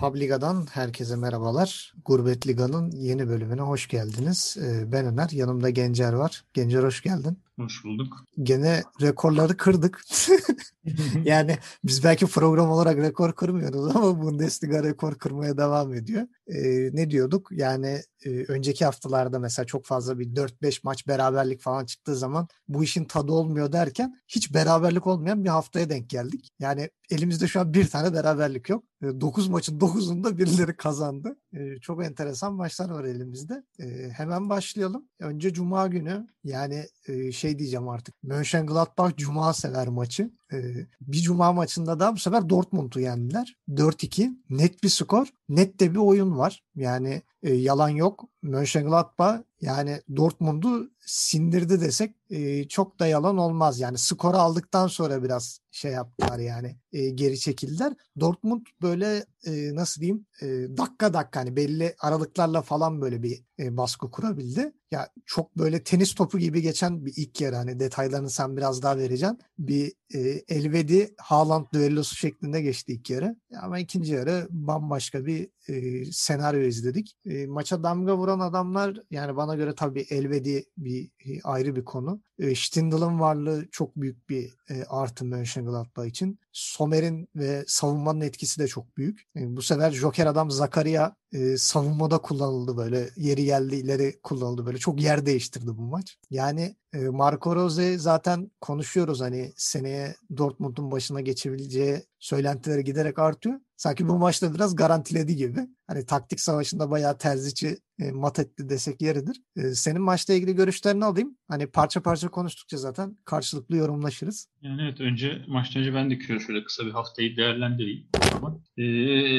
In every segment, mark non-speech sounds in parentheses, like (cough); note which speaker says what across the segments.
Speaker 1: Fabliga'dan herkese merhabalar. Gurbet Liga'nın yeni bölümüne hoş geldiniz. Ee, ben Öner, yanımda Gencer var. Gencer hoş geldin.
Speaker 2: Hoş bulduk.
Speaker 1: Gene rekorları kırdık. (laughs) yani biz belki program olarak rekor kırmıyoruz ama Bundesliga rekor kırmaya devam ediyor. Ee, ne diyorduk? Yani e, önceki haftalarda mesela çok fazla bir 4-5 maç beraberlik falan çıktığı zaman bu işin tadı olmuyor derken hiç beraberlik olmayan bir haftaya denk geldik. Yani elimizde şu an bir tane beraberlik yok. 9 e, maçın 9'unda birileri kazandı. Çok enteresan maçlar var elimizde. Hemen başlayalım. Önce Cuma günü yani şey diyeceğim artık. Mönchengladbach Cuma sever maçı. Bir Cuma maçında da bu sefer Dortmund'u yendiler. 4-2 net bir skor. Net de bir oyun var. Yani yalan yok. Mönchengladbach yani Dortmund'u sindirdi desek e, çok da yalan olmaz. Yani skoru aldıktan sonra biraz şey yaptılar yani e, geri çekildiler. Dortmund böyle e, nasıl diyeyim e, dakika dakika hani belli aralıklarla falan böyle bir e, baskı kurabildi. Ya çok böyle tenis topu gibi geçen bir ilk yarı hani detaylarını sen biraz daha vereceksin. Bir e, Elvedi Haaland düellosu şeklinde geçti ilk yarı. Ama ikinci yarı bambaşka bir e, senaryo izledik. E, maça damga vuran adamlar yani bana göre tabii Elvedi bir e, ayrı bir konu. E, Stindl'ın varlığı çok büyük bir e, artı Mönchengladbach için. Somer'in ve savunmanın etkisi de çok büyük. Bu sefer Joker adam Zakaria savunmada kullanıldı böyle. Yeri geldi ileri kullanıldı böyle. Çok yer değiştirdi bu maç. Yani Marco Rose zaten konuşuyoruz hani seneye Dortmund'un başına geçebileceği söylentileri giderek artıyor. Sanki bu maçta biraz garantiledi gibi. Hani taktik savaşında bayağı terzici e, mat etti desek yeridir. E, senin maçla ilgili görüşlerini alayım. Hani parça parça konuştukça zaten karşılıklı yorumlaşırız.
Speaker 2: Yani evet önce maçtan önce ben de şöyle kısa bir haftayı değerlendireyim. Ama, e,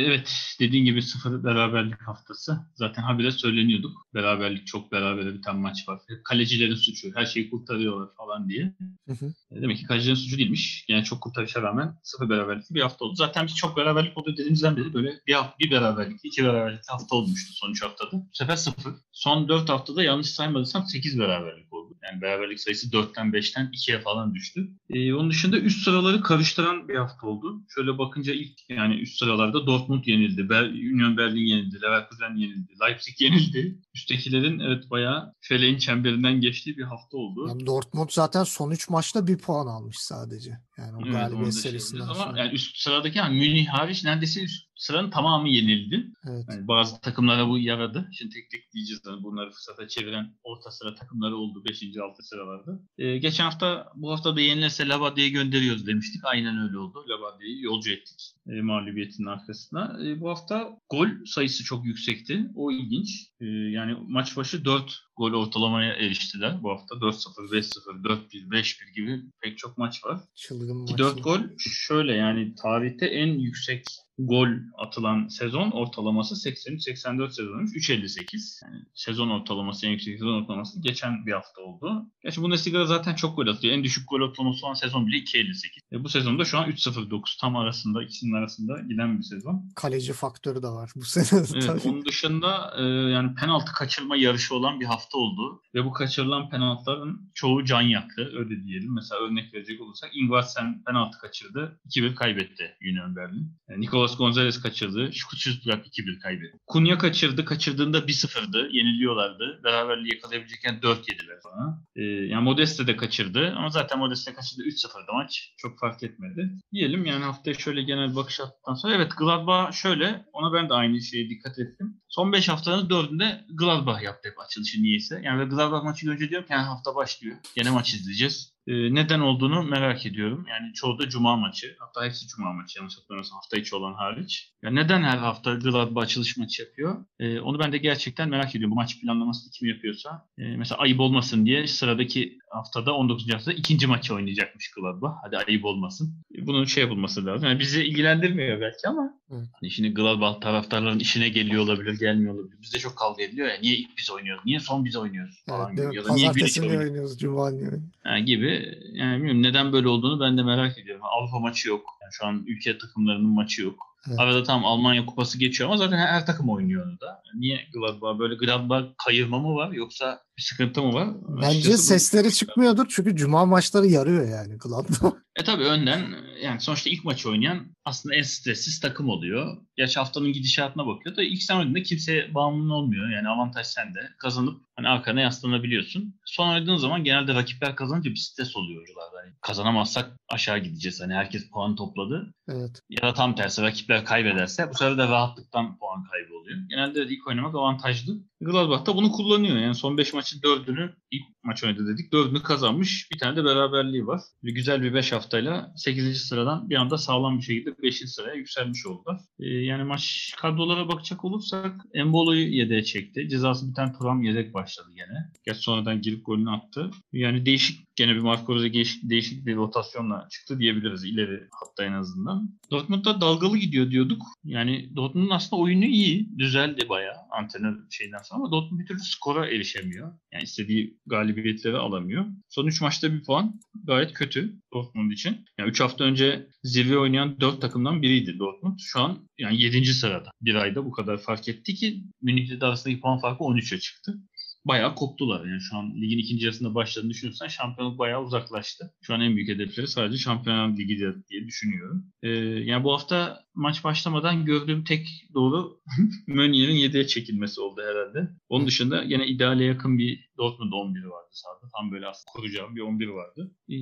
Speaker 2: evet dediğin gibi sıfır beraberlik haftası. Zaten habire söyleniyorduk. Beraberlik çok beraber biten maç var. Kalecilerin suçu. Her şeyi kurtarıyorlar falan diye. Hı hı. E, demek ki kalecilerin suçu değilmiş. Yani çok kurtarışa rağmen sıfır beraberlikli bir hafta oldu. Zaten biz çok beraberlik oldu dediğimizden beri böyle bir, hafta, bir beraberlik, iki beraberlik hafta olmuştu son üç haftada. Bu sefer sıfır. Son dört haftada yanlış saymadıysam sekiz beraberlik oldu. Yani beraberlik sayısı 4'ten 5'ten 2'ye falan düştü. Ee, onun dışında üst sıraları karıştıran bir hafta oldu. Şöyle bakınca ilk yani üst sıralarda Dortmund yenildi. Ber Union Berlin yenildi. Leverkusen yenildi. Leipzig yenildi. Üsttekilerin evet bayağı feleğin çemberinden geçtiği bir hafta oldu.
Speaker 1: Yani Dortmund zaten son 3 maçta bir puan almış sadece. Yani o evet, galibiyet serisinden
Speaker 2: sonra. Ama yani üst sıradaki yani Münih hariç neredeyse üst sıranın tamamı yenildi. Evet. Yani bazı takımlara bu yaradı. Şimdi tek tek diyeceğiz. Yani bunları fırsata çeviren orta sıra takımları oldu 5. 6. sıralarda. Ee, geçen hafta bu hafta da yenilirse Labadia'yı gönderiyoruz demiştik. Aynen öyle oldu. Labadia'yı yolcu ettik e, mağlubiyetin arkasına. E, bu hafta gol sayısı çok yüksekti. O ilginç. E, yani maç başı 4 gol ortalamaya eriştiler bu hafta. 4-0, 5-0, 4-1, 5-1 gibi pek çok maç var. Çılgın Ki 4 gol şöyle yani tarihte en yüksek gol atılan sezon ortalaması 83-84 sezonmuş. 3.58. Yani sezon ortalaması en yüksek sezon ortalaması geçen bir hafta oldu. Gerçi Bundesliga'da zaten çok gol atıyor. En düşük gol ortalaması olan sezon bile 2.58. E bu sezonda şu an 3.09 tam arasında ikisinin arasında giden bir sezon.
Speaker 1: Kaleci faktörü de var bu (laughs) sene.
Speaker 2: Evet, onun dışında e, yani penaltı kaçırma yarışı olan bir hafta oldu. Ve bu kaçırılan penaltıların çoğu can yaktı. Öyle diyelim. Mesela örnek verecek olursak Ingvarsen penaltı kaçırdı. 2-1 kaybetti Union Berlin. Yani e, Nicolas Gonzalez kaçırdı. Şukutsuzluk 2-1 kaybetti. Kunya kaçırdı. Kaçırdığında 1-0'dı. Yeniliyorlardı. Beraberliği yakalayabilecekken 4 yediler falan. E, yani Modeste de kaçırdı. Ama zaten Modeste kaçırdı 3-0'da maç. Çok fark etmedi. Diyelim yani haftaya şöyle genel bakış attıktan sonra evet Gladbach şöyle ona ben de aynı şeye dikkat ettim. Son 5 haftanın 4'ünde Gladbach yaptı hep açılışı niyeyse. Yani ve Gladbach maçı görünce diyorum ki yani hafta başlıyor. Gene maç izleyeceğiz. Ee, neden olduğunu merak ediyorum. Yani çoğu da cuma maçı. Hatta hepsi cuma maçı yanlış hatırlamıyorsam hafta içi olan hariç. Yani neden her hafta Gladbach açılış maçı yapıyor? Ee, onu ben de gerçekten merak ediyorum. Bu maç planlamasını kim yapıyorsa. Ee, mesela ayıp olmasın diye sıradaki haftada 19. haftada ikinci maçı oynayacakmış Gladbach. Hadi ayıp olmasın. Bunun şey yapılması lazım. Yani bizi ilgilendirmiyor belki ama Hı. hani şimdi Gladbach taraftarların işine geliyor olabilir, gelmiyor olabilir. Bizde çok kavga ediliyor ya. Niye ilk biz oynuyoruz? Niye son biz oynuyoruz? Falan
Speaker 1: evet, gibi. Ya da niye bir oynuyoruz? Cuma oynuyoruz?
Speaker 2: Yani gibi. Yani bilmiyorum neden böyle olduğunu ben de merak ediyorum. Avrupa maçı yok. Yani şu an ülke takımlarının maçı yok. Evet. Arada tam Almanya kupası geçiyor ama zaten her, takım oynuyor onu da. Niye Gladbach böyle Gladbach kayırma mı var yoksa bir sıkıntı mı var?
Speaker 1: Bence Açıkçası sesleri bu... çıkmıyordur çünkü cuma maçları yarıyor yani Gladbach.
Speaker 2: E tabii önden yani sonuçta ilk maçı oynayan aslında en stressiz takım oluyor. Gerçi haftanın gidişatına bakıyor da ilk sen oynadığında kimseye bağımlı olmuyor. Yani avantaj sende. Kazanıp hani arkana yaslanabiliyorsun. Son oynadığın zaman genelde rakipler kazanınca bir stres oluyor oyuncularda. Hani kazanamazsak aşağı gideceğiz. Hani herkes puan topladı.
Speaker 1: Evet.
Speaker 2: Ya da tam tersi rakipler kaybederse bu sefer de rahatlıktan puan kaybı oluyor. Genelde ilk oynamak avantajlı. Gladbach da bunu kullanıyor. Yani son 5 maçın 4'ünü ilk maç oynadı dedik. 4'ünü kazanmış. Bir tane de beraberliği var. Bir güzel bir 5 haftayla 8. sıradan bir anda sağlam bir şekilde 5. sıraya yükselmiş oldular. Ee, yani maç kadrolara bakacak olursak Embolo'yu yedeğe çekti. Cezası bir tane Turam yedek başladı gene. Geç sonradan girip golünü attı. Yani değişik gene bir Marco Rose değişik, bir rotasyonla çıktı diyebiliriz ileri hatta en azından. Dortmund'da dalgalı gidiyor diyorduk. Yani Dortmund'un aslında oyunu iyi. Düzeldi bayağı antrenör şeyden sonra ama Dortmund bir türlü skora erişemiyor. Yani istediği galibiyetleri alamıyor. Son 3 maçta bir puan gayet kötü Dortmund için. Yani 3 hafta önce zirve oynayan 4 takımdan biriydi Dortmund. Şu an yani 7. sırada. Bir ayda bu kadar fark etti ki Münih'le de arasındaki puan farkı 13'e çıktı bayağı koptular. Yani şu an ligin ikinci yarısında başladığını düşünürsen şampiyonluk bayağı uzaklaştı. Şu an en büyük hedefleri sadece Şampiyonlar Ligi diye düşünüyorum. Ee, yani bu hafta maç başlamadan gördüğüm tek doğru (laughs) Mönier'in 7'ye çekilmesi oldu herhalde. Onun dışında yine ideale yakın bir Dortmund 11'i vardı sahada. Tam böyle aslında kuracağım bir 11 vardı. E,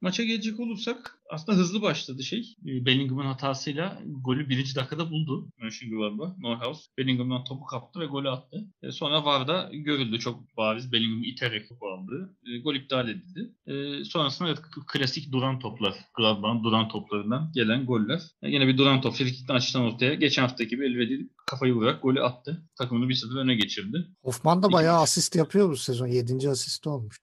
Speaker 2: maça gelecek olursak aslında hızlı başladı şey. E, Bellingham'ın hatasıyla golü birinci dakikada buldu. Mönchengladbach, Neuhaus. Bellingham'dan topu kaptı ve golü attı. E, sonra VAR'da görüldü çok bariz. Bellingham'ı iterek topu aldı. Gol iptal edildi. E, sonrasında klasik duran toplar. Gladbach'ın duran toplarından gelen goller. E, yine bir duran top. Frikik'ten açıdan ortaya. Geçen haftaki gibi Elvedi kafayı vurarak golü attı. Takımını bir sıfır öne geçirdi.
Speaker 1: Hoffman da bayağı asist yapıyor bu sezon. 7. asist olmuş.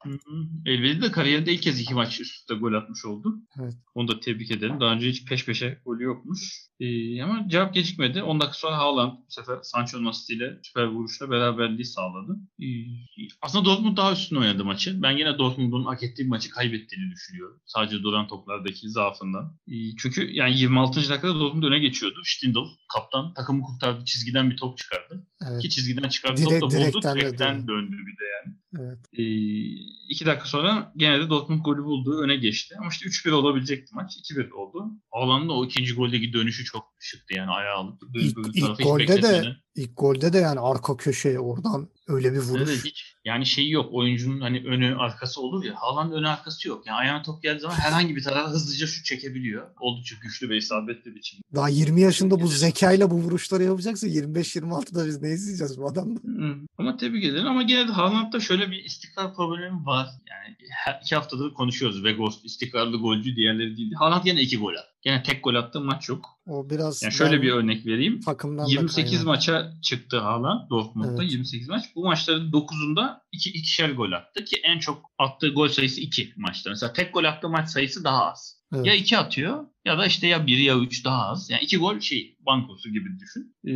Speaker 2: Elvedi de kariyerinde ilk kez iki maç üst üste gol atmış oldu.
Speaker 1: Evet.
Speaker 2: Onu da tebrik ederim. Daha önce hiç peş peşe golü yokmuş. Ee, ama cevap gecikmedi. 10 dakika sonra Haaland bu sefer Sancho'nun asistiyle süper vuruşla beraberliği sağladı. Ee, aslında Dortmund daha üstün oynadı maçı. Ben yine Dortmund'un hak ettiği maçı kaybettiğini düşünüyorum. Sadece duran toplardaki zaafından. Ee, çünkü yani 26. dakikada Dortmund öne geçiyordu. Stindl kaptan takımı kurtardı. Çizgiden bir top çıkardı.
Speaker 1: Evet.
Speaker 2: Ki çizgiden çıkardı
Speaker 1: Direkt-
Speaker 2: top da buldu.
Speaker 1: direkten
Speaker 2: Direkten
Speaker 1: döndü
Speaker 2: bir de yani.
Speaker 1: Evet.
Speaker 2: Ee, iki dakika sonra gene de Dortmund golü buldu. Öne geçti. Ama işte 3-1 olabilecekti maç. 2-1 oldu. Haaland'ın o ikinci goldeki dönüşü çok şıktı yani ayağı alıp.
Speaker 1: İlk- ilk golde de-. İlk golde de yani arka köşeye oradan öyle bir vuruş.
Speaker 2: Evet, hiç. Yani şeyi yok. Oyuncunun hani önü arkası olur ya. Haaland önü arkası yok. Yani ayağına top geldiği zaman herhangi bir tarafa hızlıca şut çekebiliyor. Oldukça güçlü ve isabetli biçimde.
Speaker 1: Daha 20 yaşında bu zekayla bu vuruşları yapacaksa 25-26'da biz ne izleyeceğiz bu adamdan?
Speaker 2: Hı. Ama tebrik ederim. Ama gene de Haaland'da şöyle bir istikrar problemi var. Yani her iki haftadır konuşuyoruz. Vegas istikrarlı golcü diğerleri değildi. Haaland yine iki gol attı. Gene tek gol attığı maç yok.
Speaker 1: O biraz
Speaker 2: Yani şöyle bir örnek vereyim.
Speaker 1: takımdan da
Speaker 2: 28
Speaker 1: kaynaklı.
Speaker 2: maça çıktı Haaland Dortmund'da
Speaker 1: Evet.
Speaker 2: 28 maç. Bu maçların 9'unda 2 iki, ikişer gol attı ki en çok attığı gol sayısı 2 maçta. Mesela tek gol attığı maç sayısı daha az.
Speaker 1: Evet.
Speaker 2: Ya 2 atıyor ya da işte ya 1 ya 3 daha az. Yani 2 gol şey bankosu gibi düşün. Ee,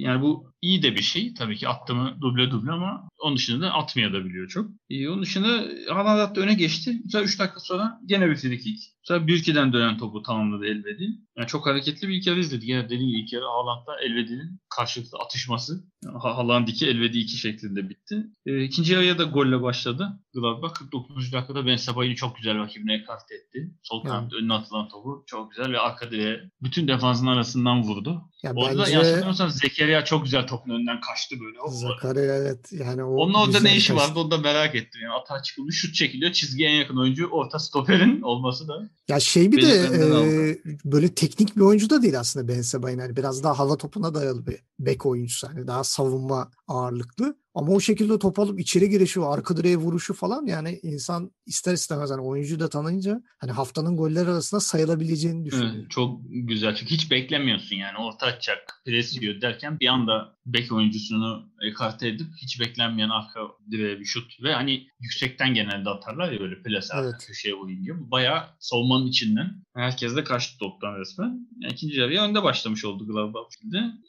Speaker 2: yani bu iyi de bir şey. Tabii ki attı mı duble duble ama onun dışında da atmaya da biliyor çok. Ee, onun dışında Haaland attı öne geçti. Mesela 3 dakika sonra gene bir free kick. Mesela Bürki'den dönen topu tamamladı Elvedi. Yani çok hareketli bir ilk yarı izledik. Yani dediğim gibi ilk yarı Haaland'la Elvedi'nin karşılıklı atışması. Ha- Haaland 2, Elvedi 2 şeklinde bitti. Ee, ikinci yarıya da golle başladı. Gladbach 49. dakikada Ben Sebaini çok güzel rakibine ekart etti. Sol kanat önüne atılan topu çok güzel ve arka direğe bütün defansın arasından vurdu.
Speaker 1: Ya
Speaker 2: Orada
Speaker 1: bence
Speaker 2: yanlış hatırlamıyorsam Zekeriya çok güzel topun önünden kaçtı böyle. O-
Speaker 1: Zakarya evet yani o
Speaker 2: Onun orada ne işi
Speaker 1: kaçtı.
Speaker 2: vardı onu da merak ettim. Yani atağa çıkılmış şut çekiliyor. Çizgiye en yakın oyuncu orta stoperin (laughs) olması da.
Speaker 1: Ya şey bir de e, böyle teknik bir oyuncu da değil aslında Ben Sebaini. Yani biraz daha hava topuna dayalı bir bek oyuncusu. Hani daha savunma ağırlıklı. Ama o şekilde top alıp içeri girişi, arka direğe vuruşu falan yani insan ister istemez hani oyuncuyu da tanıyınca hani haftanın goller arasında sayılabileceğini düşünüyor.
Speaker 2: Evet, çok güzel. Çünkü hiç beklemiyorsun yani. Orta açacak, pres yiyor derken bir anda bek oyuncusunu ekarte edip hiç beklenmeyen arka direğe bir şut ve hani yüksekten genelde atarlar ya böyle plase arka
Speaker 1: Evet.
Speaker 2: köşeye vurayım diye. Bayağı savunmanın içinden. Herkes de kaçtı toptan resmen. Yani ikinci yarıya önde başlamış oldu Gladbach.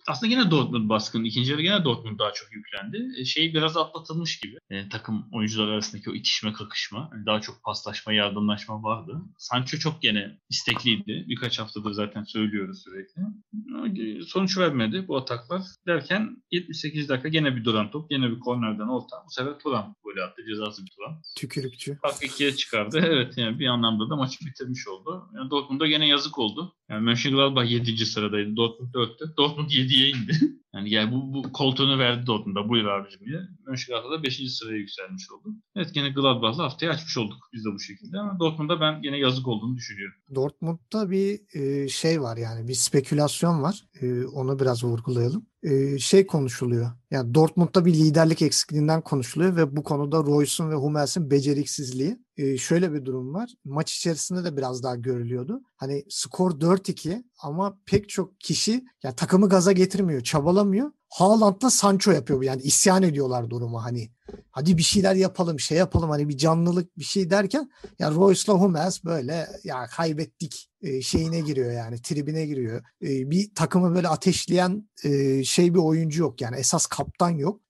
Speaker 2: Aslında yine Dortmund baskın. İkinci yarı yine Dortmund daha çok yüklendi. E, şey biraz atlatılmış gibi. E, takım oyuncular arasındaki o itişme kakışma. Yani daha çok paslaşma, yardımlaşma vardı. Sancho çok gene istekliydi. Birkaç haftadır zaten söylüyoruz sürekli. Sonuç vermedi bu ataklar. Derken 78 dakika gene bir duran top. Gene bir kornerden orta. Bu sefer Turan golü attı. Cezası bir Turan.
Speaker 1: Tükürükçü.
Speaker 2: Fark ikiye çıkardı. (laughs) Evet yani bir anlamda da maçı bitirmiş oldu. Yani Dortmund'a gene yazık oldu. Yani Mönchengladbach 7. sıradaydı. Dortmund 4'te. Dortmund 7'ye indi. (laughs) Yani, yani bu, bu koltuğunu verdi Dortmund'a buyur abicim diye. Mönchengladbach da 5. sıraya yükselmiş oldu. Evet gene Gladbach'la haftayı açmış olduk biz de bu şekilde ama Dortmund'a ben gene yazık olduğunu düşünüyorum.
Speaker 1: Dortmund'da bir e, şey var yani bir spekülasyon var. E, onu biraz vurgulayalım. E, şey konuşuluyor. Yani Dortmund'da bir liderlik eksikliğinden konuşuluyor ve bu konuda Royce'un ve Hummels'in beceriksizliği. Şöyle bir durum var. Maç içerisinde de biraz daha görülüyordu. Hani skor 4-2 ama pek çok kişi yani takımı gaza getirmiyor, çabalamıyor. Haaland'la Sancho yapıyor. Yani isyan ediyorlar duruma hani. Hadi bir şeyler yapalım, şey yapalım hani bir canlılık bir şey derken ya Royce'la Hummels böyle ya kaybettik şeyine giriyor yani tribine giriyor. Bir takımı böyle ateşleyen şey bir oyuncu yok yani esas kaptan yok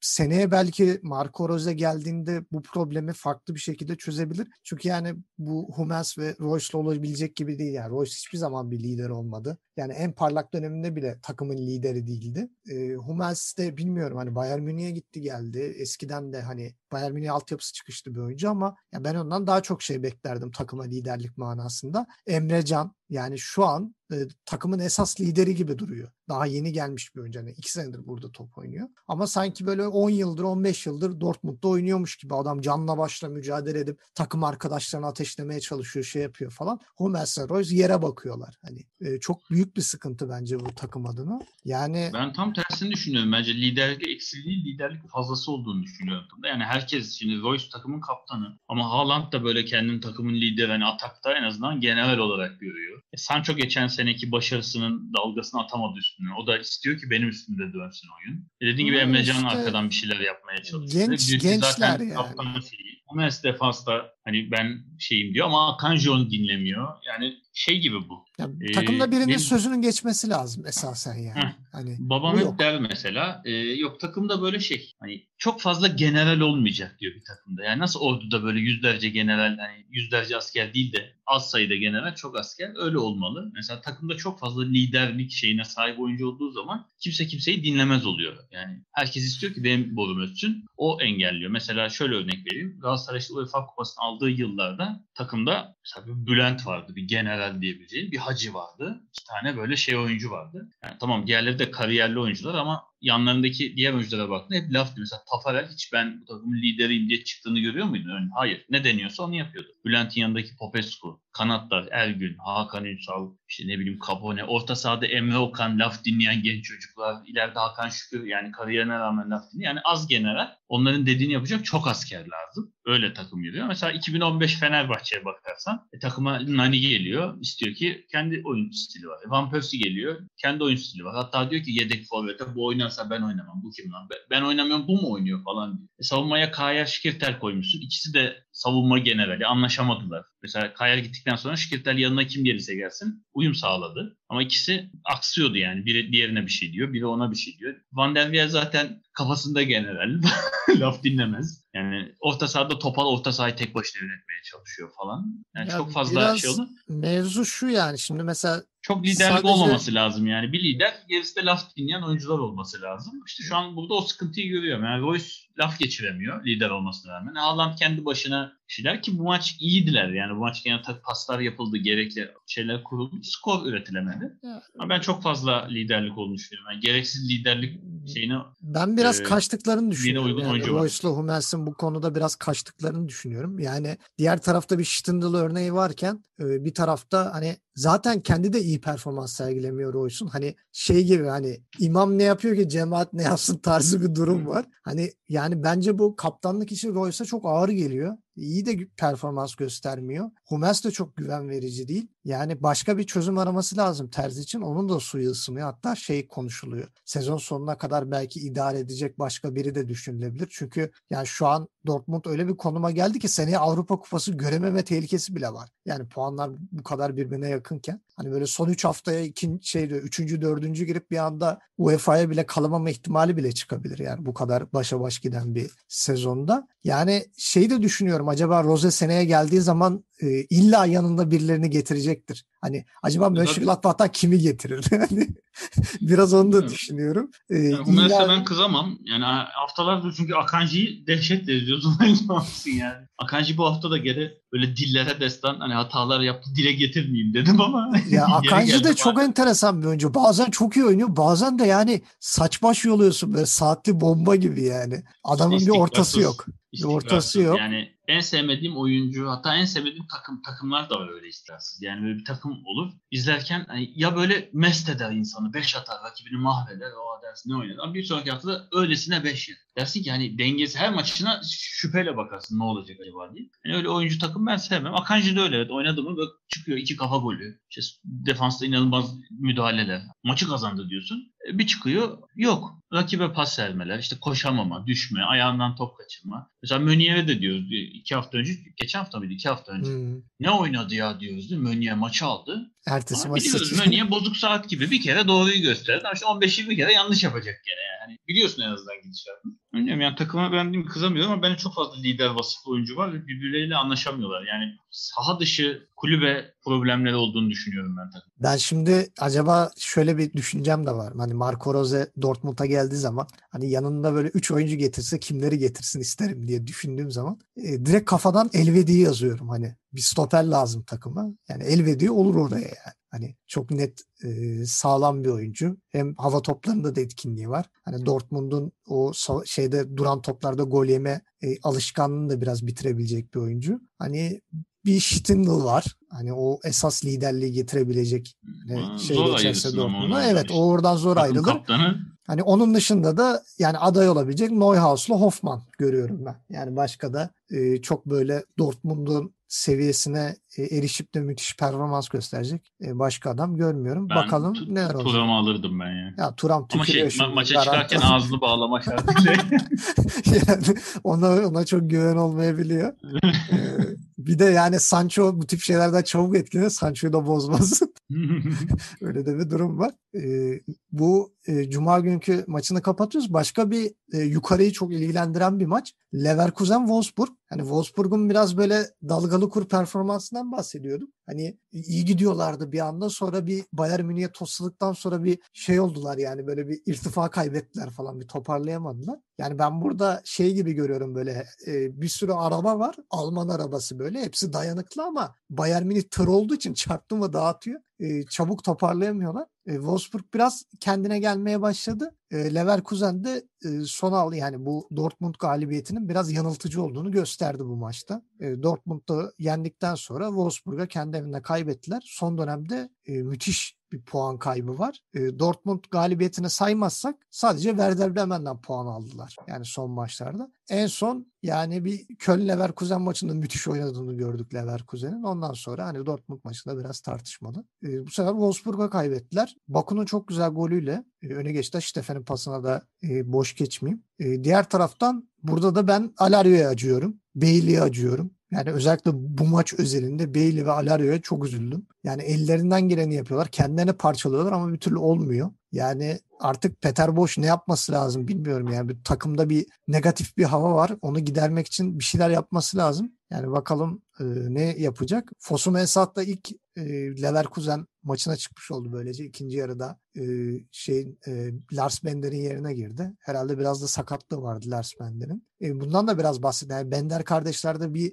Speaker 1: seneye belki Marco Rose geldiğinde bu problemi farklı bir şekilde çözebilir. Çünkü yani bu Hummels ve Royce'la olabilecek gibi değil. Yani Royce hiçbir zaman bir lider olmadı. Yani en parlak döneminde bile takımın lideri değildi. E, Hummels de bilmiyorum hani Bayern Münih'e gitti geldi. Eskiden de hani Bayern Münih altyapısı çıkışlı bir oyuncu ama ya ben ondan daha çok şey beklerdim takıma liderlik manasında. Emre Can yani şu an e, takımın esas lideri gibi duruyor. Daha yeni gelmiş bir oyuncu. Yani iki senedir burada top oynuyor. Ama sanki böyle 10 yıldır 15 yıldır Dortmund'da oynuyormuş gibi adam canla başla mücadele edip takım arkadaşlarını ateşlemeye çalışıyor şey yapıyor falan. Hummels Royce yere bakıyorlar. Hani e, çok büyük bir sıkıntı bence bu takım adına. Yani
Speaker 2: ben tam tersini düşünüyorum. Bence liderlik eksikliği liderlik fazlası olduğunu düşünüyorum. Yani herkes şimdi Royce takımın kaptanı ama Haaland da böyle kendini takımın lideri hani atakta en azından genel olarak görüyor. E, Sancho geçen seneki başarısının dalgasını atamadı üstüne. O da istiyor ki benim üstümde dönsün oyun. E dediğin gibi Emre Can işte, arkadan bir şeyler yapmaya çalışıyor.
Speaker 1: Genç, gençler zaten yani.
Speaker 2: Şeyi. Hummels defansta hani ben şeyim diyor ama Akanji onu dinlemiyor. Yani şey gibi bu.
Speaker 1: Ya, ee, takımda birinin benim, sözünün geçmesi lazım esasen yani. Heh,
Speaker 2: hani babam hep der mesela. E, yok takımda böyle şey. Hani çok fazla general olmayacak diyor bir takımda. Yani nasıl orduda böyle yüzlerce general hani yüzlerce asker değil de az sayıda general çok asker öyle olmalı. Mesela takımda çok fazla liderlik şeyine sahip oyuncu olduğu zaman kimse kimseyi dinlemez oluyor. Yani herkes istiyor ki benim borum ötsün. O engelliyor. Mesela şöyle örnek vereyim. Galatasaray işte UEFA Kupası'nı aldığı yıllarda takımda mesela bir Bülent vardı. Bir general diyebileceğim. Bir Hacı vardı. İki tane böyle şey oyuncu vardı. Yani tamam diğerleri de kariyerli oyuncular ama yanlarındaki diğer oyunculara baktın hep laf diyor. Mesela Tafarel hiç ben bu takımın lideriyim diye çıktığını görüyor muydun? Hayır. Ne deniyorsa onu yapıyordu. Bülent'in yanındaki Popescu, kanatlar Ergün, Hakan Ünsal, işte ne bileyim Capone, orta sahada Emre Okan laf dinleyen genç çocuklar, ileride Hakan Şükür yani kariyerine rağmen laf dinleyen yani az general onların dediğini yapacak çok asker lazım. Öyle takım yürüyor. Mesela 2015 Fenerbahçe'ye bakarsan e, takıma Nani geliyor. istiyor ki kendi oyun stili var. Van Persie geliyor. Kendi oyun stili var. Hatta diyor ki yedek forvete bu oynarsa ben oynamam. Bu kim lan? Ben oynamıyorum bu mu oynuyor falan diyor. E, savunmaya Kaya Şikirtel koymuşsun. İkisi de savunma generali. Anlaşamadılar. Mesela Kaya gittikten sonra Şikirtel yanına kim gelirse gelsin uyum sağladı. Ama ikisi aksıyordu yani. Biri diğerine bir şey diyor, biri ona bir şey diyor. Van der Veer zaten kafasında general. (laughs) Laf dinlemez. Yani orta sahada topal orta sahayı tek başına yönetmeye çalışıyor falan. Yani ya çok fazla şey oldu.
Speaker 1: Mevzu şu yani şimdi mesela
Speaker 2: çok liderlik sadece... olmaması lazım yani. Bir lider gerisi de laf dinleyen oyuncular olması lazım. İşte şu an burada o sıkıntıyı görüyorum. Yani Royce laf geçiremiyor lider olmasına rağmen. Haaland kendi başına şeyler ki bu maç iyiydiler. Yani bu maç gene paslar yapıldı, gerekli şeyler kuruldu. Skor üretilemedi. Ama ben çok fazla liderlik olduğunu düşünüyorum. Yani gereksiz liderlik şeyini
Speaker 1: ben biraz e, kaçtıklarını düşünüyorum. Yani Royce'la Hummels'in bu konuda biraz kaçtıklarını düşünüyorum. Yani diğer tarafta bir Stindl örneği varken e, bir tarafta hani zaten kendi de iyi performans sergilemiyor Royce'un. Hani şey gibi hani imam ne yapıyor ki cemaat ne yapsın (laughs) tarzı bir durum var. Hani yani bence bu kaptanlık için Royce'a çok ağır geliyor. İyi de performans göstermiyor. Hummels de çok güven verici değil. Yani başka bir çözüm araması lazım Terzi için. Onun da suyu ısınıyor. Hatta şey konuşuluyor. Sezon sonuna kadar belki idare edecek başka biri de düşünülebilir. Çünkü yani şu an Dortmund öyle bir konuma geldi ki seneye Avrupa Kupası görememe tehlikesi bile var. Yani puanlar bu kadar birbirine yakınken hani böyle son 3 haftaya ikinci şeyde 3. 4. girip bir anda UEFA'ya bile kalamama ihtimali bile çıkabilir. Yani bu kadar başa baş giden bir sezonda. Yani şeyi de düşünüyorum acaba Rose seneye geldiği zaman e, illa yanında birilerini getirecektir. Hani acaba Mönchengladbach'tan kimi getirir? (laughs) Hani biraz onu da düşünüyorum.
Speaker 2: Ee, yani illa... ben kızamam. Yani haftalardır çünkü Akanji'yi dehşetle izliyordum. (laughs) yani. Akanji bu hafta da geri böyle dillere destan hani hatalar yaptı dile getirmeyeyim dedim ama. (laughs)
Speaker 1: Ya Akanji de çok enteresan bir oyuncu. Bazen çok iyi oynuyor. Bazen de yani saç baş yoluyorsun böyle saatli bomba gibi yani. Adamın bir ortası yok. Bir ortası yok.
Speaker 2: Yani en sevmediğim oyuncu hatta en sevmediğim takım takımlar da var öyle istikrarsız. Yani böyle bir takım olur. İzlerken hani ya böyle mest eder insanı. Beş atar rakibini mahveder. O dersin ne oynar. Ama bir sonraki haftada öylesine beş yer. Dersin ki hani dengesi her maçına şüpheyle bakarsın ne olacak acaba diye. Yani öyle oyuncu takım ben sevmem. Akanji de öyle. Evet. Oynadı mı böyle çıkıyor iki kafa golü. İşte defansta inanılmaz müdahaleler. Maçı kazandı diyorsun. E, bir çıkıyor yok. Rakibe pas vermeler, işte koşamama, düşme, ayağından top kaçırma. Mesela Mönier'e de diyoruz iki hafta önce, geçen hafta mıydı? iki hafta önce. Hmm. Ne oynadı ya diyoruz değil mi? Mönier maçı aldı.
Speaker 1: Ertesi maçı
Speaker 2: biliyoruz Mönier bozuk saat gibi bir kere doğruyu gösterdi. Ama işte 15-20 kere yanlış yapacak gene yani. Biliyorsun en azından gidişatını. Bilmiyorum yani takıma beğendiğimi kızamıyorum ama bence çok fazla lider vasıflı oyuncu var ve birbirleriyle anlaşamıyorlar. Yani saha dışı kulübe problemleri olduğunu düşünüyorum ben takım.
Speaker 1: Ben şimdi acaba şöyle bir düşüncem de var. Hani Marco Rose Dortmund'a geldiği zaman hani yanında böyle 3 oyuncu getirse kimleri getirsin isterim diye düşündüğüm zaman e, direkt kafadan Elvedi'yi yazıyorum. Hani bir stoper lazım takıma. Yani Elvedi olur oraya yani. Hani çok net e, sağlam bir oyuncu. Hem hava toplarında da etkinliği var. Hani Dortmund'un o şeyde duran toplarda gol yeme e, alışkanlığını da biraz bitirebilecek bir oyuncu. Hani bir Stindl var. Hani o esas liderliği getirebilecek hani şey geçerse Dortmund'a. Evet o oradan zor ayrılır. Kaptanı. Hani onun dışında da yani aday olabilecek Neuhaus'la Hoffman görüyorum ben. Yani başka da e, çok böyle Dortmund'un seviyesine e, erişip de müthiş performans gösterecek e, başka adam görmüyorum. Ben Bakalım tu- neler olacak.
Speaker 2: Turam'ı alırdım ben ya.
Speaker 1: Ya Turam
Speaker 2: Ama şey, ma- maça çıkarken ağzını bağlama şartıyla. (laughs)
Speaker 1: yani ona, ona çok güven olmayabiliyor. (laughs) ee, bir de yani Sancho bu tip şeylerden çabuk etkilenir. Sancho'yu da bozmasın. (laughs) Öyle de bir durum var. Ee, bu e, Cuma günkü maçını kapatıyoruz. Başka bir e, yukarıyı çok ilgilendiren bir maç. Leverkusen-Wolfsburg. Hani Wolfsburg'un biraz böyle dalgalı kur performansından bahsediyordum. Hani iyi gidiyorlardı bir anda sonra bir Bayern Münih'e tosladıktan sonra bir şey oldular yani böyle bir irtifa kaybettiler falan bir toparlayamadılar. Yani ben burada şey gibi görüyorum böyle e, bir sürü araba var. Alman arabası böyle hepsi dayanıklı ama Bayern Münih tır olduğu için çarptı mı dağıtıyor. E, çabuk toparlayamıyorlar. E, Wolfsburg biraz kendine gelmeye başladı. E, Leverkusen de e, son aldı yani bu Dortmund galibiyetinin biraz yanıltıcı olduğunu gösterdi bu maçta. E, Dortmund'da yendikten sonra Wolfsburg'a kendi evinde kaybettiler. Son dönemde e, müthiş bir puan kaybı var. E, Dortmund galibiyetini saymazsak sadece Werder Bremen'den puan aldılar. Yani son maçlarda. En son yani bir Köln Leverkusen maçında müthiş oynadığını gördük Leverkusen'in. Ondan sonra hani Dortmund maçında biraz tartışmalı. E, bu sefer Wolfsburg'a kaybettiler. Baku'nun çok güzel golüyle e, öne geçti. Stefen'in pasına da e, boş geçmeyeyim. E, diğer taraftan burada da ben Alario'ya acıyorum. Bailey'e acıyorum. Yani özellikle bu maç özelinde Bailey ve Alario'ya çok üzüldüm. Yani ellerinden geleni yapıyorlar. Kendilerini parçalıyorlar ama bir türlü olmuyor. Yani artık Peter Boş ne yapması lazım bilmiyorum yani. Bir takımda bir negatif bir hava var. Onu gidermek için bir şeyler yapması lazım. Yani bakalım e, ne yapacak. Fosu Mensah da ilk e, Leverkusen maçına çıkmış oldu böylece. ikinci yarıda şey Lars Bender'in yerine girdi. Herhalde biraz da sakatlığı vardı Lars Bender'in. Bundan da biraz bahsedelim. Yani Bender kardeşlerde bir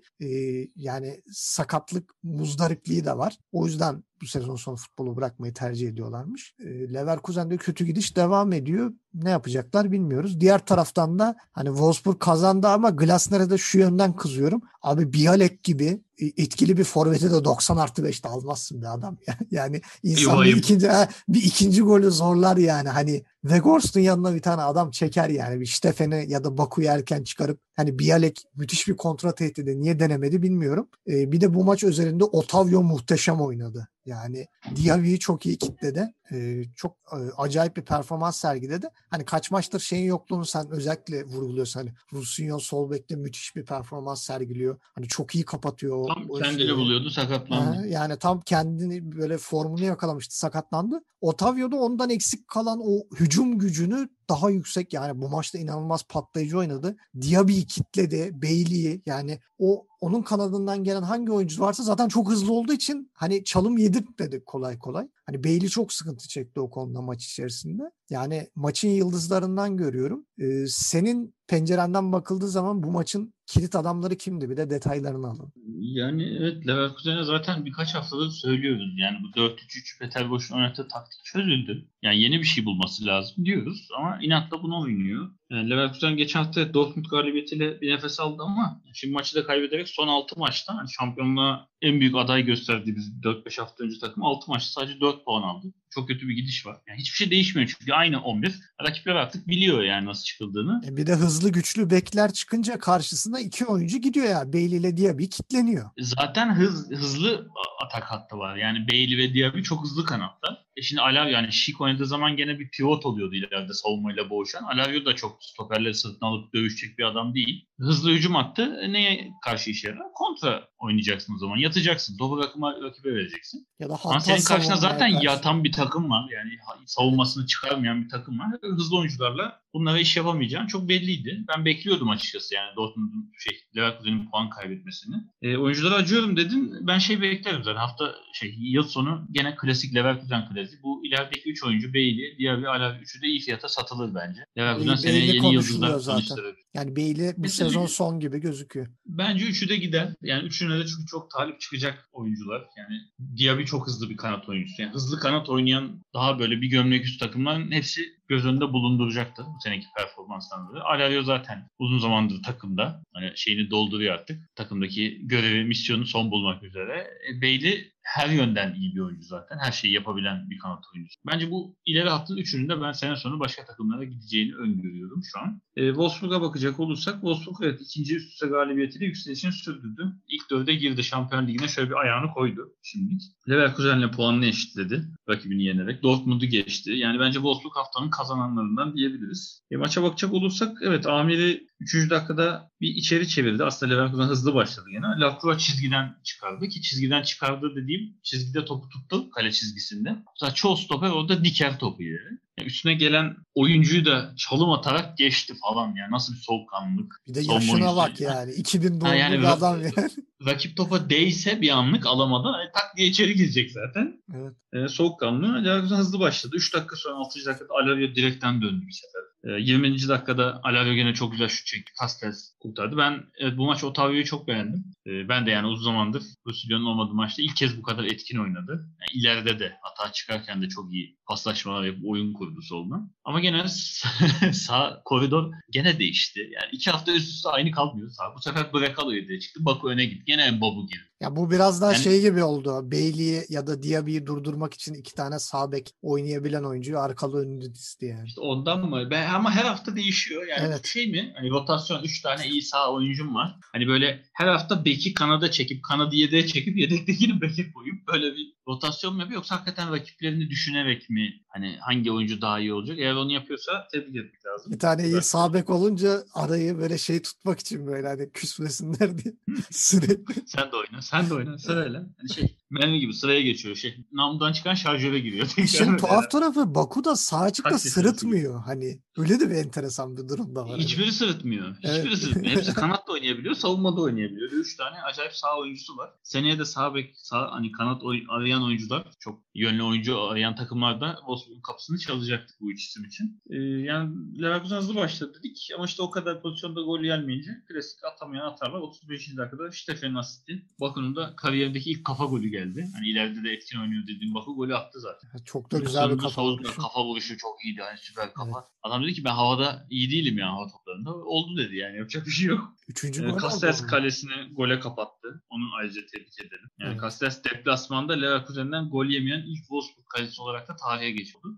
Speaker 1: yani sakatlık muzdaripliği de var. O yüzden bu sezon sonu futbolu bırakmayı tercih ediyorlarmış. E, Leverkusen'de kötü gidiş devam ediyor. Ne yapacaklar bilmiyoruz. Diğer taraftan da hani Wolfsburg kazandı ama Glasner'e de şu yönden kızıyorum. Abi Bialek gibi etkili bir forveti de 90 artı 5'te almazsın bir adam. (laughs) Yani insan bir ikinci, bir ikinci golü zorlar yani. Hani Weghorst'un yanına bir tane adam çeker yani. Bir Stefen'i ya da Baku'yu erken çıkarıp hani Bialek müthiş bir kontra tehdidi niye denemedi bilmiyorum. Ee, bir de bu maç üzerinde Otavio muhteşem oynadı. Yani Diaby'i çok iyi kitledi. Ee, çok e, acayip bir performans sergiledi. Hani kaç maçtır şeyin yokluğunu sen özellikle vurguluyorsun. Hani Rusinho sol bekte müthiş bir performans sergiliyor. Hani çok iyi kapatıyor.
Speaker 2: Tam kendini şeyi. buluyordu sakatlandı.
Speaker 1: Ha, yani tam kendini böyle formunu yakalamıştı sakatlandı. Otavio da ondan eksik kalan o hücum gücünü daha yüksek yani bu maçta inanılmaz patlayıcı oynadı. Diaby'i kitledi, Bailey'i yani o onun kanadından gelen hangi oyuncu varsa zaten çok hızlı olduğu için hani çalım yedirtmedi kolay kolay. Hani Bailey çok sıkıntı çekti o konuda maç içerisinde. Yani maçın yıldızlarından görüyorum. Ee, senin pencerenden bakıldığı zaman bu maçın kilit adamları kimdi? Bir de detaylarını alın.
Speaker 2: Yani evet Leverkusen'e zaten birkaç haftadır söylüyoruz. Yani bu 4-3-3 Peter Boş'un oynattığı taktik çözüldü. Yani yeni bir şey bulması lazım diyoruz ama inatla bunu oynuyor. Yani Leverkusen geçen hafta Dortmund galibiyetiyle bir nefes aldı ama şimdi maçı da kaybederek son 6 maçta hani şampiyonluğa en büyük aday gösterdiğimiz 4-5 hafta önce takım 6 maçta sadece 4 puan aldı. Çok kötü bir gidiş var. Yani hiçbir şey değişmiyor çünkü aynı 11. Rakipler artık biliyor yani nasıl çıkıldığını.
Speaker 1: E bir de hızlı güçlü bekler çıkınca karşısında iki oyuncu gidiyor ya. Bailey ile Diaby kitleniyor.
Speaker 2: Zaten hız, hızlı atak hattı var. Yani Bailey ve Diaby çok hızlı kanatta. E şimdi Alav yani Şik oynadığı zaman gene bir pivot oluyordu ileride savunmayla boğuşan. Alavio da çok stoperleri sırtına alıp dövüşecek bir adam değil. Hızlı hücum attı. E neye karşı işe yarar? Kontra oynayacaksın o zaman. Yatacaksın. Topu rakıma, rakibe vereceksin. Ya da Ama senin karşına zaten karşı. yatan bir takım var. Yani savunmasını çıkarmayan bir takım var. Hızlı oyuncularla bunlara iş yapamayacağın çok belliydi. Ben bekliyordum açıkçası yani Dortmund'un şey Leverkusen'in puan kaybetmesini. E, oyunculara acıyorum dedin. Ben şey beklerim zaten hafta şey yıl sonu gene klasik Leverkusen klasiği. Bu ilerideki 3 oyuncu Bailey, diğer bir Alavi 3'ü de iyi fiyata satılır bence. Leverkusen seneye yeni yıldızlar
Speaker 1: zaten. Yani Bailey bu Mesela, sezon son gibi gözüküyor.
Speaker 2: Bence üçü de gider. Yani üçüne de çünkü çok talip çıkacak oyuncular. Yani Diaby çok hızlı bir kanat oyuncusu. Yani hızlı kanat oynayan daha böyle bir gömlek üst takımların hepsi göz önünde bulunduracaktır bu seneki performanstan dolayı. Alario zaten uzun zamandır takımda. Hani şeyini dolduruyor artık. Takımdaki görevi, misyonu son bulmak üzere. E, Bailey her yönden iyi bir oyuncu zaten. Her şeyi yapabilen bir kanat oyuncusu. Bence bu ileri hattın üçünün de ben sene sonu başka takımlara gideceğini öngörüyorum şu an. E, Wolfsburg'a bakacak olursak Wolfsburg evet ikinci üst üste galibiyetiyle yükselişini sürdürdü. İlk dörde girdi Şampiyon Ligi'ne şöyle bir ayağını koydu şimdilik. Leverkusen'le puanını eşitledi rakibini yenerek. Dortmund'u geçti. Yani bence Wolfsburg haftanın kazananlarından diyebiliriz. E, maça bakacak olursak evet Amir'i 3. dakikada bir içeri çevirdi. Aslında Leverkusen hızlı başladı yine. Lacroix çizgiden çıkardı ki çizgiden çıkardı dediğim çizgide topu tuttu kale çizgisinde. Mesela çoğu stoper orada diker topu ileri. Üstüne gelen oyuncuyu da çalım atarak geçti falan yani nasıl bir soğukkanlılık.
Speaker 1: Bir de yaşına bak yani 2000 doğumlu yani, bir adam yani. (laughs)
Speaker 2: Rakip topa değse bir anlık alamadan hani tak diye içeri girecek zaten. Evet. Ee, soğukkanlı. Leverkusen hızlı başladı. 3 dakika sonra 6. dakikada Alavio direkten döndü bir sefer. Ee, 20. dakikada Alavio gene çok güzel şut çekti. Castells kurtardı. Ben evet, bu maç Otavio'yu çok beğendim. Ee, ben de yani uzun zamandır Rusilio'nun olmadığı maçta ilk kez bu kadar etkin oynadı. Yani ileride de hata çıkarken de çok iyi paslaşmalar yapıp oyun kurdu soluna. Ama gene (laughs) sağ koridor gene değişti. Yani iki hafta üst üste aynı kalmıyor. Sağ. Bu sefer Brekalo'ya diye çıktı. Baku öne gitti. Gene Mbabu girdi.
Speaker 1: Ya bu biraz daha yani, şey gibi oldu. Bailey'i ya da Diaby'i durdurmak için iki tane sağ bek oynayabilen oyuncuyu arkalı önünde disti yani.
Speaker 2: İşte ondan mı? Ben, ama her hafta değişiyor. Yani evet. şey mi? Hani rotasyon üç tane iyi sağ oyuncum var. Hani böyle her hafta beki kanada çekip kanadı yedeğe çekip yedektekini (laughs) beke koyup böyle bir rotasyon mu yapıyor yoksa hakikaten rakiplerini düşünerek mi hani hangi oyuncu daha iyi olacak? Eğer onu yapıyorsa tebrik etmek lazım.
Speaker 1: Bir tane iyi sağ bek olunca arayı böyle şey tutmak için böyle hani küsmesinler diye sürekli. (laughs)
Speaker 2: Sen de oyna, sen de oyna, sırayla. Hani şey mermi gibi sıraya geçiyor. Şey, namludan çıkan şarjöre giriyor.
Speaker 1: İşin tuhaf tarafı Baku da sağ açıkta sırıtmıyor. Hani öyle de bir enteresan bir durum da var.
Speaker 2: Hiçbiri sırıtmıyor. Hiçbiri evet. sırıtmıyor. Hepsi (laughs) kanat da oynayabiliyor, savunma da oynayabiliyor. Üç tane acayip sağ oyuncusu var. Seneye de sağ bek, sağ hani kanat oy- arayan oyuncular, çok yönlü oyuncu arayan takımlarda Wolfsburg'un kapısını çalacaktı bu üç isim için. Ee, yani Leverkusen hızlı başladı dedik ama işte o kadar pozisyonda gol gelmeyince klasik atamayan atarlar. 35. dakikada Stefan asisti. Baku'nun da kariyerindeki ilk kafa golü geldi. Hani ileride de etkin oynuyor dediğim Baku golü attı zaten.
Speaker 1: Çok da güzel bir kafa
Speaker 2: vuruşu. Kafa vuruşu çok iyiydi. Yani süper kafa. Evet. Adam dedi ki ben havada iyi değilim ya hava toplarında. Oldu dedi yani yapacak bir şey yok.
Speaker 1: Üçüncü ee,
Speaker 2: Castells kalesini gole kapattı. Onu ayrıca tebrik edelim. Yani evet. Castells deplasmanda Leverkusen'den gol yemeyen ilk Wolfsburg kalesi olarak da tarihe geçmiş oldu.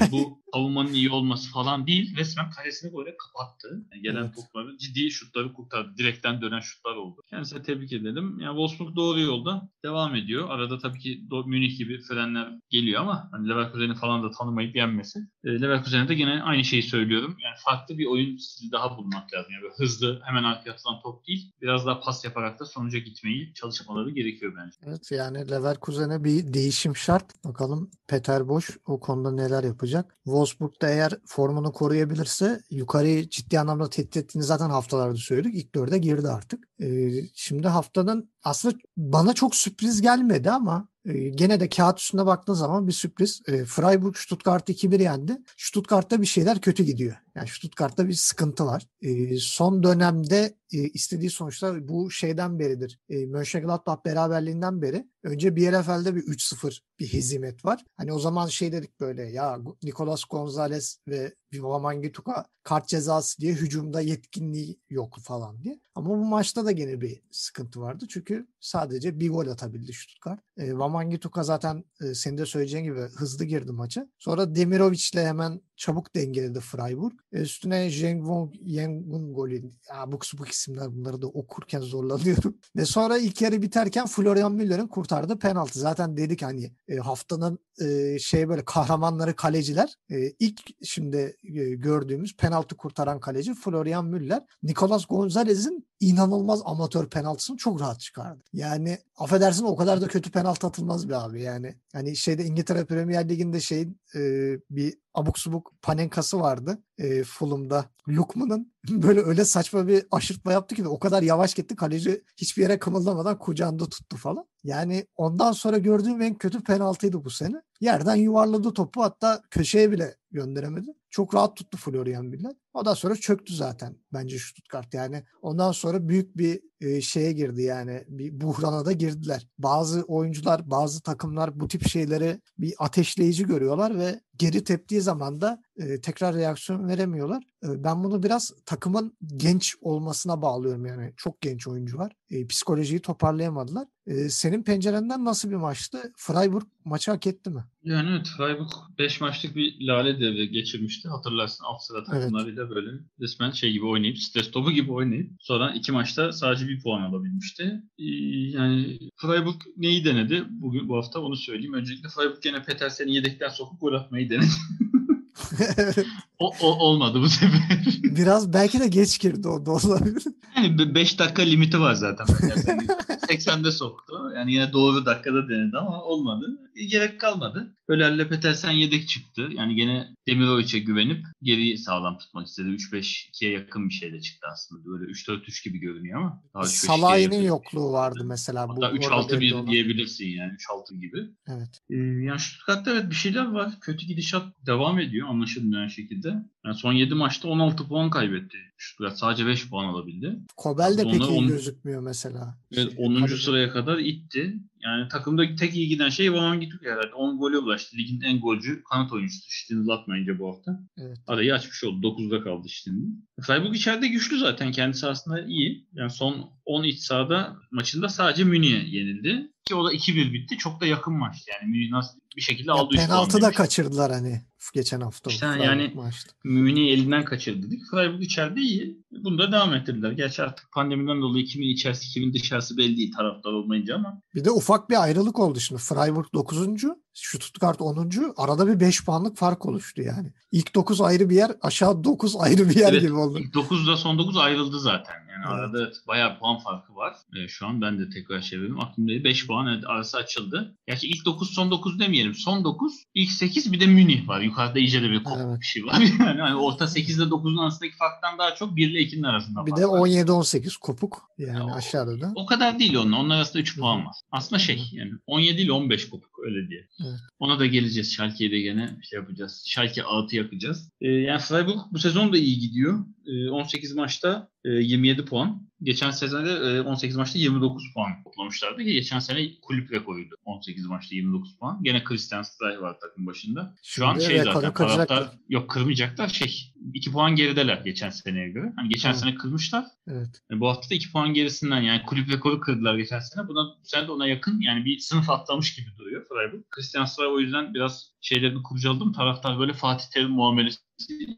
Speaker 2: Yani bu savunmanın iyi olması falan değil. Resmen kalesini böyle kapattı. Yani gelen evet. topları ciddi şutları kurtardı. Direkten dönen şutlar oldu. Kendisine tebrik edelim. Yani Wolfsburg doğru yolda devam ediyor. Arada tabii ki Münih gibi frenler geliyor ama hani Leverkusen'i falan da tanımayıp yenmesi. E, Leverkusen'e de yine aynı şeyi söylüyorum. Yani farklı bir oyun stili daha bulmak lazım. Yani hızlı hemen arkaya atılan top değil. Biraz daha pas yaparak da sonuca gitmeyi çalışmaları gerekiyor bence.
Speaker 1: Evet yani Leverkusen'e bir değişim şart. Bakalım Peter Boş o konuda neler yapacak. Wolfsburg'da eğer formunu koruyabilirse yukarıyı ciddi anlamda tehdit ettiğini zaten haftalarda söyledik. İlk dörde girdi artık. Ee, şimdi haftanın aslında bana çok sürpriz gelmedi ama gene de kağıt üstünde baktığın zaman bir sürpriz. E, Freiburg Stuttgart'ı 2-1 yendi. Stuttgart'ta bir şeyler kötü gidiyor. Yani Stuttgart'ta bir sıkıntı var. E, son dönemde e, istediği sonuçlar bu şeyden beridir. E, Mönchengladbach beraberliğinden beri önce BLFL'de bir 3-0 bir hezimet var. Hani o zaman şey dedik böyle ya Nicolas Gonzalez ve Wamangituka kart cezası diye hücumda yetkinliği yok falan diye. Ama bu maçta da gene bir sıkıntı vardı. Çünkü sadece bir gol atabildi Stuttgart. E, Wamangituka zaten e, senin de söyleyeceğin gibi hızlı girdi maça. Sonra Demirovic ile hemen çabuk dengeledi Freiburg. E, üstüne Jengun Yengun golü. Abuk subuk isimler bunları da okurken zorlanıyorum. Ve (laughs) sonra ilk yarı biterken Florian Müller'in kurtardığı penaltı. Zaten dedik hani e, haftanın şey böyle kahramanları kaleciler. İlk şimdi gördüğümüz penaltı kurtaran kaleci Florian Müller. Nicolas Gonzalez'in inanılmaz amatör penaltısını çok rahat çıkardı. Yani affedersin o kadar da kötü penaltı atılmaz bir abi yani. Hani şeyde İngiltere Premier Ligi'nde şey bir abuk subuk panenkası vardı e, Fulham'da. Lukman'ın (laughs) böyle öyle saçma bir aşırtma yaptı ki o kadar yavaş gitti kaleci hiçbir yere kımıldamadan kucağında tuttu falan. Yani ondan sonra gördüğüm en kötü penaltıydı bu sene. Yerden yuvarladı topu hatta köşeye bile gönderemedi. Çok rahat tuttu Florian Müller. Ondan sonra çöktü zaten bence Stuttgart yani. Ondan sonra büyük bir e, şeye girdi yani bir buhrana da girdiler. Bazı oyuncular, bazı takımlar bu tip şeyleri bir ateşleyici görüyorlar ve geri teptiği zaman da e, tekrar reaksiyon veremiyorlar. E, ben bunu biraz takımın genç olmasına bağlıyorum yani. Çok genç oyuncu var. E, psikolojiyi toparlayamadılar. E, senin pencerenden nasıl bir maçtı? Freiburg maçı hak etti mi?
Speaker 2: Yani evet Freiburg 5 maçlık bir lale devre geçirmişti. Hatırlarsın alt sıra takımlarıyla evet. böyle resmen şey gibi oynayıp stres topu gibi oynayıp sonra iki maçta sadece bir puan alabilmişti. Ee, yani Freiburg neyi denedi bugün bu hafta onu söyleyeyim. Öncelikle Freiburg gene Petersen'i yedekten sokup gol atmayı denedi. (laughs) (laughs) o, o, olmadı bu sefer. (laughs)
Speaker 1: Biraz belki de geç girdi o da olabilir.
Speaker 2: Yani 5 dakika limiti var zaten. 80'de soktu. Yani yine doğru dakikada denedi ama olmadı. Gerek kalmadı. Ölerle Petersen yedek çıktı. Yani gene Demirovic'e güvenip geri sağlam tutmak istedi. 3-5-2'ye yakın bir şeyle çıktı aslında. Böyle 3-4-3 gibi görünüyor ama.
Speaker 1: Salah'ın yokluğu vardı mesela.
Speaker 2: Hatta 3-6-1 diyebilirsin yani. 3-6 gibi.
Speaker 1: Evet.
Speaker 2: Ee, yani Stuttgart'ta evet bir şeyler var. Kötü gidişat devam ediyor anlaşılmayan şekilde. Yani son 7 maçta 16 puan kaybetti. Stuttgart sadece 5 puan alabildi.
Speaker 1: Kobel de pek iyi on... gözükmüyor mesela.
Speaker 2: Evet 10. sıraya kadar itti. Yani takımda tek iyi giden şey Van Gituk herhalde. 10 gole ulaştı. Ligin en golcü kanat oyuncusu. Şitin'i atmayınca bu hafta. Evet. Arayı açmış oldu. 9'da kaldı Şitin'in. Freiburg içeride güçlü zaten. Kendisi aslında iyi. Yani son 10 iç sahada maçında sadece Münih'e yenildi. Ki o da 2-1 bitti. Çok da yakın maçtı. Yani Münih nasıl bir şekilde ya aldı.
Speaker 1: Penaltı da kaçırdılar hani geçen hafta.
Speaker 2: İşte yani maçta. Münih'i elinden kaçırdı dedik. Freiburg içeride iyi. Bunu da devam ettirdiler. Gerçi artık pandemiden dolayı kimin içerisi kimin dışarısı belli değil taraftar olmayınca ama.
Speaker 1: Bir de ufak bir ayrılık oldu şimdi. Freiburg 9. Stuttgart 10. Arada bir 5 puanlık fark oluştu yani. İlk 9 ayrı bir yer, aşağı 9 ayrı bir yer
Speaker 2: evet,
Speaker 1: gibi oldu.
Speaker 2: İlk 9'da son 9 ayrıldı zaten. Yani evet. arada bayağı puan farkı var. E, şu an ben de tekrar çevirdim. Aklımda 5 puan arası açıldı. Gerçi ilk 9 son 9 demeyelim. Son 9, ilk 8 bir de Münih var. Yukarıda iyice de bir kopuk evet. bir şey var. (laughs) yani hani orta 8 ile 9'un arasındaki farktan daha çok 1 ile 2'nin arasında
Speaker 1: Bir de 17-18 kopuk. Yani ya, aşağıda da.
Speaker 2: O kadar değil onun. Onun arasında 3 puan var. Aslında şey yani 17 ile 15 kopuk öyle diye. Evet. Ona da geleceğiz. Schalke'ye de gene şey yapacağız. Schalke altı yapacağız. Ee, yani Freiburg bu sezon da iyi gidiyor. 18 e, maçta 27 e, puan. Geçen sezonda 18 maçta 29 puan toplamışlardı ki geçen sene kulüp rekoruydu. 18 maçta 29 puan. Gene Christian Streich var takım başında. Şu Şimdi an şey zaten taraftar yok kırmayacaklar şey 2 puan gerideler geçen seneye göre. Hani geçen evet. sene kırmışlar. Evet. Yani bu hafta da 2 puan gerisinden yani kulüp rekoru kırdılar geçen sene. Buna bu sene de ona yakın yani bir sınıf atlamış gibi duruyor Freiburg. Christian Streich o yüzden biraz şeylerini kurcaladım. Taraftar böyle Fatih Terim muamelesi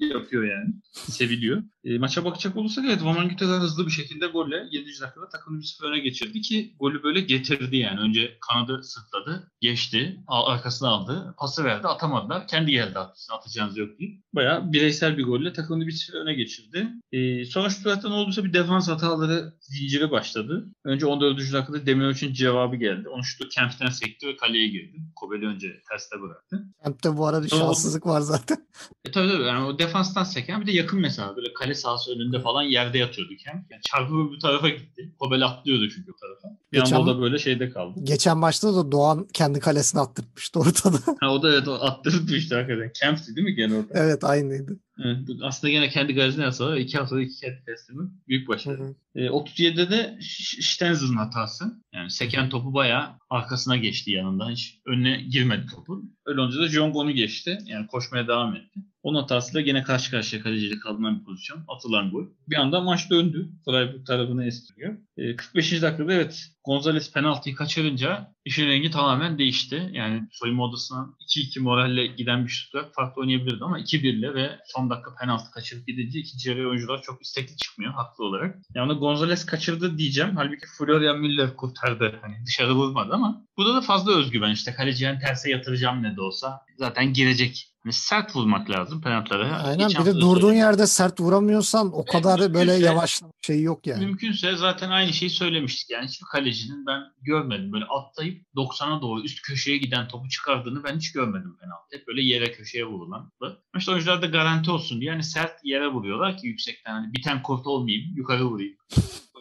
Speaker 2: yapıyor yani. Seviliyor. E, maça bakacak olursak evet Roman Güteler hızlı bir şekilde golle 7. dakikada takımı 1-0 öne geçirdi ki golü böyle getirdi yani. Önce kanadı sırtladı, geçti, arkasına aldı, pası verdi, atamadılar. Kendi geldi attı. Atacağınız yok deyip. Bayağı bireysel bir golle takımını 1-0 öne geçirdi. E, sonra Stuttgart'ta ne olduysa bir defans hataları zinciri başladı. Önce 14. dakikada Demiroviç'in cevabı geldi. Onu şutu Kemp'ten sekti ve kaleye girdi. Kobel'i önce terste bıraktı.
Speaker 1: Kemp'te bu arada bir şanssızlık var zaten.
Speaker 2: E, tabii tabii yani o defanstan seken bir de yakın mesafe böyle kale sahası önünde falan yerde yatıyordu Kemp. Yani çarpı bir tarafa gitti. Kobel atlıyordu çünkü o tarafa. Bir geçen, anda o da böyle şeyde kaldı.
Speaker 1: Geçen maçta da Doğan kendi kalesine attırmıştı ortada.
Speaker 2: Ha, o da evet o attırmıştı hakikaten. Kemp'ti değil mi gene orada?
Speaker 1: Evet aynıydı.
Speaker 2: Evet, aslında yine kendi gazetine yazsalar iki haftada iki kendi teslimi büyük başarı. E, 37'de de Stenzer'ın hatası. Yani seken topu bayağı arkasına geçti yanından. Hiç önüne girmedi topu. Öyle olunca da Jong onu geçti. Yani koşmaya devam etti. Onun hatasıyla gene karşı karşıya kaleciyle kalınan bir pozisyon. Atılan gol. Bir anda maç döndü. Freiburg tarafını estiriyor. E, 45. dakikada evet Gonzales penaltıyı kaçırınca işin rengi tamamen değişti. Yani soyunma odasına 2-2 moralle giden bir şutlar farklı oynayabilirdi ama 2-1'le ve son dakika penaltı kaçırıp gidince ikinci yarı oyuncular çok istekli çıkmıyor haklı olarak. Yani Gonzales kaçırdı diyeceğim. Halbuki Florian Müller kurtardı. Hani dışarı vurmadı ama burada da fazla özgüven işte. Kaleci yani terse yatıracağım ne de olsa zaten girecek Hani sert vurmak lazım penaltılara.
Speaker 1: Aynen bir de durduğun yerde sert vuramıyorsan o kadar evet, böyle yavaş şey yok yani.
Speaker 2: Mümkünse zaten aynı şeyi söylemiştik. Yani hiçbir kalecinin ben görmedim. Böyle atlayıp 90'a doğru üst köşeye giden topu çıkardığını ben hiç görmedim penaltı. Hep böyle yere köşeye vurulan. İşte oyuncular da garanti olsun diye yani sert yere vuruyorlar ki yüksekten hani biten kurt olmayayım yukarı vurayım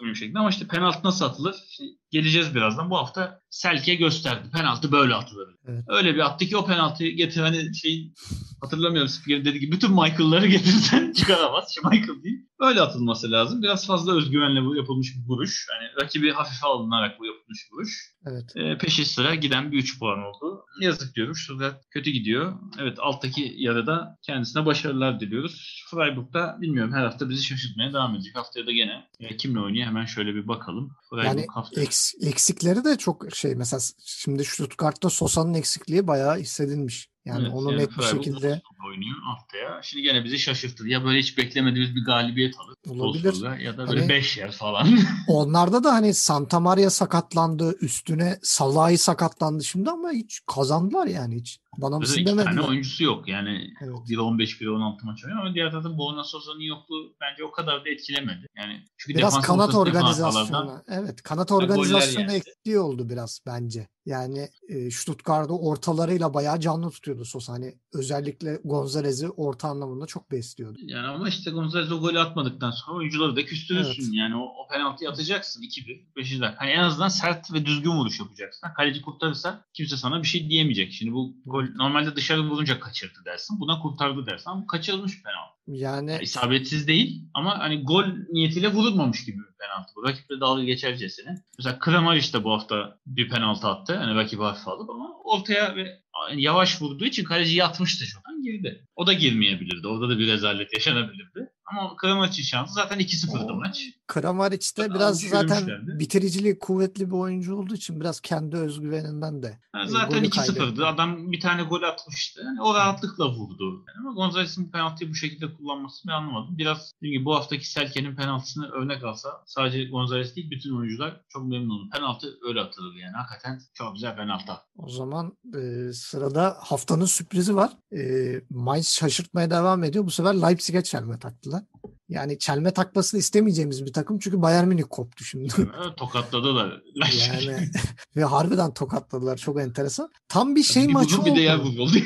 Speaker 2: bir şekilde. Ama işte penaltı nasıl atılır? Geleceğiz birazdan. Bu hafta Selke gösterdi. Penaltı böyle atılır. Evet. Öyle bir attı ki o penaltıyı getir hani şey hatırlamıyorum spiker dedi ki bütün Michael'ları (laughs) getirsen çıkaramaz. Şu Michael değil. Öyle atılması lazım. Biraz fazla özgüvenle bu yapılmış bir vuruş. Yani rakibi hafife alınarak bu yapılmış bir vuruş. Evet. E, peşi sıra giden bir 3 puan oldu. Yazık diyoruz. Şurada kötü gidiyor. Evet alttaki yarıda kendisine başarılar diliyoruz. Freiburg'da bilmiyorum her hafta bizi şaşırtmaya devam edecek. Haftaya da gene e, kimle oynuyor hemen şöyle bir bakalım.
Speaker 1: Freiburg yani haftaya... eks, eksikleri de çok şey mesela şimdi Stuttgart'ta Sosa'nın eksikliği bayağı hissedilmiş. Yani evet, onu yani net bir şekilde
Speaker 2: oynuyor haftaya. Şimdi gene bizi şaşırttı. Ya böyle hiç beklemediğimiz bir galibiyet alır. Olabilir. Ya da böyle 5 hani, yer falan. (laughs)
Speaker 1: onlarda da hani Santa Maria sakatlandı. Üstüne Salah'ı sakatlandı şimdi ama hiç kazandılar yani hiç. Bana mısın iki
Speaker 2: tane oyuncusu yok. Yani evet. biri 15 biri 16 maç oynuyor ama diğer tarafta Bona Sosa'nın yokluğu bence o kadar da etkilemedi. Yani
Speaker 1: çünkü biraz kanat organizasyonu. Evet, kanat organizasyonu eksikliği oldu biraz bence. Yani e, Stuttgart'ı ortalarıyla bayağı canlı tutuyordu Sosa. Hani özellikle Gonzalez'i orta anlamında çok besliyordu.
Speaker 2: Yani ama işte Gonzalez o golü atmadıktan sonra oyuncuları da küstürürsün. Evet. Yani o, o penaltıyı atacaksın 2-1, 5. dakika. Hani en azından sert ve düzgün vuruş yapacaksın. Kaleci kurtarırsa kimse sana bir şey diyemeyecek. Şimdi bu gol normalde dışarı vurunca kaçırdı dersin. Buna kurtardı dersin ama bu kaçırılmış penaltı. Yani... yani isabetsiz değil ama hani gol niyetiyle vurulmamış gibi bir penaltı bu. Rakiple dalga geçercesine. Mesela Kramaric de bu hafta bir penaltı attı. Hani rakibi hafife alıp ama ortaya ve yavaş vurduğu için kaleci yatmıştı şu an girdi. O da girmeyebilirdi. Orada da bir rezalet yaşanabilirdi. Ama Kramaric şansı zaten 2-0'dı maç.
Speaker 1: Kramaric de biraz zaten bitiriciliği kuvvetli bir oyuncu olduğu için biraz kendi özgüveninden de.
Speaker 2: Yani e, zaten 2-0'dı. Adam bir tane gol atmıştı. Yani o rahatlıkla vurdu. Yani ama Gonzalez'in penaltıyı bu şekilde kullanmasını ben anlamadım. Biraz gibi bu haftaki Selke'nin penaltısını örnek alsa sadece Gonzalez değil bütün oyuncular çok memnun olur. Penaltı öyle atılır yani. Hakikaten çok güzel penaltı.
Speaker 1: O zaman e, sırada haftanın sürprizi var. E, Mainz şaşırtmaya devam ediyor. Bu sefer Leipzig'e çelme taktılar. Yani çelme takmasını istemeyeceğimiz bir takım çünkü Bayern Münih koptu şimdi. (laughs)
Speaker 2: Tokatladılar.
Speaker 1: yani ve harbiden tokatladılar. Çok enteresan. Tam bir şey
Speaker 2: bir
Speaker 1: maçı oldu.
Speaker 2: Bir de yer oldu. (laughs)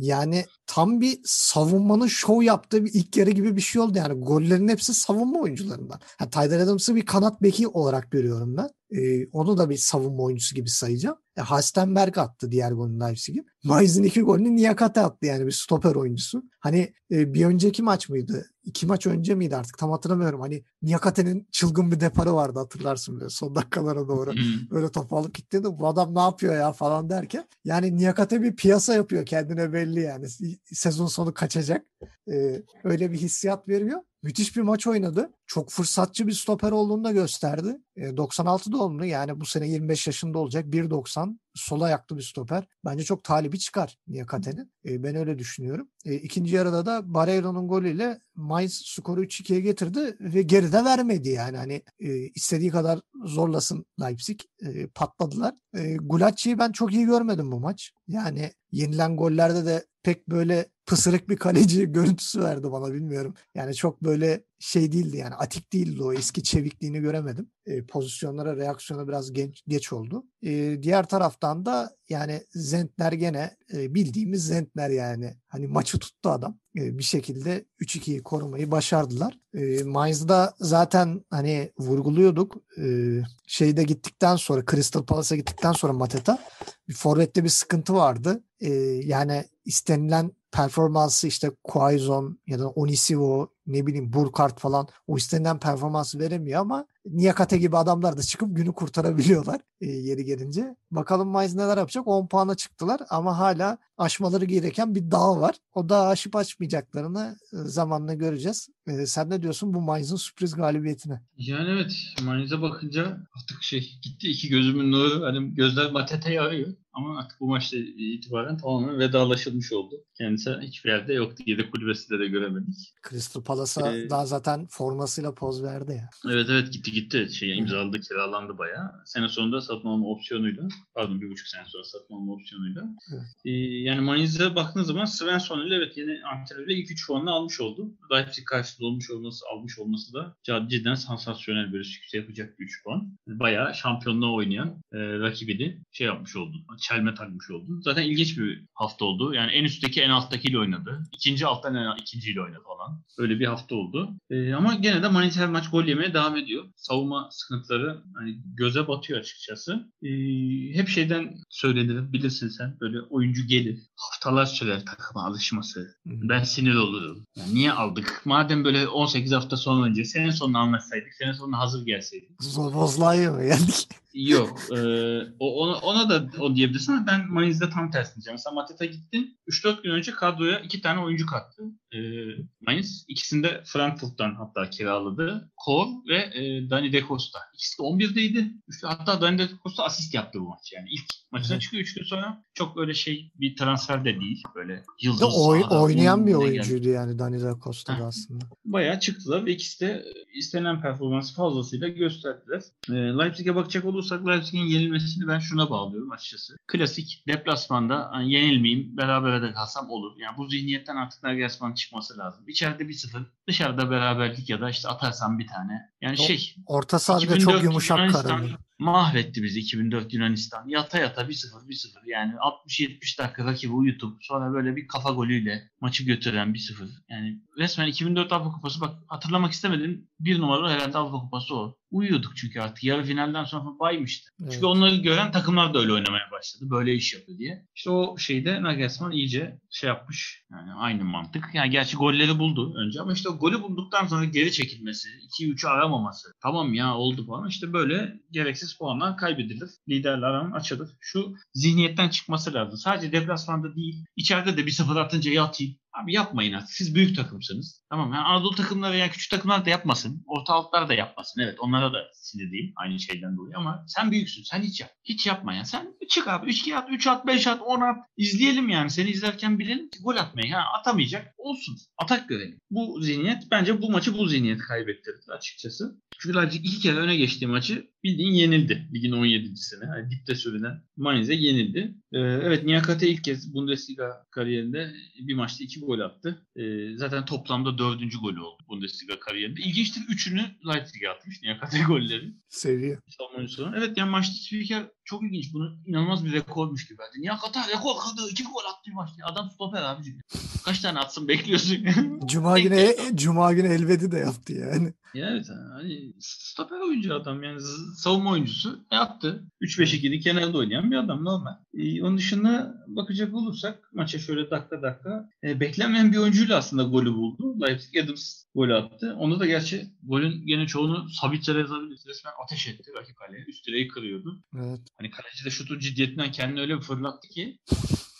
Speaker 1: Yani tam bir savunmanın şov yaptığı bir ilk yarı gibi bir şey oldu. Yani gollerin hepsi savunma oyuncularından. Yani Tyler Adams'ı bir kanat beki olarak görüyorum ben. E, onu da bir savunma oyuncusu gibi sayacağım. E, Halstenberg attı diğer golünü Leipzig'in. Mainz'in iki golünü Niyakate attı yani bir stoper oyuncusu. Hani e, bir önceki maç mıydı? İki maç önce miydi artık tam hatırlamıyorum. Hani Niyakate'nin çılgın bir deparı vardı hatırlarsın böyle son dakikalara doğru. böyle topu alıp gitti de bu adam ne yapıyor ya falan derken. Yani Niyakate bir piyasa yapıyor kendine belli yani. Sezon sonu kaçacak. E, öyle bir hissiyat veriyor. Müthiş bir maç oynadı. Çok fırsatçı bir stoper olduğunu da gösterdi. E, 96 doğumlu yani bu sene 25 yaşında olacak. 1.90 sol ayaklı bir stoper. Bence çok talibi çıkar Niyakate'nin. E, ben öyle düşünüyorum. E, ikinci yarıda da Barreiro'nun golüyle Mainz skoru 3-2'ye getirdi ve geride vermedi yani. Hani e, istediği kadar zorlasın Leipzig. E, patladılar. E, Gulacci'yi ben çok iyi görmedim bu maç. Yani yenilen gollerde de pek böyle pısırık bir kaleci (laughs) görüntüsü verdi bana bilmiyorum. Yani çok böyle şey değildi yani atik değildi o eski çevikliğini göremedim. E, pozisyonlara reaksiyonu biraz genç, geç oldu. E, diğer taraftan da yani Zentner gene e, bildiğimiz Zentner yani. Hani maçı tuttu adam. E, bir şekilde 3-2'yi korumayı başardılar. E, Mainz'da zaten hani vurguluyorduk. E, şeyde gittikten sonra Crystal Palace'a gittikten sonra Mateta bir forvette bir sıkıntı vardı. E, yani istenilen performansı işte Quaison ya da Onisivo ne bileyim Burkart falan o istenilen performansı veremiyor ama Niyakate gibi adamlar da çıkıp günü kurtarabiliyorlar e, yeri gelince. Bakalım Mainz neler yapacak? 10 puana çıktılar ama hala aşmaları gereken bir dağ var. O dağı aşıp açmayacaklarını e, zamanla göreceğiz. E, sen ne diyorsun bu Mainz'ın sürpriz galibiyetine?
Speaker 2: Yani evet Mainz'e bakınca artık şey gitti iki gözümün nuru. Hani gözler Matete'yi arıyor. Ama artık bu maçta itibaren tamamen vedalaşılmış oldu. Kendisi hiçbir yerde yoktu. Yedek kulübesinde de göremedik.
Speaker 1: Crystal Palace'a ee, daha zaten formasıyla poz verdi ya.
Speaker 2: Evet evet gitti gitti. Şey, imzaladı kiralandı bayağı. Sene sonunda satın alma opsiyonuyla pardon bir buçuk sene sonra satın alma opsiyonuyla. Ee, yani Mainz'e baktığınız zaman Svensson ile evet yeni antrenörle ilk üç puanını almış oldu. Leipzig karşısında olmuş olması, almış olması da cidden sansasyonel böyle sükse yapacak bir 3 puan. Bayağı şampiyonluğa oynayan e, rakibini şey yapmış oldu. Çelme takmış oldu. Zaten ilginç bir hafta oldu. Yani en üstteki en alttakiyle oynadı. İkinci alttan en ikinciyle oynadı falan. Öyle bir hafta oldu. E, ama gene de her maç gol yemeye devam ediyor. Savunma sıkıntıları hani göze batıyor açıkçası. E, hep şeyden söylenir bilirsin sen böyle oyuncu gelir. Haftalar sürer takıma alışması. Ben sinir olurum. Yani niye aldık? Madem böyle 18 hafta sonra önce senin sonunu anlatsaydık, senin sonuna hazır gelseydik.
Speaker 1: Zobozlaya mı geldik? (laughs)
Speaker 2: Yok. E, ona, ona da o diyebilirsin ama ben Mainz'de tam tersini diyeceğim. Mesela Mateta gitti. 3-4 gün önce kadroya iki tane oyuncu kattı. E, Mainz. İkisini de Frankfurt'tan hatta kiraladı. Kor ve e, Dani De Costa. İkisi de 11'deydi. Hatta Dani De Costa asist yaptı bu maç. Yani ilk maçına çıkıyor 3 gün sonra. Çok öyle şey bir transfer de değil. Böyle yıldız.
Speaker 1: Oy, oynayan bir oyuncuydu geldi. yani Dani De Costa da aslında.
Speaker 2: Bayağı çıktılar ve ikisi de istenen performansı fazlasıyla gösterdiler. E, Leipzig'e bakacak olursak Leipzig'in yenilmesini ben şuna bağlıyorum açıkçası. Klasik deplasmanda hani yenilmeyeyim beraber de kalsam olur. Yani bu zihniyetten artık Nagelsmann çıkması lazım. İçeride bir sıfır, dışarıda beraberlik ya da işte atarsam bir tane. Yani o, şey.
Speaker 1: Orta sahada çok yumuşak kararlı
Speaker 2: mahvetti bizi 2004 Yunanistan. Yata yata 1-0 1-0 yani 60-70 dakika rakibi uyutup sonra böyle bir kafa golüyle maçı götüren 1-0. Yani resmen 2004 Avrupa Kupası bak hatırlamak istemedim. Bir numaralı herhalde Avrupa Kupası o. Uyuyorduk çünkü artık yarı finalden sonra baymıştı. Evet. Çünkü onları gören takımlar da öyle oynamaya başladı. Böyle iş yapıyor diye. İşte o şeyde Nagelsmann iyice şey yapmış. Yani aynı mantık. Yani gerçi golleri buldu önce ama işte o golü bulduktan sonra geri çekilmesi, 2-3'ü aramaması. Tamam ya oldu falan. İşte böyle gereksiz puanlar kaybedilir. Liderler aran açılır. Şu zihniyetten çıkması lazım. Sadece deplasmanda değil. İçeride de bir sıfır atınca yatayım. Abi yapmayın artık. Siz büyük takımsınız. Tamam yani Anadolu takımları veya küçük takımlar da yapmasın. Orta altlar da yapmasın. Evet onlara da sinir değil. Aynı şeyden dolayı ama sen büyüksün. Sen hiç yap. Hiç yapma ya. Sen çık abi. 3 at, 3 at, 5 at, 10 at. İzleyelim yani. Seni izlerken bilelim ki gol atmayı. Ha, atamayacak. Olsun. Atak görelim. Bu zihniyet bence bu maçı bu zihniyet kaybettirdi açıkçası. Leipzig iki kere öne geçtiği maçı bildiğin yenildi. Ligin 17.sine. Yani dipte sürülen Mainz'e yenildi. Ee, evet Niyakate ilk kez Bundesliga kariyerinde bir maçta iki gol attı. Ee, zaten toplamda dördüncü golü oldu Bundesliga kariyerinde. İlginçtir üçünü Leipzig'e atmış Niyakate (laughs) golleri.
Speaker 1: Seviye.
Speaker 2: Evet yani maçta spiker çok ilginç. Bunu inanılmaz bir rekormuş gibi bence. Niyakate rekor kırdı. iki gol attı bir maçta. Adam stoper abicim. Kaç tane atsın bekliyorsun?
Speaker 1: Cuma günü (laughs) Cuma günü elvedi de yaptı yani.
Speaker 2: Ya evet hani stoper oyuncu adam yani savunma oyuncusu yaptı. 3-5-2'de kenarda oynayan bir adam normal. Ee, onun dışında bakacak olursak maça şöyle dakika dakika e, beklenmeyen bir oyuncuyla aslında golü buldu. Leipzig Adams golü attı. Onu da gerçi golün gene çoğunu Sabitzer yazabiliriz. Resmen ateş etti rakip kaleye. Üst direği kırıyordu.
Speaker 1: Evet.
Speaker 2: Hani kaleci de şutun ciddiyetinden kendini öyle bir fırlattı ki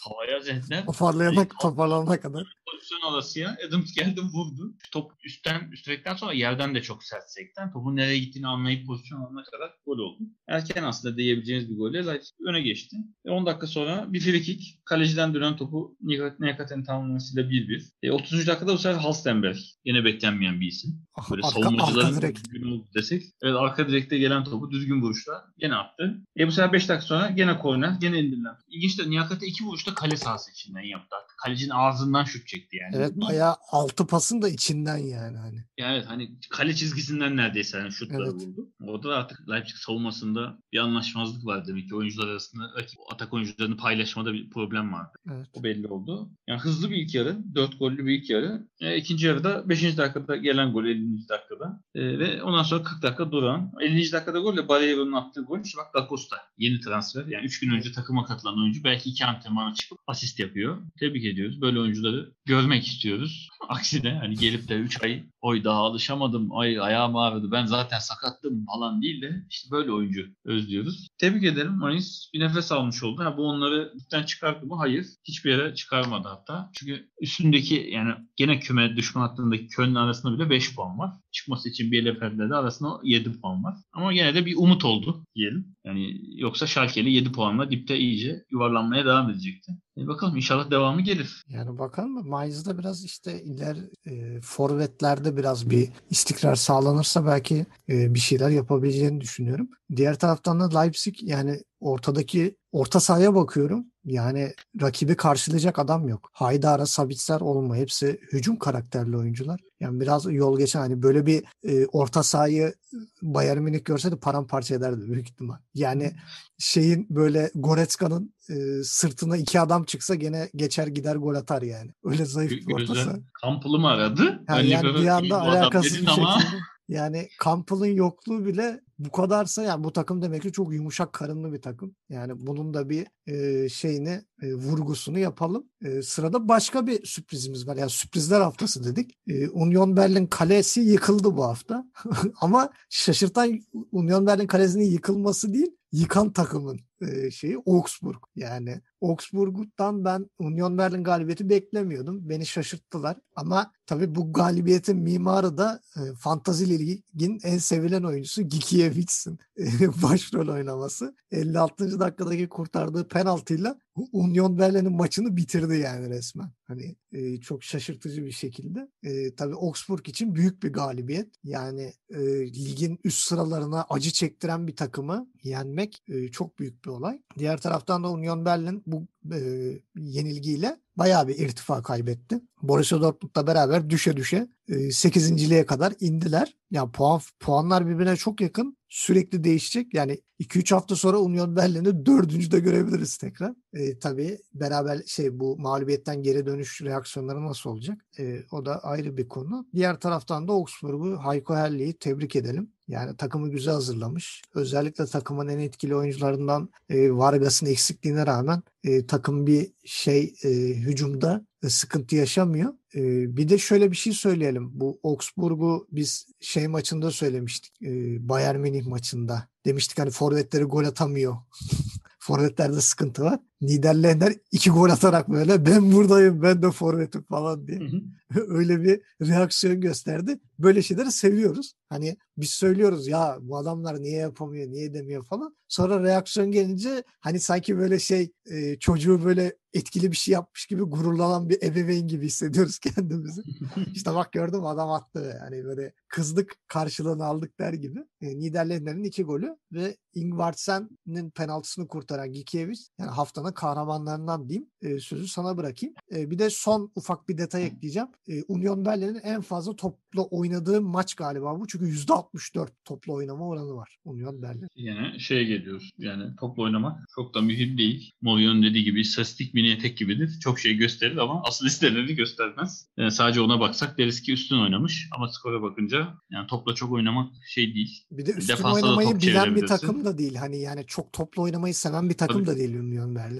Speaker 2: havaya zehirler.
Speaker 1: Toparlayana, toparlanana kadar.
Speaker 2: Pozisyon arasıya Adams geldi vurdu. Top üstten, üstrekten sonra yerden de çok sert sekten. Topun nereye gittiğini anlayıp pozisyon alana kadar gol oldu. Erken aslında diyebileceğiniz bir golle Leipzig öne geçti. Ve 10 dakika sonra bir free kick. Kaleciden dönen topu Niyakaten'in tamamlamasıyla 1-1. E, 30. dakikada bu sefer Halstenberg. Yine beklenmeyen bir isim.
Speaker 1: Ah,
Speaker 2: Böyle
Speaker 1: arka,
Speaker 2: savunmacıların
Speaker 1: arka
Speaker 2: düzgün oldu desek. Evet arka direkte gelen topu düzgün vuruşla gene attı. E bu sefer 5 dakika sonra gene korner, gene indirilen. İlginç de Niyakate iki vuruşta kale sahası içinden yaptı. Kalecinin ağzından şut çekti yani.
Speaker 1: Evet bayağı altı pasın da içinden yani hani.
Speaker 2: Yani evet hani kale çizgisinden neredeyse hani şutları
Speaker 1: Evet.
Speaker 2: vurdu. Orada da artık Leipzig savunmasında bir anlaşmazlık var demek ki oyuncular arasında rakip atak oyuncularını paylaşmada bir problem vardı.
Speaker 1: Evet.
Speaker 2: O belli oldu. Yani hızlı bir ilk yarı. 4 gollü bir ilk yarı. E, ikinci yarıda 5. dakikada gelen gol 50. dakikada. E, ve ondan sonra 40 dakika duran. 50. dakikada golle Barreiro'nun attığı gol. İşte bak Da Costa. Yeni transfer. Yani 3 gün önce takıma katılan oyuncu. Belki 2 antrenmana çıkıp asist yapıyor. Tebrik ediyoruz. Böyle oyuncuları görmek istiyoruz. (laughs) Aksine hani gelip de 3 ay oy daha alışamadım. Ay ayağım ağrıdı. Ben zaten sakattım falan değil de işte böyle oyuncu özlüyoruz. Tebrik ederim. Mayıs bir nefes almış oldu. Ha, bu onları ligden çıkarttı mı? Hayır. Hiçbir yere çıkarmadı hatta. Çünkü üstündeki yani gene küme düşman hattındaki Köln arasında bile 5 puan var. Çıkması için Bielefeld'de de arasında 7 puan var. Ama gene de bir umut oldu diyelim. Yani yoksa Schalke'li 7 puanla dipte iyice yuvarlanmaya devam edecekti. E bakalım inşallah devamı gelir.
Speaker 1: Yani bakalım mı? Mayıs'da biraz işte iler e, forvetlerde biraz bir istikrar sağlanırsa belki e, bir şeyler yapabileceğini düşünüyorum. Diğer taraftan da Leipzig yani ortadaki orta sahaya bakıyorum. Yani rakibi karşılayacak adam yok. Haydara, Sabitzer olma. Hepsi hücum karakterli oyuncular. Yani biraz yol geçen hani böyle bir e, orta sahayı Bayern Münih görseydi paramparça ederdi büyük ihtimal. Yani şeyin böyle Goretzka'nın e, sırtına iki adam çıksa gene geçer gider gol atar yani. (laughs) Öyle zayıf bir orta saha.
Speaker 2: Kampılı mı aradı?
Speaker 1: Yani
Speaker 2: libero
Speaker 1: bir anda alakasız bir
Speaker 2: ama
Speaker 1: şekilde. Yani Campbell'ın yokluğu bile bu kadarsa yani bu takım demek ki çok yumuşak karınlı bir takım. Yani bunun da bir e, şeyini e, vurgusunu yapalım. E, sırada başka bir sürprizimiz var. Yani sürprizler haftası dedik. E, Union Berlin kalesi yıkıldı bu hafta. (laughs) Ama şaşırtan Union Berlin kalesinin yıkılması değil, yıkan takımın e, şeyi Augsburg. Yani Augsburg'dan ben Union Berlin galibiyeti beklemiyordum. Beni şaşırttılar. Ama tabii bu galibiyetin mimarı da e, Fantasy Lig'in en sevilen oyuncusu Gikiewicz'in e, (laughs) başrol oynaması. 56. dakikadaki kurtardığı penaltıyla Union Berlin'in maçını bitirdi yani resmen. Hani e, çok şaşırtıcı bir şekilde. E, tabii Augsburg için büyük bir galibiyet. Yani e, ligin üst sıralarına acı çektiren bir takımı yenmek e, çok büyük bir olay. Diğer taraftan da Union Berlin bu e, yenilgiyle bayağı bir irtifa kaybetti. Borussia Dortmund'la beraber düşe düşe e, 8.liğe kadar indiler. Yani puan puanlar birbirine çok yakın. Sürekli değişecek. Yani 2-3 hafta sonra Union Berlin'i dördüncüde görebiliriz tekrar. E, tabii beraber şey bu mağlubiyetten geri dönüş reaksiyonları nasıl olacak? E, o da ayrı bir konu. Diğer taraftan da Augsburg'u Hayko Herli'yi tebrik edelim. Yani takımı güzel hazırlamış. Özellikle takımın en etkili oyuncularından e, Vargas'ın eksikliğine rağmen e, takım bir şey e, hücumda e, sıkıntı yaşamıyor. E, bir de şöyle bir şey söyleyelim. Bu Augsburg'u biz şey maçında söylemiştik. E, Bayern Münih maçında. Demiştik hani forvetleri gol atamıyor. (laughs) Forvetlerde sıkıntı var. Niederländer iki gol atarak böyle ben buradayım ben de forvetim falan diye (laughs) öyle bir reaksiyon gösterdi. Böyle şeyleri seviyoruz. Hani biz söylüyoruz ya bu adamlar niye yapamıyor, niye edemiyor falan. Sonra reaksiyon gelince hani sanki böyle şey e, çocuğu böyle etkili bir şey yapmış gibi gururlanan bir ebeveyn gibi hissediyoruz (laughs) kendimizi. (laughs) işte bak gördüm adam attı. Yani böyle kızdık karşılığını aldık der gibi. E, Niederländer'in iki golü ve Ingvartsen'in penaltısını kurtaran Gikiewicz yani haftanın haftanın kahramanlarından diyeyim. E, sözü sana bırakayım. E, bir de son ufak bir detay ekleyeceğim. E, Union Berlin'in en fazla topla oynadığı maç galiba bu. Çünkü %64 topla oynama oranı var Union Berlin.
Speaker 2: Yine şeye geliyoruz. Yani topla oynamak çok da mühim değil. Mourinho'nun dediği gibi istatistik mini etek gibidir. Çok şey gösterir ama asıl istediğini göstermez. Yani sadece ona baksak deriz ki üstün oynamış. Ama skora bakınca yani topla çok oynamak şey değil.
Speaker 1: Bir de üstün
Speaker 2: Defansa
Speaker 1: oynamayı
Speaker 2: top
Speaker 1: bilen bir takım da değil. Hani yani çok topla oynamayı seven bir takım
Speaker 2: Tabii.
Speaker 1: da değil Union Berlin.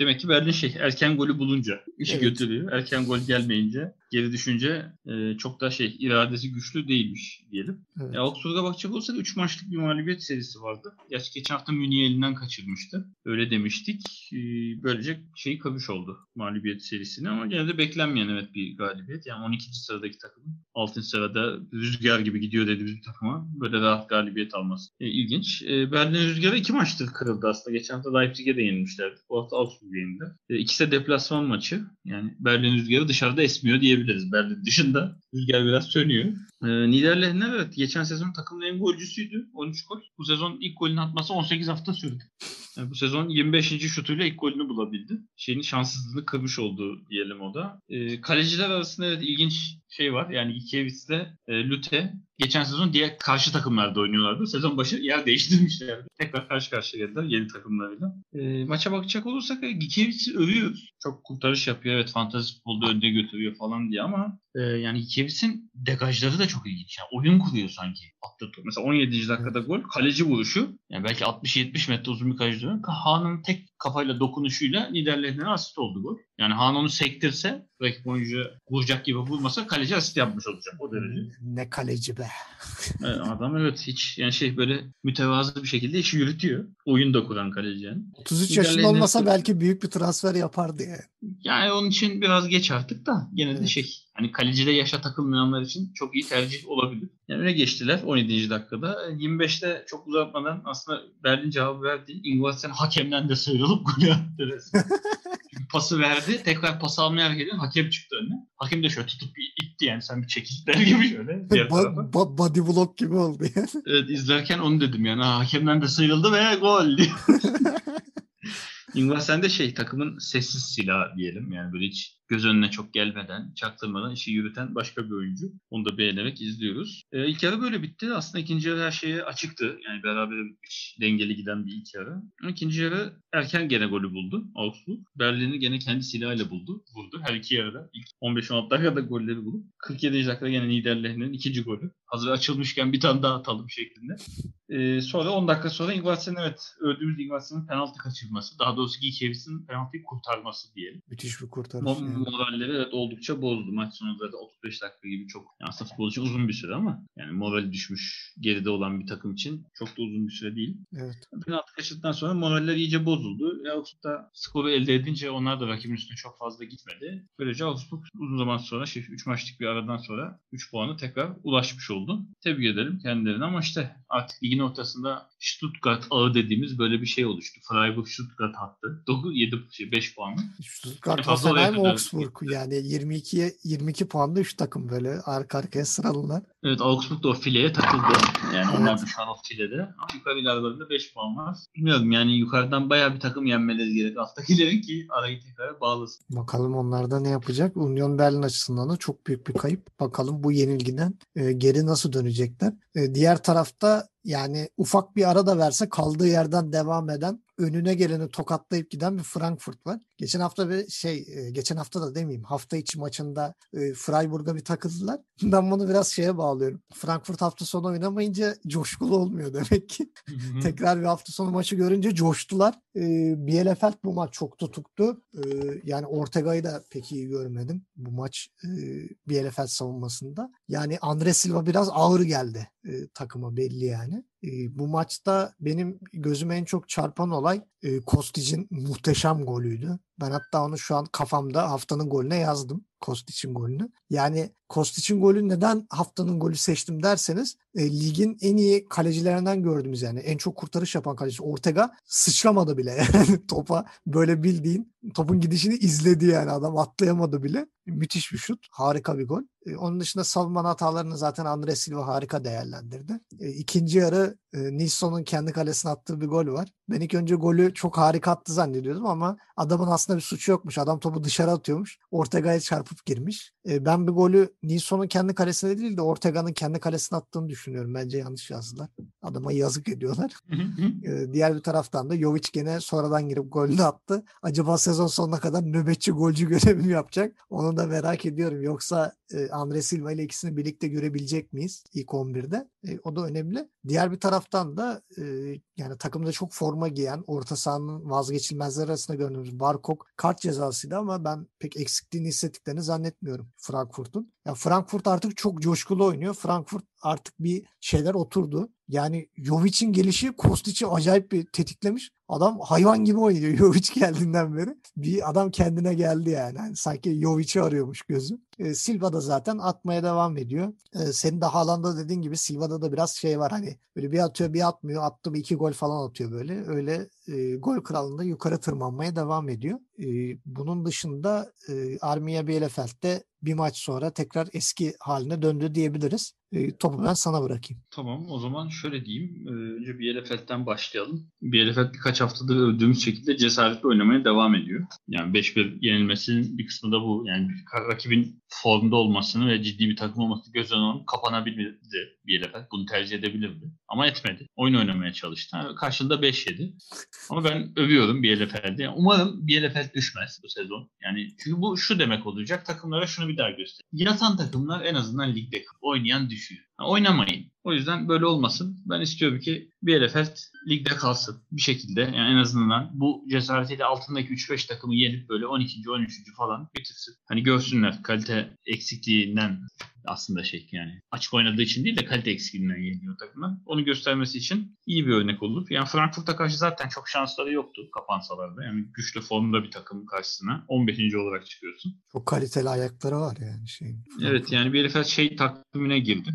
Speaker 2: Demek ki Berlin şey erken golü bulunca işi
Speaker 1: Evet.
Speaker 2: götürüyor. Erken gol gelmeyince geri düşünce e, çok da şey iradesi güçlü değilmiş diyelim.
Speaker 1: Evet.
Speaker 2: Ya Augsburg'a bakacak olursak 3 maçlık bir mağlubiyet serisi vardı. Gerçi geçen hafta Münih'i elinden kaçırmıştı. Öyle demiştik. Ee, böylece şeyi kamış oldu mağlubiyet serisini ama gene de beklenmeyen evet bir galibiyet. Yani 12. sıradaki takımın 6. sırada rüzgar gibi gidiyor dediğimiz bir takıma böyle rahat galibiyet alması. Ee, ilginç. Ee, Berlin rüzgarı iki maçtır kırıldı aslında. Geçen hafta Leipzig'e de yenilmişlerdi. Bu hafta Augsburg'e yenildi. Ee, ikisi de deplasman maçı. Yani Berlin rüzgarı dışarıda esmiyor diyebiliriz. Berlin dışında rüzgar biraz sönüyor. Ee, Niederlechner evet geçen sezon takımın en golcüsüydü. 13 gol. Bu sezon ilk golünü atması 18 hafta sürdü. Yani bu sezon 25. şutuyla ilk golünü bulabildi. Şeyin şanssızlığını kırmış oldu diyelim o da. Ee, kaleciler arasında evet ilginç şey var. Yani Giekiewicz e, Lute geçen sezon diğer karşı takımlarda oynuyorlardı. Sezon başı yer değiştirmişlerdi. (laughs) Tekrar karşı karşıya geldiler yeni takımlarıyla. E, maça bakacak olursak e, Giekiewicz övüyoruz. Çok kurtarış yapıyor. Evet fantasy futbolda önde götürüyor falan diye ama e, yani Giekiewicz degajları da çok ilginç. Yani oyun kuruyor sanki. Attığı top. Mesela 17. dakikada gol. Kaleci vuruşu. Yani belki 60-70 metre uzun bir kaleci dönüyor. Tek kafayla dokunuşuyla Niederlechner'e asist oldu gol. Yani Haan onu sektirse rakip oyuncu vuracak gibi vurmasa kaleci asist yapmış olacak o derece.
Speaker 1: Ne kaleci be.
Speaker 2: Evet, adam evet hiç yani şey böyle mütevazı bir şekilde işi yürütüyor. Oyun da kuran kaleci yani.
Speaker 1: 33 yaşında olmasa belki büyük bir transfer yapardı yani.
Speaker 2: Yani onun için biraz geç artık da gene de
Speaker 1: Evet.
Speaker 2: şey hani kalecide yaşa takılmayanlar için çok iyi tercih olabilir. Yani öne geçtiler 17. dakikada. 25'te çok uzatmadan aslında Berlin cevabı verdi. Ingvartsen hakemden de sıyrılıp golü attı resmen. (laughs) Pası verdi. Tekrar pas almaya hareket ediyor. Hakem çıktı önüne. Hakem de şöyle tutup bir itti yani sen bir çekil der gibi (laughs) şöyle diğer.
Speaker 1: Ba- ba- body block gibi oldu yani. (laughs)
Speaker 2: Evet izlerken onu dedim yani. Ha, hakemden de sıyrıldı ve gol diye. Ingvarsen de şey takımın sessiz silahı diyelim. Yani böyle hiç göz önüne çok gelmeden, çaktırmadan işi yürüten başka bir oyuncu. Onu da beğenerek izliyoruz. Ee, ilk yarı böyle bitti. Aslında ikinci yarı her şeye açıktı. Yani beraber bitmiş, dengeli giden bir ilk yarı. İkinci yarı erken gene golü buldu Augsburg. Berlin'i gene kendi silahıyla buldu. Vurdu. Her iki yarıda ilk 15-16 dakikada golleri bulup 47. dakikada gene Niederlechner'in ikinci golü. Hazır açılmışken bir tane daha atalım şeklinde. Ee, sonra 10 dakika sonra Ingvartsen evet öldüğümüz Ingvartsen'in penaltı kaçırması. Daha doğrusu Giekiewicz penaltıyı kurtarması diyelim.
Speaker 1: Müthiş bir kurtarış.
Speaker 2: Mo-
Speaker 1: yani.
Speaker 2: Moralleri evet oldukça bozdu. Maç sonu zaten 35 dakika gibi çok yani aslında futbol için uzun bir süre ama yani morali düşmüş geride olan bir takım için çok da uzun bir süre değil.
Speaker 1: Evet.
Speaker 2: Penaltı kaçırdıktan sonra moraller iyice bozuldu. E, Augsburg da skoru elde edince onlar da rakibin üstüne çok fazla gitmedi. Böylece Augsburg uzun zaman sonra 3 maçlık bir aradan sonra 3 puanı tekrar ulaşmış oldu. Tebrik edelim kendilerine ama işte artık ligin ortasında Stuttgart ağı dediğimiz böyle bir şey oluştu. Freiburg Stuttgart hattı. 9 7 şey 5 puanı.
Speaker 1: Stuttgart, Hoffenheim, Augsburg yani 22'ye 22 puanlı 3 takım böyle arka arkaya sıralılar.
Speaker 2: Evet Augsburg da o fileye takıldı. Yani
Speaker 1: Evet.
Speaker 2: onlar da o filede. Ama yukarı ilerlerinde 5 puan var. Bilmiyorum yani yukarıdan bayağı bir takım yenmeleri gerek. Alttakilerin ki arayı tekrar bağlasın.
Speaker 1: Bakalım onlar da ne yapacak? Union Berlin açısından da çok büyük bir kayıp. Bakalım bu yenilgiden e, geri nasıl dönecekler? E, diğer tarafta yani ufak bir ara da verse kaldığı yerden devam eden önüne geleni tokatlayıp giden bir Frankfurt var. Geçen hafta bir şey e, geçen hafta da demeyeyim hafta içi maçında e, Freiburg'a bir takıldılar. (laughs) Ben bunu biraz şeye bağlıyorum. Frankfurt hafta sonu oynamayınca coşkulu olmuyor (laughs) demek ki. Tekrar bir hafta sonu maçı görünce coştular. E, Bielefeld bu maç çok tutuktu. Yani Ortega'yı da pek iyi görmedim bu maç Bielefeld savunmasında. Yani Andre Silva biraz ağır geldi takıma belli yani. ね E, bu maçta benim gözüme en çok çarpan olay e, Kostic'in muhteşem golüydü. Ben hatta onu şu an kafamda haftanın golüne yazdım. Kostic'in golünü. Yani Kostic'in golü neden haftanın golü seçtim derseniz e, ligin en iyi kalecilerinden gördüğümüz yani en çok kurtarış yapan kaleci Ortega sıçramadı bile (laughs) topa böyle bildiğin topun gidişini izledi yani adam atlayamadı bile. Müthiş bir şut. Harika bir gol. E, onun dışında savunma hatalarını zaten Andre Silva harika değerlendirdi. E, ikinci yarı e, Nilsson'un kendi kalesine attığı bir gol var. Ben ilk önce golü çok harika attı zannediyordum ama adamın aslında bir suçu yokmuş. Adam topu dışarı atıyormuş. Ortega'ya çarpıp girmiş. E, ben bir golü Nilsson'un kendi kalesine değil de Ortega'nın kendi kalesine attığını düşünüyorum. Bence yanlış yazdılar. Adama yazık ediyorlar. e, diğer bir taraftan da Jovic gene sonradan girip golünü attı. Acaba sezon sonuna kadar nöbetçi golcü (laughs) görevi mi yapacak? Onu da merak ediyorum. Yoksa e, Andre Silva ile ikisini birlikte görebilecek miyiz ilk 11'de? E, o da önemli. Diğer bir taraftan da e, yani takımda çok forma giyen orta sahanın vazgeçilmezler arasında gördüğümüz Barkok kart cezasıydı ama ben pek eksikliğini hissettiklerini zannetmiyorum Frankfurt'un. Ya Frankfurt artık çok coşkulu oynuyor. Frankfurt artık bir şeyler oturdu. Yani Jovic'in gelişi Kostic'i acayip bir tetiklemiş. Adam hayvan gibi oynuyor (laughs) Jovic geldiğinden beri. Bir adam kendine geldi yani. yani sanki Jovic'i arıyormuş gözü. E, Silva da zaten atmaya devam ediyor. E, senin de Haaland'da dediğin gibi Silva'da da biraz şey var hani böyle bir atıyor bir atmıyor. Attı bir iki gol falan atıyor böyle. Öyle e, gol kralında yukarı tırmanmaya devam ediyor. E, bunun dışında e, Armiya Bielefeld de bir maç sonra tekrar eski haline döndü diyebiliriz. E, topu ben sana bırakayım.
Speaker 2: Tamam o zaman şöyle diyeyim. Önce Bielefeld'den başlayalım. Bielefeld birkaç haftadır övdüğümüz şekilde cesaretli oynamaya devam ediyor. Yani 5-1 yenilmesinin bir kısmı da bu. Yani rakibin formda olmasını ve ciddi bir takım olmasını göz önüne alıp kapanabilirdi Bielefeld. Bunu tercih edebilirdi. Ama etmedi. Oyun oynamaya çalıştı. Karşında 5 yedi. Ama ben övüyorum Bielefeld'i. Yani umarım Bielefeld düşmez bu sezon. Yani çünkü bu şu demek olacak. Takımlara şunu bir daha göster. Yatan takımlar en azından ligde oynayan düşüyor. Yani oynamayın. O yüzden böyle olmasın. Ben istiyorum ki Bielefeld ligde kalsın bir şekilde. Yani en azından bu cesaretiyle altındaki 3-5 takımı yenip böyle 12. 13. falan bitirsin. Hani görsünler kalite eksikliğinden aslında şey yani açık oynadığı için değil de kalite eksikliğinden yeniyor takımlar. Onu göstermesi için iyi bir örnek olur. Yani Frankfurt'a karşı zaten çok şansları yoktu kapansalar da. Yani güçlü formda bir takım karşısına 15. olarak çıkıyorsun.
Speaker 1: Çok kaliteli ayakları var yani şey.
Speaker 2: Evet yani bir herif şey takvimine girdi.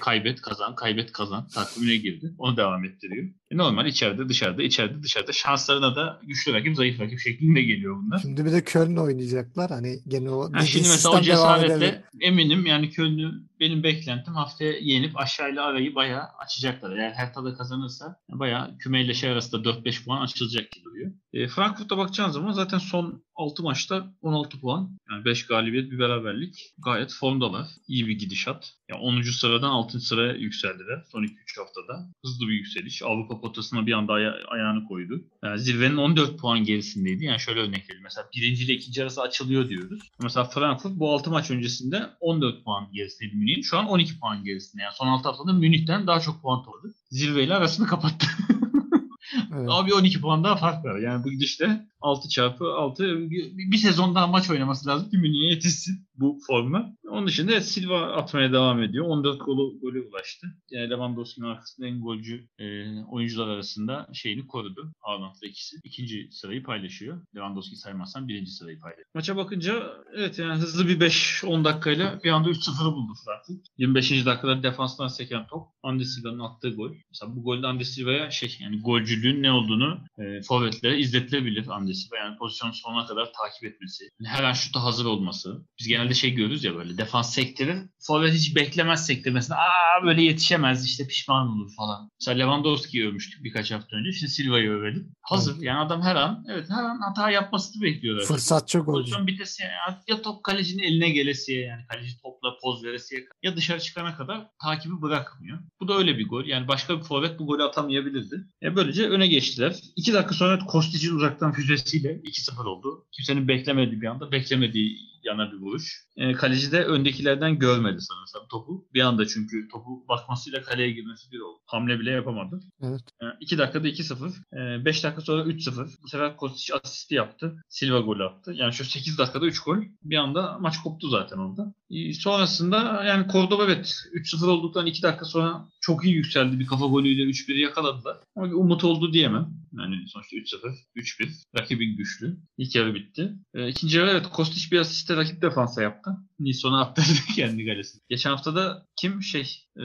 Speaker 2: Kaybet kazan, kaybet kazan takvimine girdi. Onu devam ettiriyor. E normal içeride dışarıda, içeride dışarıda şanslarına da güçlü rakip, zayıf rakip şeklinde geliyor bunlar.
Speaker 1: Şimdi bir de Köln oynayacaklar. Hani gene o
Speaker 2: ha, şimdi mesela o cesaretle eminim yani Köln'ü benim beklentim haftaya yenip aşağıyla arayı bayağı açacaklar. Eğer Hertha'da kazanırsa bayağı kümeyle şey arasında 4-5 puan açılacak gibi duruyor. E, Frankfurt'a bakacağın zaman zaten son 6 maçta 16 puan. Yani 5 galibiyet bir beraberlik. Gayet formdalar. İyi bir gidişat. Yani 10. sıradan 6. sıraya yükseldiler son 2-3 haftada. Hızlı bir yükseliş. Avrupa potasına bir anda aya- ayağını koydu. Yani zirvenin 14 puan gerisindeydi. Yani şöyle örnek vereyim. Mesela birinci ile ikinci arası açılıyor diyoruz. Mesela Frankfurt bu 6 maç öncesinde 14 puan gerisindeydi Münih'in. Şu an 12 puan gerisinde. Yani son 6 haftada Münih'ten daha çok puan topladı. Zirveyle arasını kapattı. (laughs) Evet. Abi 12 puan daha fark var. Yani bu gidişte 6 çarpı 6 bir sezon daha maç oynaması lazım ki Münih'e yetişsin bu forma. Onun dışında Silva atmaya devam ediyor. 14 golü, golü ulaştı. Yani Lewandowski'nin arkasında en golcü e, oyuncular arasında şeyini korudu. Haaland'la ikisi. İkinci sırayı paylaşıyor. Lewandowski saymazsan birinci sırayı paylaşıyor. Maça bakınca evet yani hızlı bir 5-10 dakikayla bir anda 3-0'ı buldu Frankfurt. 25. dakikada defanstan seken top. Andy Silva'nın attığı gol. Mesela bu golde Andy Silva'ya şey yani golcülüğün ne olduğunu e, forvetlere izletilebilir Andy Silva. Yani pozisyonu sonuna kadar takip etmesi. Yani her an şuta hazır olması. Biz genelde şey görürüz ya böyle defans sektirir. Forvet hiç beklemez sektirmesine. Aa böyle yetişemez işte pişman olur falan. Mesela Lewandowski'yi övmüştük birkaç hafta önce. Şimdi Silva'yı övelim. Hazır. Yani adam her an evet her an hata yapmasını bekliyorlar.
Speaker 1: Fırsatçı golcü.
Speaker 2: Pozisyon bitesi ya, ya top kalecinin eline gelesiye yani kaleci topla poz veresiye ya dışarı çıkana kadar takibi bırakmıyor. Bu da öyle bir gol. Yani başka bir forvet bu golü atamayabilirdi. Ya böylece öne geçtiler. İki dakika sonra Kostic'in uzaktan füzesiyle 2-0 oldu. Kimsenin beklemediği bir anda beklemediği yana bir vuruş. E, kaleci de öndekilerden görmedi sanırsam topu. Bir anda çünkü topu bakmasıyla kaleye girmesi bir oldu. Hamle bile yapamadı.
Speaker 1: Evet.
Speaker 2: E, 2 dakikada 2-0. E, 5 dakika sonra 3-0. Bu sefer Kostic asisti yaptı. Silva gol attı. Yani şu 8 dakikada 3 gol. Bir anda maç koptu zaten orada. E, sonrasında yani Cordoba evet 3-0 olduktan 2 dakika sonra çok iyi yükseldi. Bir kafa golüyle 3-1'i yakaladılar. Ama bir umut oldu diyemem. Yani sonuçta 3-0, 3-1. Rakibin güçlü. İlk yarı bitti. E, ikinci yarı evet Kostic bir asiste rakip defansa yaptı. Nilsson'a attırdı (laughs) kendi kalesini. Geçen hafta da kim şey e,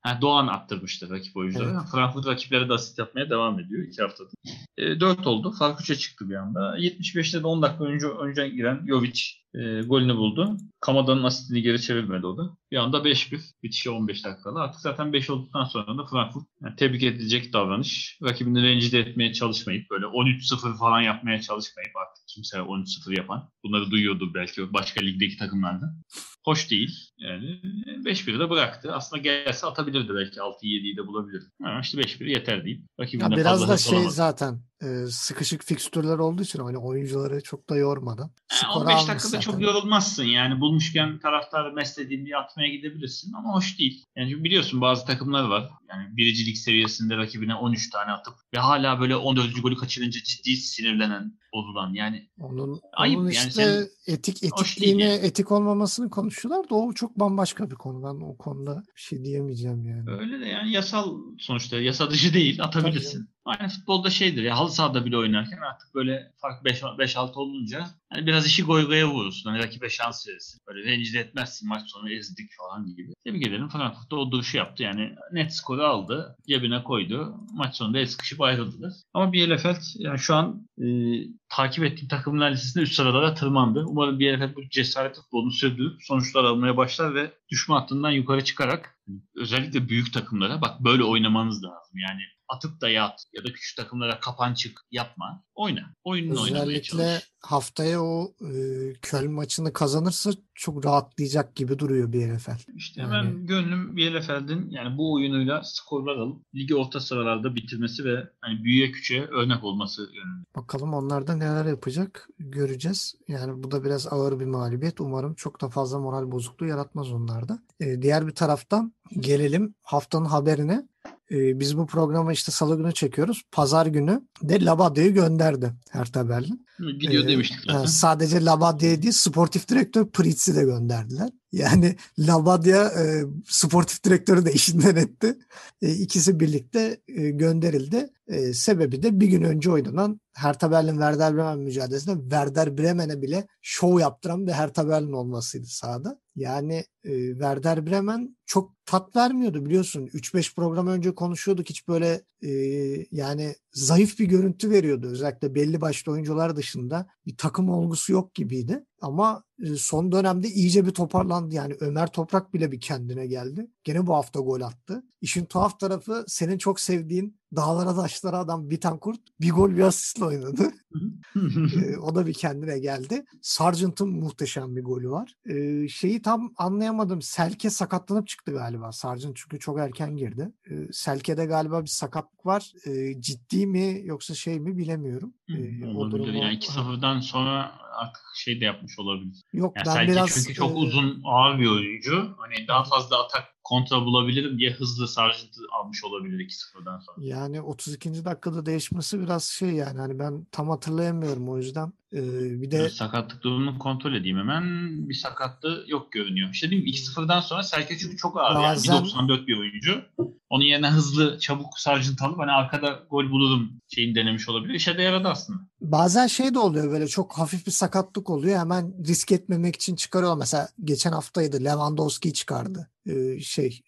Speaker 2: ha, Doğan attırmıştı rakip oyunculara. Evet. Frankfurt rakiplere de asist yapmaya devam ediyor iki haftada. E, 4 oldu. Fark 3'e çıktı bir anda. 75'te de 10 dakika önce önce giren Jovic e, golünü buldu. Kamada'nın asistini geri çevirmedi o da. Bir anda 5-1 bitişi 15 dakikada. Artık zaten 5 olduktan sonra da Frankfurt yani tebrik edilecek davranış. Rakibini rencide etmeye çalışmayıp böyle 13-0 falan yapmaya çalışmayıp artık kimse 13-0 yapan. Bunları duyuyordur belki başka ligdeki takımlarda. Hoş değil. Yani 5-1'i de bıraktı. Aslında gelse atabilirdi belki 6-7'yi de bulabilirdi. Ama işte 5-1 yeter değil.
Speaker 1: Ya biraz da şey zaten e, sıkışık fikstürler olduğu için hani oyuncuları çok da yormadan.
Speaker 2: Yani 15 dakikada zaten. çok yorulmazsın yani. Bulmuşken taraftar meslediğin diye atmaya gidebilirsin ama hoş değil. Yani biliyorsun bazı takımlar var. Yani biricilik seviyesinde rakibine 13 tane atıp ve hala böyle 14. golü kaçırınca ciddi sinirlenen, bozulan yani.
Speaker 1: Onun, ayıp onun yani işte senin, etik etikliğine yani. etik olmamasını konuşuyorlar da o çok bambaşka bir konu. Ben o konuda bir şey diyemeyeceğim yani.
Speaker 2: Öyle de yani yasal sonuçta yasa dışı değil atabilirsin. Aynı futbolda şeydir ya halı sahada bile oynarken artık böyle fark 5-6 olunca hani biraz işi goy goya vurursun. Hani rakibe şans verirsin. Böyle rencide etmezsin maç sonu ezdik falan gibi. Tebrik ederim Frankfurt'ta o duruşu yaptı. Yani net skoru aldı. Cebine koydu. Maç sonunda el sıkışıp ayrıldılar. Ama Bielefeld yani şu an e, takip ettiğim takımlar listesinde üst sıralara tırmandı. Umarım Bielefeld bu cesaret futbolunu sürdürüp sonuçlar almaya başlar ve düşme hattından yukarı çıkarak özellikle büyük takımlara bak böyle oynamanız lazım. Yani atıp da yat ya da küçük takımlara kapan çık yapma. Oyna. Oyununu
Speaker 1: Özellikle oynamaya çalış. haftaya o e, Köln maçını kazanırsa çok rahatlayacak gibi duruyor Bielefeld.
Speaker 2: İşte yani... hemen gönlüm Bielefeld'in yani bu oyunuyla skorlar alıp ligi orta sıralarda bitirmesi ve hani büyüye küçüğe örnek olması yönünde.
Speaker 1: Bakalım onlar da neler yapacak göreceğiz. Yani bu da biraz ağır bir mağlubiyet. Umarım çok da fazla moral bozukluğu yaratmaz onlarda. Ee, diğer bir taraftan gelelim haftanın haberine e, biz bu programı işte salı günü çekiyoruz. Pazar günü de Labadia'yı gönderdi Hertha Berlin.
Speaker 2: Gidiyor ee, demiştik zaten.
Speaker 1: Sadece Labadia değil sportif direktör Pritz'i de gönderdiler. Yani Labadia e, sportif direktörü de işinden etti. E, ikisi birlikte e, gönderildi. E, sebebi de bir gün önce oynanan Hertha Berlin Werder Bremen mücadelesinde Werder Bremen'e bile şov yaptıran bir Hertha Berlin olmasıydı sahada. Yani e, Werder Bremen çok tat vermiyordu biliyorsun. 3-5 program önce konuşuyorduk hiç böyle e, yani zayıf bir görüntü veriyordu. Özellikle belli başlı oyuncular dışında bir takım olgusu yok gibiydi. Ama e, son dönemde iyice bir toparlandı. Yani Ömer Toprak bile bir kendine geldi. Gene bu hafta gol attı. İşin tuhaf tarafı senin çok sevdiğin dağlara taşlara adam Bitankurt bir gol bir asistle oynadı. e, o da bir kendine geldi. Sargent'ın muhteşem bir golü var. E, şeyi tam anlayamadım. Selke sakatlanıp çıktı galiba. Sargent çünkü çok erken girdi. E, Selke'de galiba bir sakatlık var. E, ciddi mi yoksa şey mi bilemiyorum.
Speaker 2: E, o durumu, yani 2-0'dan sonra artık şey de yapmış olabilir.
Speaker 1: Yok
Speaker 2: yani
Speaker 1: ben Selke biraz
Speaker 2: çünkü çok e... uzun ağır bir oyuncu. Hani daha fazla atak kontra bulabilirim diye hızlı Sargent'ı almış olabilir 2-0'dan sonra.
Speaker 1: Yani 32. dakikada değişmesi biraz şey yani hani ben tam hatırlayamıyorum o yüzden. Ee, bir de
Speaker 2: sakatlık durumunu kontrol edeyim hemen. Bir sakatlığı yok görünüyor. İşte değil mi? 2-0'dan sonra Serke çünkü çok ağır. Bazen... Yani 1.94 bir oyuncu. Onun yerine hızlı çabuk Sargent alıp hani arkada gol bulurum şeyini denemiş olabilir. İşe de yaradı aslında.
Speaker 1: Bazen şey de oluyor böyle çok hafif bir sakatlık oluyor. Hemen risk etmemek için çıkarıyor. Mesela geçen haftaydı Lewandowski çıkardı. Şey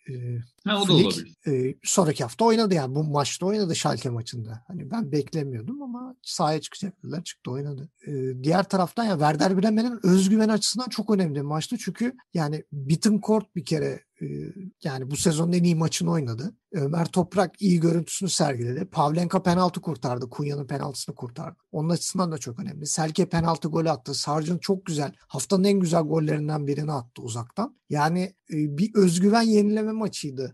Speaker 2: ha, o da Flick, olabilir.
Speaker 1: E, sonraki hafta oynadı yani bu maçta oynadı Schalke maçında. Hani ben beklemiyordum ama sahaya çıkacak dediler çıktı oynadı. E, diğer taraftan ya Werder Bremen'in özgüven açısından çok önemli bir maçtı. Çünkü yani Bittencourt bir kere yani bu sezonun en iyi maçını oynadı. Ömer Toprak iyi görüntüsünü sergiledi. Pavlenka penaltı kurtardı. Kunya'nın penaltısını kurtardı. Onun açısından da çok önemli. Selke penaltı golü attı. Sargent çok güzel. Haftanın en güzel gollerinden birini attı uzaktan. Yani bir özgüven yenileme maçıydı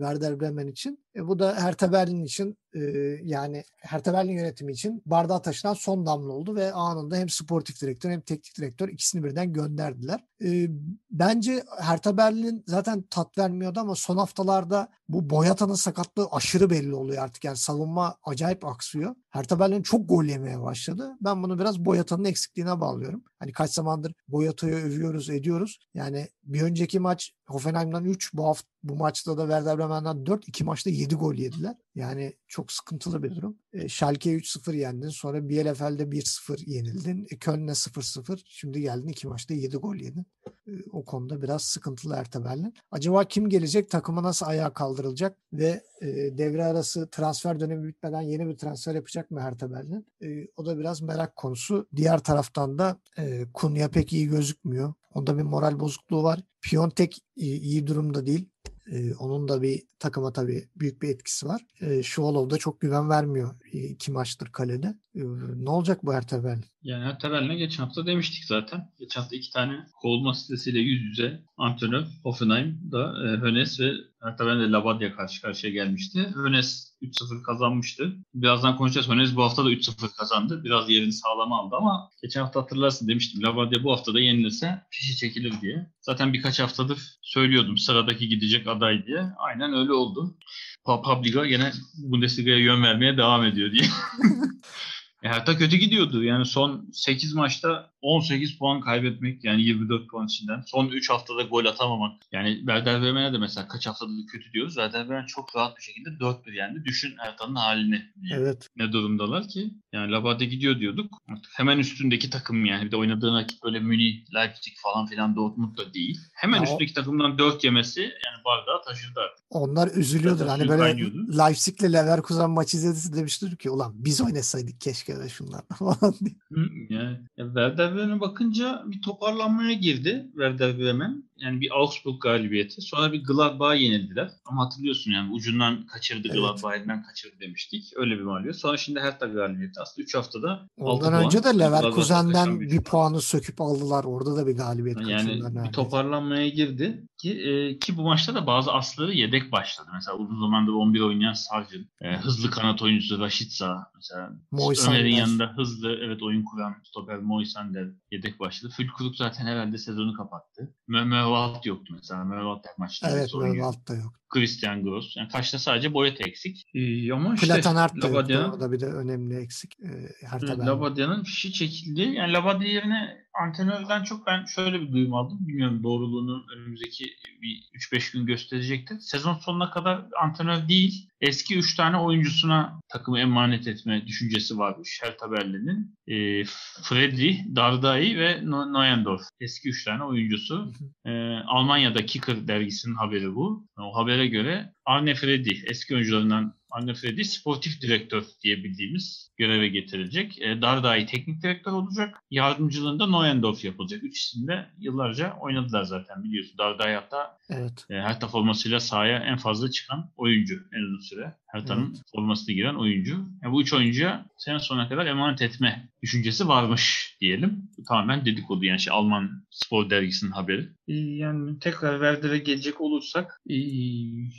Speaker 1: Werder Bremen için. E, bu da Hertha Berlin için e, yani Hertha Berlin yönetimi için bardağa taşınan son damla oldu ve anında hem sportif direktör hem teknik direktör ikisini birden gönderdiler. E, bence Hertha Berlin zaten tat vermiyordu ama son haftalarda bu Boyata'nın sakatlığı aşırı belli oluyor artık. Yani savunma acayip aksıyor. Hertha Berlin çok gol yemeye başladı. Ben bunu biraz Boyata'nın eksikliğine bağlıyorum. Hani kaç zamandır Boyata'yı övüyoruz, ediyoruz. Yani bir önceki maç Hoffenheim'dan 3, bu hafta bu maçta da Werder Bremen'den 4, iki maçta 7 gol yediler. Yani çok sıkıntılı bir durum. E, Schalke 3-0 yendin. Sonra Bielefeld'de 1-0 yenildin. E, Köln'e 0-0. Şimdi geldin iki maçta 7 gol yedin. o konuda biraz sıkıntılı Erteberlin. Acaba kim gelecek? Takıma nasıl ayağa kaldırılacak? Ve e, devre arası transfer dönemi bitmeden yeni bir transfer yapacak mı Erteberlin? E, o da biraz merak konusu. Diğer taraftan da e, Kunya pek iyi gözükmüyor. Onda bir moral bozukluğu var. Piontek iyi, iyi durumda değil. Ee, onun da bir takıma tabii büyük bir etkisi var. Ee, Şuvalov da çok güven vermiyor iki maçtır kalede. Ee, ne olacak bu Ertebel?
Speaker 2: Yani Ertebel'le geçen hafta demiştik zaten. Geçen hafta iki tane kovulma sitesiyle yüz yüze antrenör Hoffenheim da e, Hönes ve Ertebel de Labadia karşı karşıya gelmişti. Hönes 3-0 kazanmıştı. Birazdan konuşacağız. Hönes bu hafta da 3-0 kazandı. Biraz yerini sağlama aldı ama geçen hafta hatırlarsın demiştim. Labadia bu hafta da yenilirse fişi çekilir diye. Zaten birkaç haftadır söylüyordum sıradaki gidecek aday diye. Aynen öyle oldu. Pabliga yine Bundesliga'ya yön vermeye devam ediyor diye. (laughs) E, Hertha kötü gidiyordu. Yani son 8 maçta 18 puan kaybetmek yani 24 puan içinden. Son 3 haftada gol atamamak. Yani Werder Bremen'e de mesela kaç haftada kötü diyoruz. Werder Bremen çok rahat bir şekilde 4-1 yendi. Düşün Hertha'nın halini.
Speaker 1: Evet.
Speaker 2: Ne durumdalar ki? Yani Labade gidiyor diyorduk. Artık hemen üstündeki takım yani. Bir de oynadığı rakip böyle Münih, Leipzig falan filan Dortmund da değil. Hemen ya üstündeki o... takımdan 4 yemesi yani bardağı taşırdı artık.
Speaker 1: Onlar üzülüyordur. Hani böyle kaynıyordu. Leipzig'le Leverkusen maçı izlediyse demiştir ki ulan biz oynasaydık keşke de şunlar (laughs) falan diye.
Speaker 2: Yani, ya Werder Bremen'e bakınca bir toparlanmaya girdi Werder Bremen. Yani bir Augsburg galibiyeti. Sonra bir Gladbach'a yenildiler. Ama hatırlıyorsun yani ucundan kaçırdı evet. Gladbach elinden kaçırdı demiştik. Öyle bir mağlubiyet. Sonra şimdi Hertha galibiyeti. Aslında 3 haftada
Speaker 1: Ondan önce puan. de Leverkusen'den bir, puanı söküp aldılar. Orada da bir galibiyet
Speaker 2: Yani bir toparlanmaya girdi. Ki, e, ki bu maçta da bazı asları yedek başladı. Mesela uzun zamandır 11 oynayan Sargın, e, hızlı kanat oyuncusu Raşitsa, mesela Ömer'in yanında hızlı evet oyun kuran stoper Moisander yedek başladı. Fülkuruk zaten herhalde sezonu kapattı. Möwald yoktu mesela. Möwald maçta.
Speaker 1: Evet Möwald da yok.
Speaker 2: Christian Gross. Yani kaçta sadece boyut eksik. Ee, ama
Speaker 1: işte Platanart da yoktu. O da bir de önemli eksik.
Speaker 2: Ee, Labadia'nın fişi çekildi. Yani Labadia yerine antrenörden çok ben şöyle bir duyum aldım. Bilmiyorum doğruluğunu önümüzdeki bir 3-5 gün gösterecektir. Sezon sonuna kadar antrenör değil, eski 3 tane oyuncusuna takımı emanet etme düşüncesi varmış Hertha Berlin'in. E, Fredri, Dardai ve Neuendorf. Eski 3 tane oyuncusu. E, Almanya'da Kicker dergisinin haberi bu. O habere göre Arne Freddy eski oyuncularından Arne Freddy sportif direktör diye bildiğimiz göreve getirilecek. E, Dardai teknik direktör olacak. Yardımcılığında Neuendorf yapılacak. Üç isim de yıllarca oynadılar zaten biliyorsun. Dardai hatta evet. e, Hertha formasıyla sahaya en fazla çıkan oyuncu en uzun süre. Hertha'nın evet. formasına giren oyuncu. Yani bu üç oyuncuya sene sonuna kadar emanet etme düşüncesi varmış diyelim. Bu tamamen dedikodu yani şey, Alman spor dergisinin haberi. Ee, yani tekrar Werder'e gelecek olursak ee,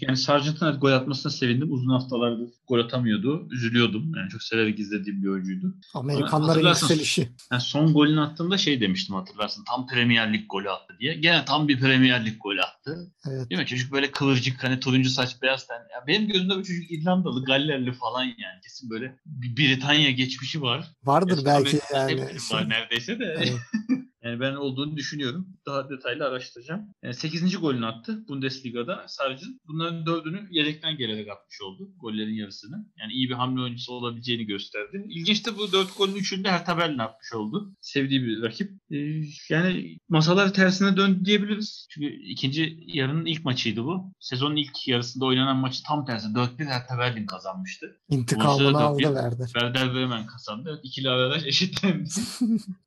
Speaker 2: yani Sargent'ın gol atmasına sevindim. Uzun haftalardır gol atamıyordu. Üzülüyordum. Yani çok severek izlediğim bir oyuncuydu.
Speaker 1: Amerikanların yükselişi.
Speaker 2: Yani son golünü attığımda şey demiştim hatırlarsın. Tam Premier Lig golü attı diye. Gene tam bir Premier Lig golü attı. Evet. Değil mi? Çocuk böyle kıvırcık hani turuncu saç beyaz ten. Ya benim gözümde bu çocuk İrlandalı, Gallerli falan yani. Kesin böyle bir Britanya geçmişi var.
Speaker 1: Vardır Kesin belki yani.
Speaker 2: Var neredeyse de. Evet. (laughs) Yani ben olduğunu düşünüyorum. Daha detaylı araştıracağım. Yani 8. golünü attı Bundesliga'da Sarıcın. Bunların dördünü yedekten gelerek atmış oldu. Gollerin yarısını. Yani iyi bir hamle oyuncusu olabileceğini gösterdi. İlginç de bu dört golün üçünde her tabelini atmış oldu. Sevdiği bir rakip. Ee, yani masalar tersine döndü diyebiliriz. Çünkü ikinci yarının ilk maçıydı bu. Sezonun ilk yarısında oynanan maçı tam tersi. 4-1 Hertha Berlin kazanmıştı.
Speaker 1: İntikamını aldı verdi.
Speaker 2: Werder Bremen kazandı. İkili averaj eşitlendi.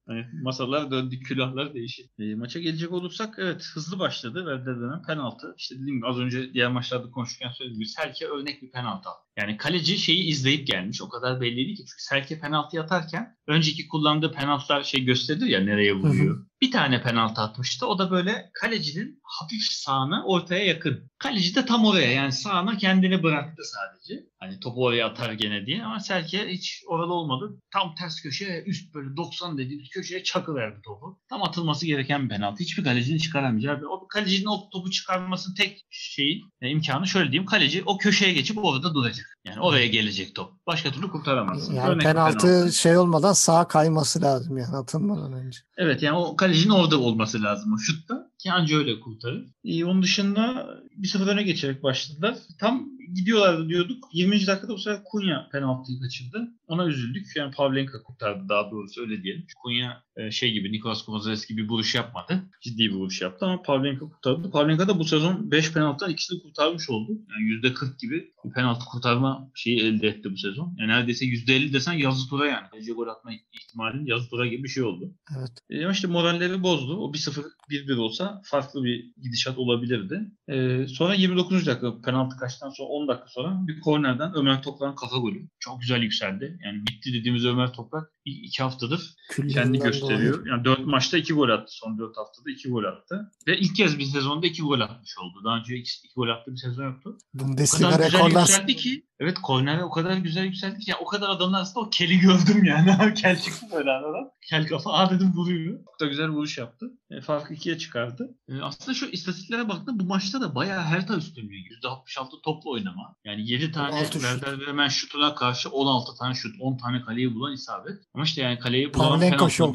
Speaker 2: yani (laughs) masalar döndü külahlar değişir. E, maça gelecek olursak evet hızlı başladı Bremen penaltı. İşte dediğim gibi az önce diğer maçlarda konuşurken söylediğim gibi Selke örnek bir penaltı aldı. Yani kaleci şeyi izleyip gelmiş. O kadar belliydi ki. Çünkü Selke penaltı atarken önceki kullandığı penaltılar şey gösterdi ya nereye vuruyor. bir tane penaltı atmıştı. O da böyle kalecinin hafif sağına ortaya yakın. Kaleci de tam oraya yani sağına kendini bıraktı sadece. Hani topu oraya atar gene diye ama Selke hiç orada olmadı. Tam ters köşeye üst böyle 90 dediğimiz köşeye çakıverdi topu. Tam atılması gereken penaltı. Hiçbir kalecinin çıkaramayacağı. O kalecinin o topu çıkarmasının tek şeyi e, imkanı şöyle diyeyim. Kaleci o köşeye geçip orada duracak. Yani oraya gelecek top. Başka türlü kurtaramaz.
Speaker 1: Yani Örnek penaltı, penaltı şey olmadan sağa kayması lazım yani atılmadan önce.
Speaker 2: Evet yani o kalecinin orada olması lazım o şutta ki anca öyle kurtarır. Ee, onun dışında bir sıfır öne geçerek başladılar. Tam gidiyorlardı diyorduk. 20. dakikada bu sefer Kunya penaltıyı kaçırdı. Ona üzüldük. Yani Pavlenka kurtardı daha doğrusu öyle diyelim. Kunya e, şey gibi Nikolaus Gonzalez gibi bir vuruş yapmadı. Ciddi bir vuruş yaptı ama Pavlenka kurtardı. Pavlenka da bu sezon 5 penaltıdan ikisini kurtarmış oldu. Yani %40 gibi bir penaltı kurtarma şeyi elde etti bu sezon. Yani neredeyse %50 desen yazı tura yani. Bence gol atma ihtimalinin yazı tura gibi bir şey oldu.
Speaker 1: Evet.
Speaker 2: E, ama işte moralleri bozdu. O 1-0 1-1 olsa farklı bir gidişat olabilirdi. E, sonra 29. dakika penaltı kaçtan sonra 10 dakika sonra bir kornerden Ömer Toprak'ın kafa golü. Çok güzel yükseldi. Yani bitti dediğimiz Ömer Toprak iki haftadır
Speaker 1: Küllerinden
Speaker 2: kendi gösteriyor.
Speaker 1: dolayı.
Speaker 2: Yani 4 maçta 2 gol attı. Son 4 haftada 2 gol attı. Ve ilk kez bir sezonda 2 gol atmış oldu. Daha önce 2 gol attığı bir sezon yoktu. O
Speaker 1: Bundesliga
Speaker 2: kadar güzel
Speaker 1: rekorlar
Speaker 2: yükseldi ki. Evet kornere o kadar güzel yükseldi ki. Ya, o kadar adamın arasında o keli gördüm yani. (laughs) kel çıktı böyle aradan. Kel kafa aa dedim vuruyor. Çok da güzel vuruş yaptı. E, farkı ikiye çıkardı. E, aslında şu istatistiklere baktığımda bu maçta da bayağı Hertha üstünlüğü. %66 topla oynama. Yani 7 tane
Speaker 1: 16 şut.
Speaker 2: Werder Bremen şutuna karşı 16 tane şut, 10 tane kaleyi bulan isabet. Ama işte yani kaleyi bulan
Speaker 1: Pavlenka şov.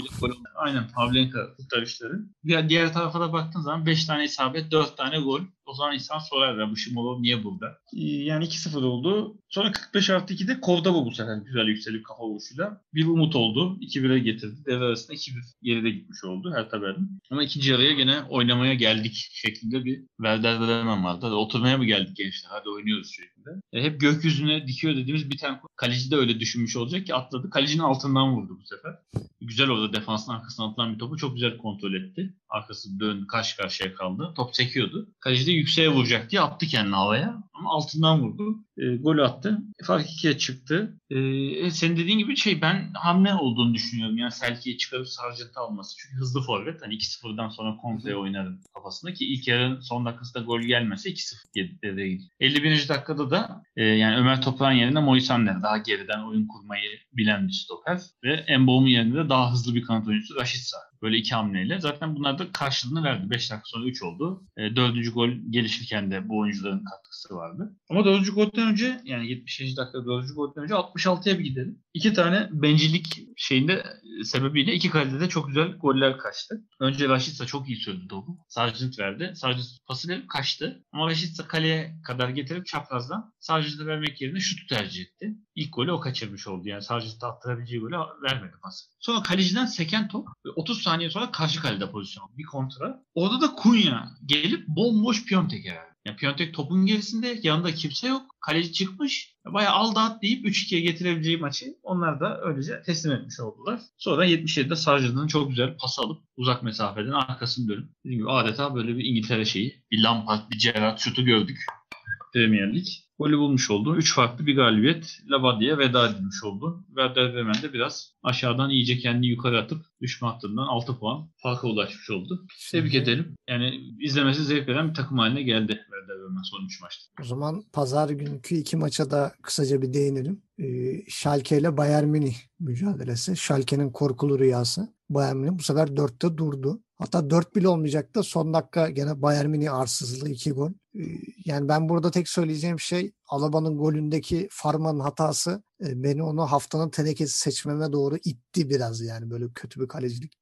Speaker 2: Aynen Pavlenka kurtarışları. Diğer, diğer tarafa da baktığın zaman 5 tane isabet, 4 tane gol. O zaman insan sorar ya bu Şimolov niye burada? Ee, Yani 2-0 oldu. Sonra 45 artı 2'de Kordova bu sefer güzel yükselip kafa vuruşuyla. Bir umut oldu. 2-1'e getirdi. Devre arasında 2-1 geride gitmiş oldu her Berlin. Ama ikinci yarıya gene oynamaya geldik şeklinde bir Werder Bremen vardı. Hadi oturmaya mı geldik gençler? Hadi oynuyoruz şeklinde. E, hep gökyüzüne dikiyor dediğimiz bir tane kaleci de öyle düşünmüş olacak ki atladı. Kalecinin altından vurdu bu sefer. Güzel orada defansın arkasına atılan bir topu çok güzel kontrol etti. Arkası döndü, karşı karşıya kaldı. Top sekiyordu. Kaleci de yükseğe vuracak diye attı kendini havaya. Ama altından vurdu. E, golü attı. Fark ikiye çıktı. E, e, senin dediğin gibi şey ben hamle olduğunu düşünüyorum. Yani Selki'yi çıkarıp Sargent'ı alması. Çünkü hızlı forvet. Hani 2-0'dan sonra komple oynarım kafasında ki ilk yarının son dakikasında gol gelmese 2-0 geri- devreye gidiyor. 51. dakikada da e, yani Ömer Toprak'ın yerine Moisander daha geriden oyun kurmayı bilen bir stoper ve Emboğ'un yerine de daha hızlı bir kanat oyuncusu Rashica. Böyle iki hamleyle. Zaten bunlar da karşılığını verdi. 5 dakika sonra 3 oldu. E, dördüncü gol gelişirken de bu oyuncuların katkısı vardı. Ama dördüncü golden önce yani 70. dakika dördüncü golden önce 66'ya bir gidelim. İki tane bencillik şeyinde e, sebebiyle iki kalede de çok güzel goller kaçtı. Önce Rashica çok iyi sürdü topu. Sargent verdi. Sargent pası verip kaçtı. Ama Rashica kaleye kadar getirip çaprazdan Sargent'e vermek yerine şutu tercih etti. İlk golü o kaçırmış oldu. Yani Sargent'e attırabileceği golü vermedi pası. Sonra kaleciden seken top ve 30 saniye sonra karşı kalede pozisyon. Bir kontra. Orada da Kunya gelip bomboş Piontek'e verdi. Yani Piontek topun gerisinde yanında kimse yok. Kaleci çıkmış. Bayağı al dağıt deyip 3-2'ye getirebileceği maçı onlar da öylece teslim etmiş oldular. Sonra 77'de Sargent'ın çok güzel pas alıp uzak mesafeden arkasını dönüp dediğim gibi adeta böyle bir İngiltere şeyi. Bir Lampard, bir Gerrard şutu gördük. Premier Lig. Golü bulmuş oldu. Üç farklı bir galibiyet Labadia'ya veda edilmiş oldu. Werder Bremen de biraz aşağıdan iyice kendini yukarı atıp düşme hattından 6 puan farka ulaşmış oldu. Tebrik edelim. Yani izlemesi zevk veren bir takım haline geldi Werder Bremen son 3 maçta.
Speaker 1: O zaman pazar günkü iki maça da kısaca bir değinelim. Ee, Schalke ile Bayern Münih mücadelesi. Schalke'nin korkulu rüyası. Bayern Münih bu sefer 4'te durdu. Hatta 4 bile olmayacaktı. Son dakika gene Bayern Münih arsızlığı 2 gol. Yani ben burada tek söyleyeceğim şey Alaba'nın golündeki Farman'ın hatası beni onu haftanın tenekesi seçmeme doğru itti biraz yani böyle kötü bir kalecilik.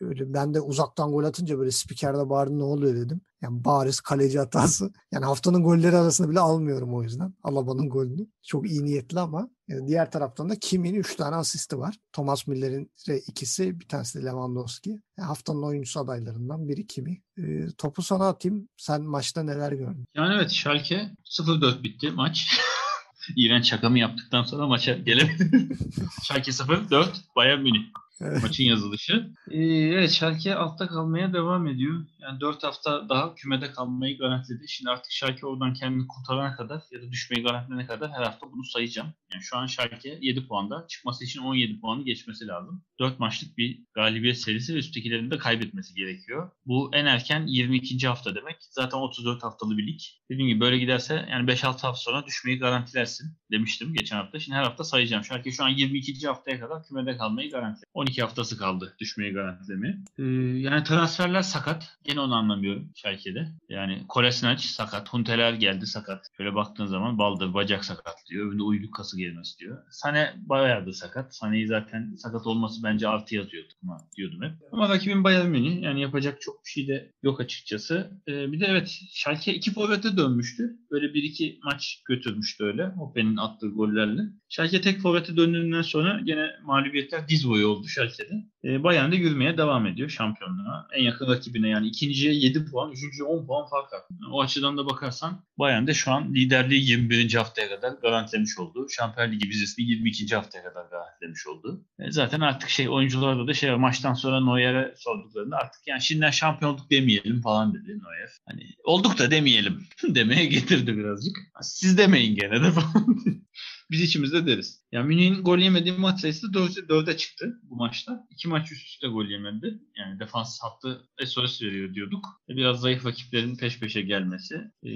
Speaker 1: Öyle ben de uzaktan gol atınca böyle spikerde bağırdı ne oluyor dedim. Yani bariz kaleci hatası. (laughs) Yani haftanın golleri arasında bile almıyorum o yüzden. Alaba'nın golünü. Çok iyi niyetli ama yani diğer taraftan da Kim'in 3 tane asisti var. Thomas Müller'in ikisi, bir tanesi de Lewandowski. Yani haftanın oyuncusu adaylarından biri Kimi. Ee, topu sana atayım. Sen maçta neler gördün?
Speaker 2: Yani evet Schalke 0-4 bitti maç. (laughs) İğrenç şakamı yaptıktan sonra maça gelemedim. (laughs) Schalke 0-4 Bayern Münih. Maçın yazılışı. Ee, evet Schalke altta kalmaya devam ediyor. Yani 4 hafta daha kümede kalmayı garantiledi. Şimdi artık Schalke oradan kendini kurtarana kadar ya da düşmeyi garantilene kadar her hafta bunu sayacağım. Yani şu an Schalke 7 puanda. Çıkması için 17 puanı geçmesi lazım. 4 maçlık bir galibiyet serisi ve üsttekilerini de kaybetmesi gerekiyor. Bu en erken 22. hafta demek. Zaten 34 haftalı bir lig. Dediğim gibi böyle giderse yani 5-6 hafta sonra düşmeyi garantilersin demiştim geçen hafta. Şimdi her hafta sayacağım. Schalke şu an 22. haftaya kadar kümede kalmayı garanti. 12 haftası kaldı düşmeyi garantilemi. Ee, yani transferler sakat. Gene onu anlamıyorum Schalke'de. Yani Kolasinac sakat. Hunteler geldi sakat. Şöyle baktığın zaman baldır bacak sakat diyor. Öbüründe uyluk kası gelmesi diyor. Sane bayağı da sakat. Sane'yi zaten sakat olması bence artı yazıyor ama diyordum hep. Ama rakibin Bayern Münih. Yani yapacak çok bir şey de yok açıkçası. Ee, bir de evet Schalke iki forvete dönmüştü. Böyle bir iki maç götürmüştü öyle. Hoppe'nin attığı gollerle. Schalke tek forvete döndüğünden sonra gene mağlubiyetler diz boyu oldu Schalke'de. E, Bayern de yürümeye devam ediyor şampiyonluğa. En yakın rakibine yani ikinciye 7 puan, üçüncüye 10 puan fark var. O açıdan da bakarsan Bayern de şu an liderliği 21. haftaya kadar garantilemiş oldu. Şampiyon Ligi vizesini 22. haftaya kadar garantilemiş oldu. E, zaten artık şey oyuncularda da şey maçtan sonra Neuer'e sorduklarında artık yani şimdiden şampiyonluk demeyelim falan dedi Neuer. Hani olduk da demeyelim (laughs) demeye getirdi birazcık. Siz demeyin gene de falan. (laughs) Biz içimizde deriz. Yani Münih'in gol yemediği maç sayısı 4'e 4'e çıktı bu maçta. İki maç üst üste gol yemedi. Yani defans hattı SOS veriyor diyorduk. E, biraz zayıf rakiplerin peş peşe gelmesi e,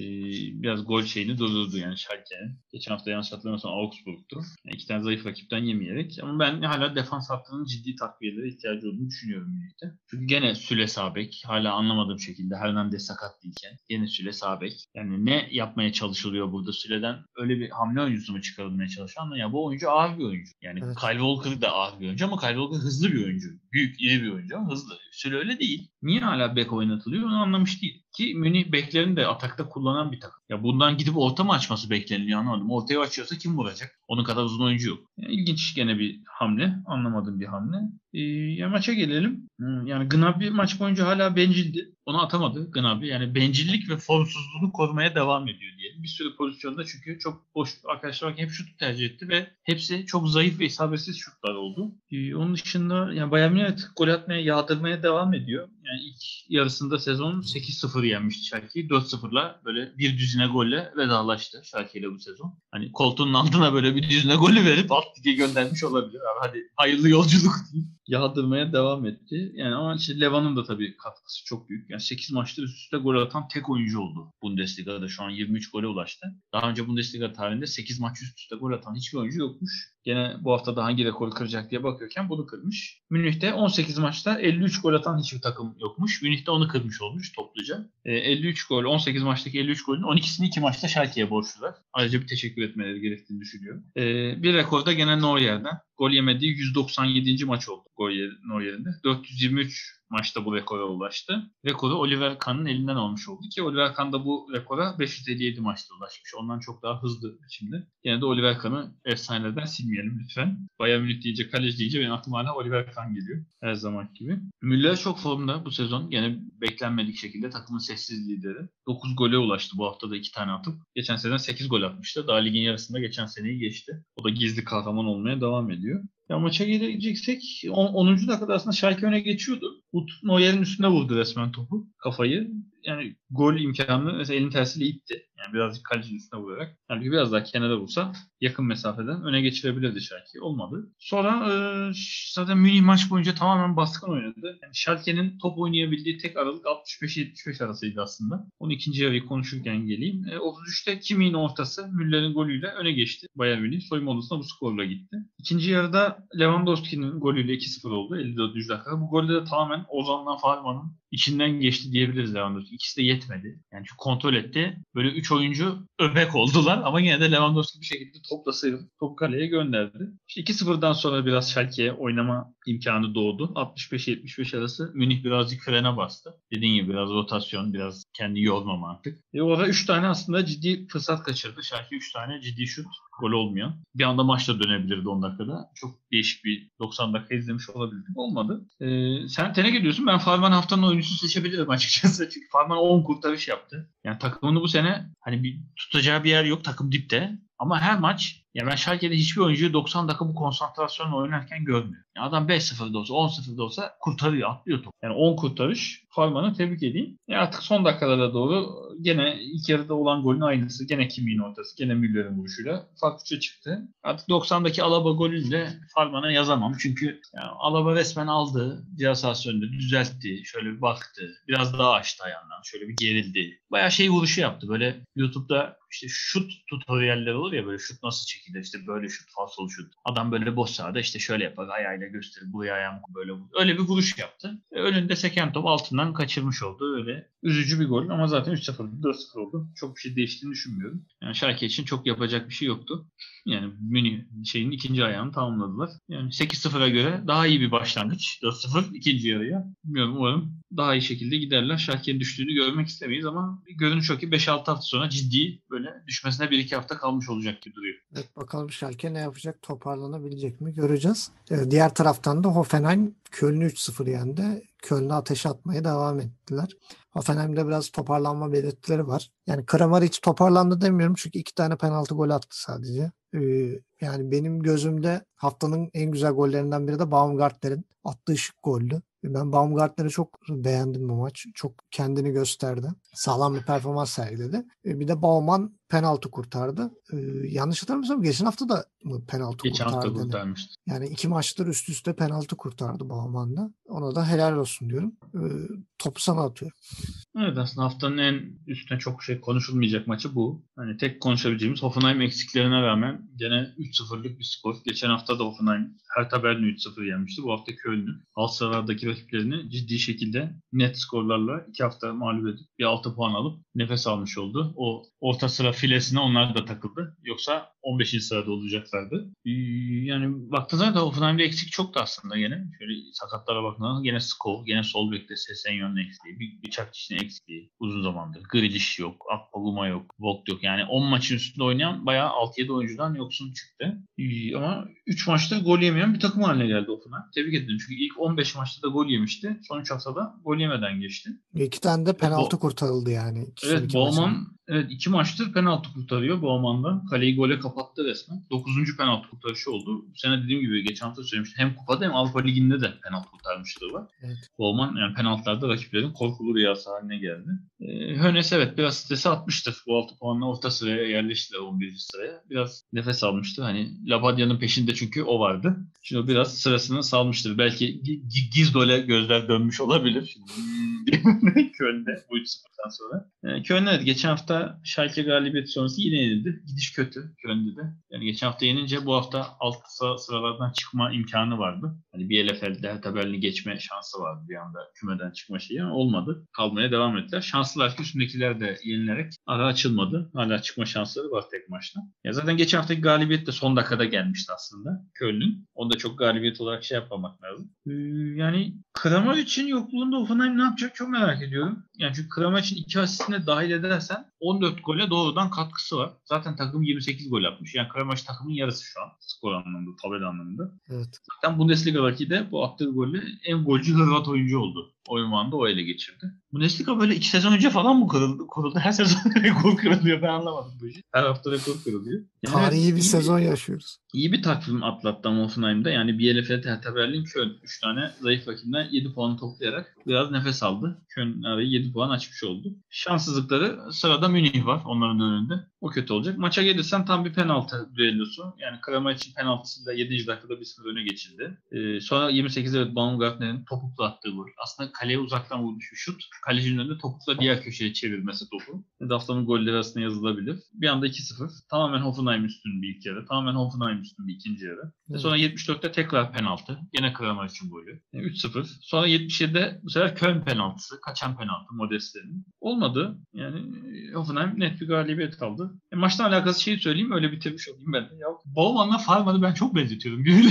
Speaker 2: biraz gol şeyini durdurdu yani Schalke'nin. Geçen hafta yanlış hatırlamıyorsam Augsburg'tu. Yani iki tane zayıf rakipten yemeyerek. Ama ben hala defans hattının ciddi takviyelere ihtiyacı olduğunu düşünüyorum Münih'te. Çünkü gene Süle Sabek. Hala anlamadığım şekilde Hernandez sakat değilken. Gene Süle Sabek. Yani ne yapmaya çalışılıyor burada Süle'den? Öyle bir hamle oyuncusu mu çıkarılmaya çalışan? Ya bu oyuncu ağır bir oyuncu. Yani evet. Kyle Walker da ağır bir oyuncu ama Kyle Walker hızlı bir oyuncu. Büyük, iri bir oyuncu ama hızlı. Süle öyle değil. Niye hala bek oynatılıyor onu anlamış değil. Ki Münih beklerini de atakta kullanan bir takım. Ya bundan gidip orta mı açması bekleniliyor anlamadım. Ortaya açıyorsa kim vuracak? Onun kadar uzun oyuncu yok. Yani ilginç gene bir hamle. Anlamadığım bir hamle. Ee, ya maça gelelim. Hmm, yani Gnabry maç boyunca hala bencildi. Onu atamadı Gnabry. Yani bencillik ve formsuzluğunu korumaya devam ediyor diye. Bir sürü pozisyonda çünkü çok boş arkadaşlar hep şut tercih etti ve hepsi çok zayıf ve isabetsiz şutlar oldu. Ee, onun dışında yani Bayern Münih gol atmaya yağdırmaya devam ediyor. Yani ilk yarısında sezon 8-0 yenmişti Schalke'yi. 4-0'la böyle bir düzine golle vedalaştı Schalke ile bu sezon. Hani koltuğunun altına böyle bir düzine golü verip alt lige göndermiş olabilir. Abi hadi hayırlı yolculuk diyeyim. Yağdırmaya devam etti. Yani ama işte Levan'ın da tabii katkısı çok büyük. Yani 8 maçta üst üste gol atan tek oyuncu oldu. Bundesliga'da şu an 23 gole ulaştı. Daha önce Bundesliga tarihinde 8 maç üst üste gol atan hiçbir oyuncu yokmuş. Gene bu hafta da hangi rekoru kıracak diye bakıyorken bunu kırmış. Münih'te 18 maçta 53 gol atan hiçbir takım yokmuş. Münih'te onu kırmış olmuş topluca. E, 53 gol, 18 maçtaki 53 golün 12'sini 2 maçta Schalke'ye borçlular. Ayrıca bir teşekkür etmeleri gerektiğini düşünüyorum. E, bir rekor da gene Neuer'den. Gol yemediği 197. maç oldu gol Neuer'inde. 423 maçta bu rekora ulaştı. Rekoru Oliver Kahn'ın elinden almış oldu ki Oliver Kahn da bu rekora 557 maçta ulaşmış. Ondan çok daha hızlı şimdi. Yine de Oliver Kahn'ı efsaneden silmeyelim lütfen. Bayern Münih deyince, kaleci deyince benim aklıma hala Oliver Kahn geliyor. Her zaman gibi. Müller çok formda bu sezon. Gene beklenmedik şekilde takımın sessiz lideri. 9 gole ulaştı bu hafta da 2 tane atıp. Geçen sene 8 gol atmıştı. Daha ligin yarısında geçen seneyi geçti. O da gizli kahraman olmaya devam ediyor. you. Ya maça geleceksek 10. dakikada aslında Schalke öne geçiyordu. Ut Neuer'in üstüne vurdu resmen topu kafayı. Yani gol imkanını mesela elin tersiyle itti. Yani birazcık kalecinin üstüne vurarak. Yani biraz daha kenara vursa yakın mesafeden öne geçirebilirdi Schalke. Olmadı. Sonra e, zaten Münih maç boyunca tamamen baskın oynadı. Yani Schalke'nin top oynayabildiği tek aralık 65-75 arasıydı aslında. Onu ikinci yarıyı konuşurken geleyim. E, 33'te Kimi'nin ortası Müller'in golüyle öne geçti. Bayern Münih soyunma odasına bu skorla gitti. İkinci yarıda Lewandowski'nin golüyle 2-0 oldu 54. dakikada. Bu golde de tamamen Ozan'dan Farman'ın içinden geçti diyebiliriz Lewandowski. İkisi de yetmedi. Yani çünkü kontrol etti. Böyle 3 oyuncu öbek oldular ama yine de Lewandowski bir şekilde topla sıyrılıp topu kaleye gönderdi. İşte 2-0'dan sonra biraz Schalke'ye oynama imkanı doğdu. 65-75 arası Münih birazcık frene bastı. Dediğim gibi biraz rotasyon, biraz kendi yormama artık. E orada 3 tane aslında ciddi fırsat kaçırdı. Schalke 3 tane ciddi şut gol olmuyor. Bir anda maçta dönebilirdi 10 dakikada. Çok değişik bir 90 dakika izlemiş olabilirdim. Olmadı. Ee, sen teneke diyorsun. Ben Farman haftanın oyuncusu seçebilirim açıkçası. (laughs) Çünkü Farman 10 kurtarış yaptı. Yani takımını bu sene hani bir tutacağı bir yer yok. Takım dipte. Ama her maç ya ben Schalke'de hiçbir oyuncuyu 90 dakika bu konsantrasyonla oynarken görmüyorum. Yani adam 5-0'da olsa 10-0'da olsa kurtarıyor, atlıyor top. Yani 10 kurtarış. Farman'ı tebrik edeyim. Ya artık son dakikalara doğru gene ilk yarıda olan golün aynısı. Gene Kimi'nin ortası. Gene Müller'in vuruşuyla. Farklıca çıktı. Artık 90'daki Alaba golünle Farman'a yazamam. Çünkü yani Alaba resmen aldı. Cihaz sahasında düzeltti. Şöyle bir baktı. Biraz daha açtı ayağından. Şöyle bir gerildi. Bayağı şey vuruşu yaptı. Böyle YouTube'da işte şut tutorialleri olur ya böyle şut nasıl çekiyor şekilde işte böyle şut, falsolu şut. Adam böyle boş sahada işte şöyle yapar ayağıyla gösterir. Buraya ayağımı böyle. Öyle bir vuruş yaptı. E, önünde seken top altından kaçırmış oldu. Öyle üzücü bir gol ama zaten 3-0 4-0 oldu. Çok bir şey değiştiğini düşünmüyorum. Yani Schalke için çok yapacak bir şey yoktu. Yani Münih şeyin ikinci ayağını tamamladılar. Yani 8-0'a göre daha iyi bir başlangıç. 4-0 ikinci yarıya. Bilmiyorum umarım daha iyi şekilde giderler. Schalke'nin düştüğünü görmek istemeyiz ama görünüş o ki 5-6 hafta sonra ciddi böyle düşmesine 1-2 hafta kalmış olacak gibi duruyor.
Speaker 1: Evet bakalım Schalke ne yapacak? Toparlanabilecek mi? Göreceğiz. Ee, diğer taraftan da Hoffenheim Köln'ü 3-0 yendi. Köln'e ateş atmaya devam ettiler. Hoffenheim'de biraz toparlanma belirtileri var. Yani Kramaric toparlandı demiyorum çünkü iki tane penaltı gol attı sadece. Ee, yani benim gözümde haftanın en güzel gollerinden biri de Baumgartner'in attığı şık goldü. Ben Baumgartner'i çok beğendim bu maç. Çok kendini gösterdi. Sağlam bir performans sergiledi. Ee, bir de Bauman penaltı kurtardı. Ee, yanlış hatırlamıyorsam geçen hafta da mı penaltı
Speaker 2: Geçen
Speaker 1: kurtardı?
Speaker 2: hafta kurtarmıştı.
Speaker 1: Yani iki maçtır üst üste penaltı kurtardı Bauman'da. Ona da helal olsun diyorum. Ee, topu sana atıyorum.
Speaker 2: Evet aslında haftanın en üstüne çok şey konuşulmayacak maçı bu. Hani tek konuşabileceğimiz Hoffenheim eksiklerine rağmen gene 3-0'lık bir skor. Geçen hafta da Hoffenheim Hertha Berlin'i 3-0 yenmişti. Bu hafta Köln'ü alt sıralardaki rakiplerini ciddi şekilde net skorlarla iki hafta mağlup edip bir 6 puan alıp nefes almış oldu. O orta sıra filesine onlar da takıldı. Yoksa 15. sırada olacaklardı. Ee, Yani baktığınızda da Hoffenheim'de eksik çoktu aslında gene. Şöyle sakatlara baktığınızda gene Skov, gene sol bekte Sesenyon'un eksikliği, bir bıçak dişinin eksikliği uzun zamandır. Grealish yok, Akpoguma yok, Vogt yok. Yani 10 maçın üstünde oynayan bayağı 6-7 oyuncudan yoksun çıktı. Ee, Ama 3 maçta gol yemeyen bir takım haline geldi Hoffenheim. Tebrik ederim. Çünkü ilk 15 maçta da gol yemişti. Son 3 haftada gol yemeden geçti.
Speaker 1: İki tane de penaltı kurtarıldı yani.
Speaker 2: Evet. Bauman evet iki maçtır penaltı kurtarıyor Bauman'da. Kaleyi gole kapattı resmen. 9. penaltı kurtarışı oldu. Bu sene dediğim gibi geçen hafta söylemiştim. Hem kupada hem Avrupa Ligi'nde de penaltı kurtarmışlığı var.
Speaker 1: Evet.
Speaker 2: Bauman yani penaltılarda rakiplerin korkulu rüyası haline geldi. Ee, Hönes evet biraz stresi atmıştır. Bu 6 puanla orta sıraya yerleştiler 11. sıraya. Biraz nefes almıştı. Hani Labadia'nın peşinde çünkü o vardı. Şimdi o biraz sırasını salmıştır. Belki Gi- Gi- Gizdo'la gözler dönmüş olabilir. Şimdi, hmm, (laughs) Köln'de bu 3-0'dan sonra. Ee, Köln evet geçen hafta Schalke galibiyeti sonrası yine yenildi. Gidiş kötü Köln'de de. Yani geçen hafta yenince bu hafta alt sıra- sıralardan çıkma imkanı vardı. Hani bir LFL'de Hertha Berlin'i geçme şansı vardı bir anda kümeden çıkma şeyi ama olmadı. Kalmaya devam ettiler. Şanslılar ki üstündekiler de yenilerek ara açılmadı. Hala çıkma şansları var tek maçta. Ya zaten geçen haftaki galibiyet de son dakikada gelmişti aslında Köln'ün. Onu da çok galibiyet olarak şey yapmamak lazım. Ee, yani Kramer için yokluğunda Hoffenheim ne yapacak çok merak ediyorum. Yani çünkü Kramer için iki asistine dahil edersen 14 gole doğrudan katkısı var. Zaten takım 28 gol atmış. Yani Kramer takımın yarısı şu an skor anlamında, tabela anlamında.
Speaker 1: Evet.
Speaker 2: Zaten Bundesliga'daki de bu attığı golle en golcü Hırvat oyuncu oldu. O ünvanı da o ele geçirdi. Bundesliga böyle iki sezon önce falan mı kuruldu? kuruldu? Her sezon (laughs) rekor kırılıyor. Ben anlamadım bu işi. Her hafta rekor kırılıyor. Yani
Speaker 1: Tarihi
Speaker 2: evet,
Speaker 1: bir sezon yaşıyoruz.
Speaker 2: İyi bir takvim atlattı ama Hoffenheim'de. Yani BLF'de Hertha Berlin, Köln 3 tane zayıf rakibden 7 puan toplayarak biraz nefes aldı. Köln arayı 7 puan açmış oldu. Şanssızlıkları sırada Münih var onların önünde. O kötü olacak. Maça gelirsen tam bir penaltı düellosu. Yani Kramer için penaltısıyla 7. dakikada 1-0 öne geçildi. Ee, sonra 28'de evet Baumgartner'in topukla attığı gol. Aslında kaleye uzaktan vurmuş bir şut. Kalecinin önünde topukla diğer köşeye çevirmesi topu. Haftanın golleri arasında yazılabilir. Bir anda 2-0. Tamamen Hoffenheim üstün bir ilk yarı. Tamamen Hoffenheim üstün bir ikinci yarı. Ve
Speaker 1: Evet.
Speaker 2: Sonra 74'te tekrar penaltı. Gene Kramer için golü. Yani 3-0. Sonra 77'de bu sefer Köln penaltısı. Kaçan penaltı Modeste'nin. Olmadı. Yani e, Hoffenheim net bir galibiyet aldı. E, maçla alakası şeyi söyleyeyim öyle bitirmiş olayım ben. Ya, Bauman'la Farman'ı ben çok benzetiyorum. (laughs)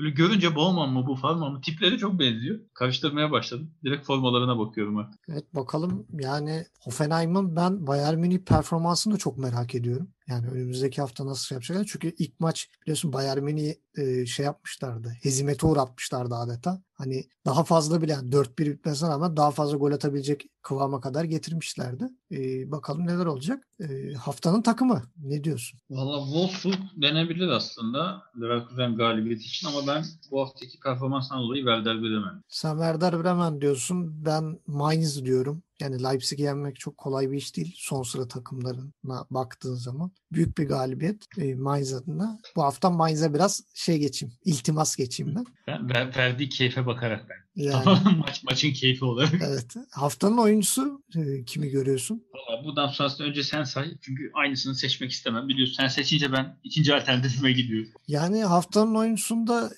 Speaker 2: Böyle görünce Bauman mı bu Farman mı tipleri çok benziyor. Karıştırmaya başladım. Direkt formalarına bakıyorum artık.
Speaker 1: Evet bakalım yani Hoffenheim'ın ben Bayern Münih performansını da çok merak ediyorum. Yani önümüzdeki hafta nasıl yapacaklar? Çünkü ilk maç biliyorsun Bayern Münih e, şey yapmışlardı. Hezimete uğratmışlardı adeta. Hani daha fazla bile yani 4-1 bitmesine rağmen daha fazla gol atabilecek kıvama kadar getirmişlerdi. E, bakalım neler olacak. E, haftanın takımı ne diyorsun?
Speaker 2: Valla Wolfsburg denebilir aslında Leverkusen galibiyeti için ama ben bu haftaki performansdan dolayı Werder Bremen.
Speaker 1: Sen Werder Bremen diyorsun. Ben Mainz diyorum. Yani Leipzig'i yenmek çok kolay bir iş değil. Son sıra takımlarına baktığın zaman. Büyük bir galibiyet e, Mainz adına. Bu hafta Mainz'e biraz şey geçeyim. İltimas geçeyim ben.
Speaker 2: Ben ver- verdiği keyfe bakarak ben. Yani, (laughs) Maç maçın keyfi olarak.
Speaker 1: Evet. Haftanın oyuncusu e, kimi görüyorsun?
Speaker 2: Valla buradan sonrasında önce sen say. Çünkü aynısını seçmek istemem. Biliyorsun sen seçince ben ikinci alternatifime gidiyorum.
Speaker 1: Yani haftanın oyuncusunda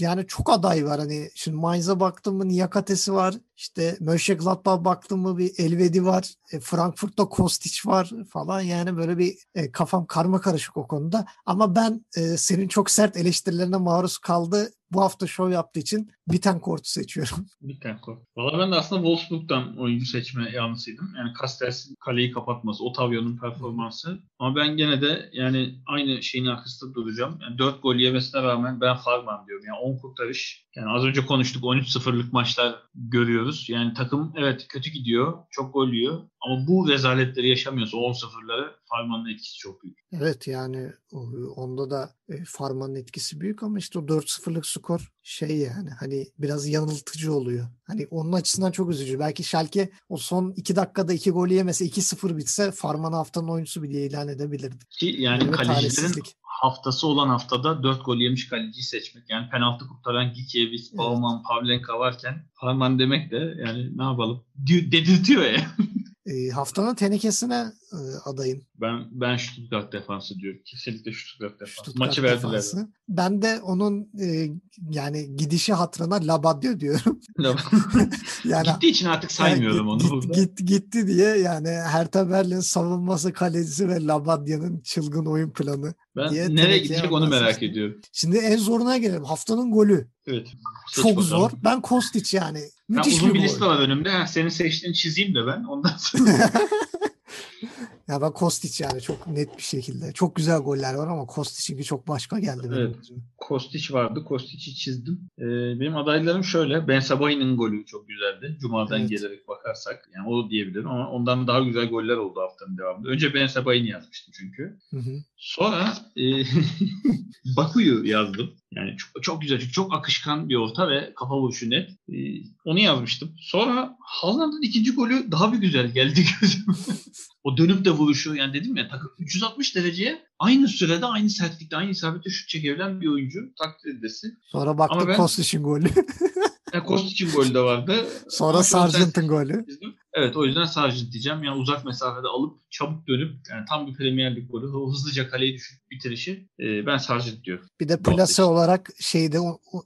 Speaker 1: yani çok aday var. Hani şimdi Mainz'a baktım mı Niyakates'i var. İşte Mönchengladbach baktım mı bir Elvedi var. E, Frankfurt'ta Kostic var falan. Yani böyle bir e, kafam karma karışık o konuda. Ama ben e, senin çok sert eleştirilerine maruz kaldı bu hafta show yaptığı için Bittencourt'u seçiyorum. (laughs)
Speaker 2: Bittencourt. Valla ben de aslında Wolfsburg'dan oyuncu seçme yanlısıydım. Yani Castells'in kaleyi kapatması, Otavio'nun performansı. Ama ben gene de yani aynı şeyin arkasında duracağım. Yani 4 gol yemesine rağmen ben Farman diyorum. Yani 10 kurtarış. Yani az önce konuştuk 13-0'lık maçlar görüyoruz. Yani takım evet kötü gidiyor. Çok gol yiyor. Ama bu rezaletleri yaşamıyorsa 10-0'ları Farman'ın etkisi çok büyük.
Speaker 1: Evet yani onda da e, Farman'ın etkisi büyük ama işte o 4-0'lık skor şey yani hani biraz yanıltıcı oluyor. Hani onun açısından çok üzücü. Belki Schalke o son 2 dakikada 2 gol yemese 2-0 bitse Farman haftanın oyuncusu bile ilan edebilirdi.
Speaker 2: Ki yani evet, kalecilerin haftası olan haftada 4 gol yemiş kaleciyi seçmek. Yani penaltı kurtaran Gikiewicz, evet. Bauman, Pavlenka varken Farman demek de yani ne yapalım dedirtiyor ya.
Speaker 1: E, haftanın tenekesine e, adayım.
Speaker 2: Ben ben Stuttgart defansı diyorum. Kesinlikle Stuttgart defansı. Stuttgart Maçı verdiler. Defansı.
Speaker 1: Ben de onun e, yani gidişi hatırına Labadia diyorum. (laughs)
Speaker 2: yani, Gittiği için artık saymıyorum yani,
Speaker 1: onu burada. Gitti, gitti diye yani Hertha Berlin savunması kalecisi ve Labadia'nın çılgın oyun planı.
Speaker 2: Ben diye nereye gidecek onu merak ediyorum.
Speaker 1: Şimdi en zoruna gelelim. Haftanın golü.
Speaker 2: Evet.
Speaker 1: Çok bakalım. zor. Ben Kostić yani. Müthiş
Speaker 2: ben uzun
Speaker 1: bir,
Speaker 2: bir liste var önümde. Ha, senin seçtiğini çizeyim de ben. Ondan (laughs) sonra.
Speaker 1: Ya ben Kostić yani çok net bir şekilde. Çok güzel goller var ama Kostic'inki çok başka geldi.
Speaker 2: Evet. Kostić vardı. Kostic'i çizdim. Ee, benim adaylarım şöyle. Ben Sabay'ın golü çok güzeldi. Cuma'dan evet. gelerek bakarsak. Yani o diyebilirim ama ondan daha güzel goller oldu haftanın devamında. Önce Ben Sabay'ın yazmıştım çünkü. Hı hı. Sonra e, (laughs) Baku'yu yazdım. Yani çok, çok güzel çok akışkan bir orta ve kafa vuruşu net. Ee, onu yazmıştım. Sonra Haaland'ın ikinci golü daha bir güzel geldi (laughs) gözüme. o dönüp de vuruşu yani dedim ya takım 360 dereceye aynı sürede aynı sertlikte aynı isabette şut çekebilen bir oyuncu takdir edilesi.
Speaker 1: Sonra baktım ben... Kostic'in golü.
Speaker 2: yani Kostic'in golü de vardı.
Speaker 1: Sonra Sargent'ın golü.
Speaker 2: Evet o yüzden Sargent diyeceğim. Yani uzak mesafede alıp çabuk dönüp yani tam bir Premier Lig golü hızlıca kaleyi düşürüp bitirişi e, ben Sargent diyorum.
Speaker 1: Bir de plase olarak şeyde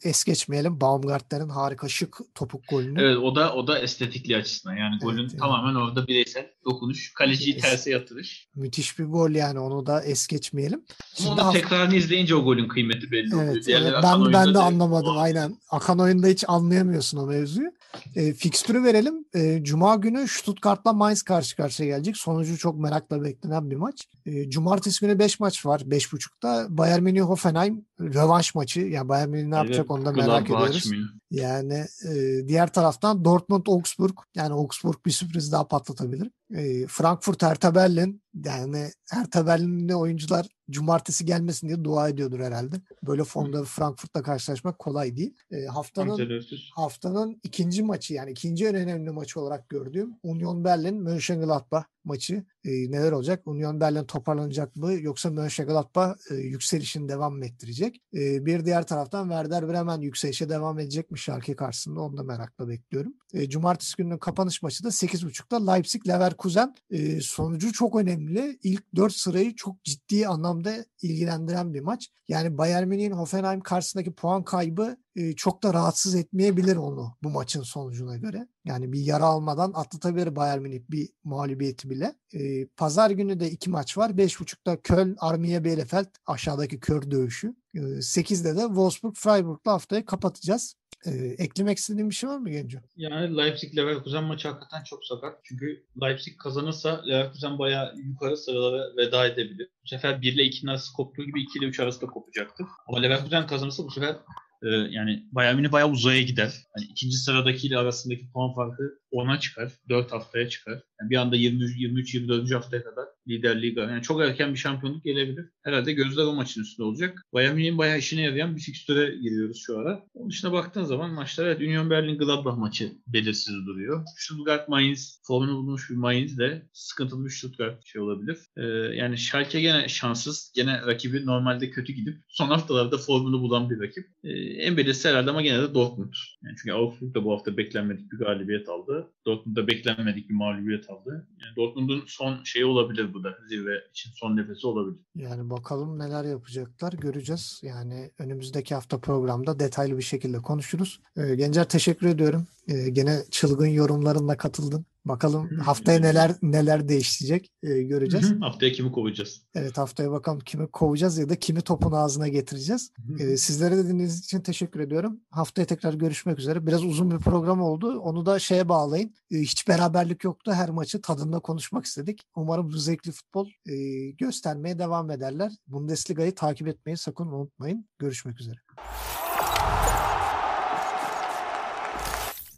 Speaker 1: es geçmeyelim. Baumgartner'in harika şık topuk golünü.
Speaker 2: Evet o da o da estetikli açısından. Yani evet, golün yani. tamamen orada bireysel dokunuş. Kaleciyi es, terse yatırış.
Speaker 1: Müthiş bir gol yani onu da es geçmeyelim.
Speaker 2: Ama onun tekrarını izleyince o golün kıymeti belli
Speaker 1: evet, oluyor. Evet, ben, ben de anlamadım o. aynen. Akan oyunda hiç anlayamıyorsun o mevzuyu. E, fikstürü verelim. E, Cuma günü Stuttgart'la Mainz karşı karşıya gelecek. Sonucu çok merakla beklenen bir maç. E, Cumartesi günü 5 maç var. 5.30'da Bayern Münih Hoffenheim rövanş maçı. Yani Bayern Münih ne yapacak evet, onu da merak ediyoruz. Açmıyor. Yani e, diğer taraftan Dortmund Augsburg yani Augsburg bir sürpriz daha patlatabilir. E, Frankfurt Hertha Berlin yani Hertha Berlin'de oyuncular cumartesi gelmesin diye dua ediyordur herhalde. Böyle formda Frankfurt'la karşılaşmak kolay değil. E, haftanın haftanın ikinci maçı yani ikinci en önemli maçı olarak gördüğüm Union Berlin Mönchengladbach maçı e, neler olacak? Union Berlin toparlanacak mı yoksa Mönchengladbach e, yükselişini devam mı ettirecek? E, bir diğer taraftan Werder Bremen yükselişe devam edecek mi Schalke karşısında onu da merakla bekliyorum. E, Cumartesi gününün kapanış maçı da 8.30'da Leipzig Leverkusen e, sonucu çok önemli. İlk 4 sırayı çok ciddi anlamda ilgilendiren bir maç. Yani Bayern Münih'in Hoffenheim karşısındaki puan kaybı e, çok da rahatsız etmeyebilir onu bu maçın sonucuna göre. Yani bir yara almadan atlatabilir Bayern Münih bir mağlubiyeti bile. E, Pazar günü de iki maç var. 5.30'da Köln Armiye Bielefeld aşağıdaki kör dövüşü. E, 8'de de Wolfsburg Freiburg'la haftayı kapatacağız. Ee, eklemek istediğin bir şey var mı Genco?
Speaker 2: Yani Leipzig Leverkusen maçı hakikaten çok sakat. Çünkü Leipzig kazanırsa Leverkusen bayağı yukarı sıralara veda edebilir. Bu sefer 1 ile 2'nin arası koptuğu gibi 2 ile 3 arası da kopacaktır. Ama Leverkusen kazanırsa bu sefer e, yani Bayern Münih bayağı uzaya gider. Yani ikinci sıradakiyle arasındaki puan farkı 10'a çıkar. 4 haftaya çıkar. Yani bir anda 23 23 24. haftaya kadar liderliği yani çok erken bir şampiyonluk gelebilir. Herhalde gözler o maçın üstünde olacak. Bayern Münih'in bayağı işine yarayan bir fikstüre giriyoruz şu ara. Onun dışına baktığın zaman maçlar evet Union Berlin Gladbach maçı belirsiz duruyor. Stuttgart Mainz formunu bulmuş bir Mainz de sıkıntılı bir Stuttgart şey olabilir. Ee, yani Schalke gene şanssız. Gene rakibi normalde kötü gidip son haftalarda formunu bulan bir rakip. Ee, en belirsiz herhalde ama gene de Dortmund. Yani çünkü Augsburg da bu hafta beklenmedik bir galibiyet aldı. Dortmund'da beklenmedik bir mağlubiyet aldı. Yani Dortmund'un son şeyi olabilir bu da. Zirve için son nefesi olabilir.
Speaker 1: Yani bakalım neler yapacaklar göreceğiz. Yani önümüzdeki hafta programda detaylı bir şekilde konuşuruz. Ee, Gencer teşekkür ediyorum. Ee, gene çılgın yorumlarınla katıldın. Bakalım haftaya neler neler değişecek e, göreceğiz.
Speaker 2: haftaya kimi kovacağız?
Speaker 1: Evet haftaya bakalım kimi kovacağız ya da kimi topun ağzına getireceğiz. E, sizlere de dinlediğiniz için teşekkür ediyorum. Haftaya tekrar görüşmek üzere. Biraz uzun bir program oldu. Onu da şeye bağlayın. E, hiç beraberlik yoktu. Her maçı tadında konuşmak istedik. Umarım bu zevkli futbol e, göstermeye devam ederler. Bundesliga'yı takip etmeyi sakın unutmayın. Görüşmek üzere.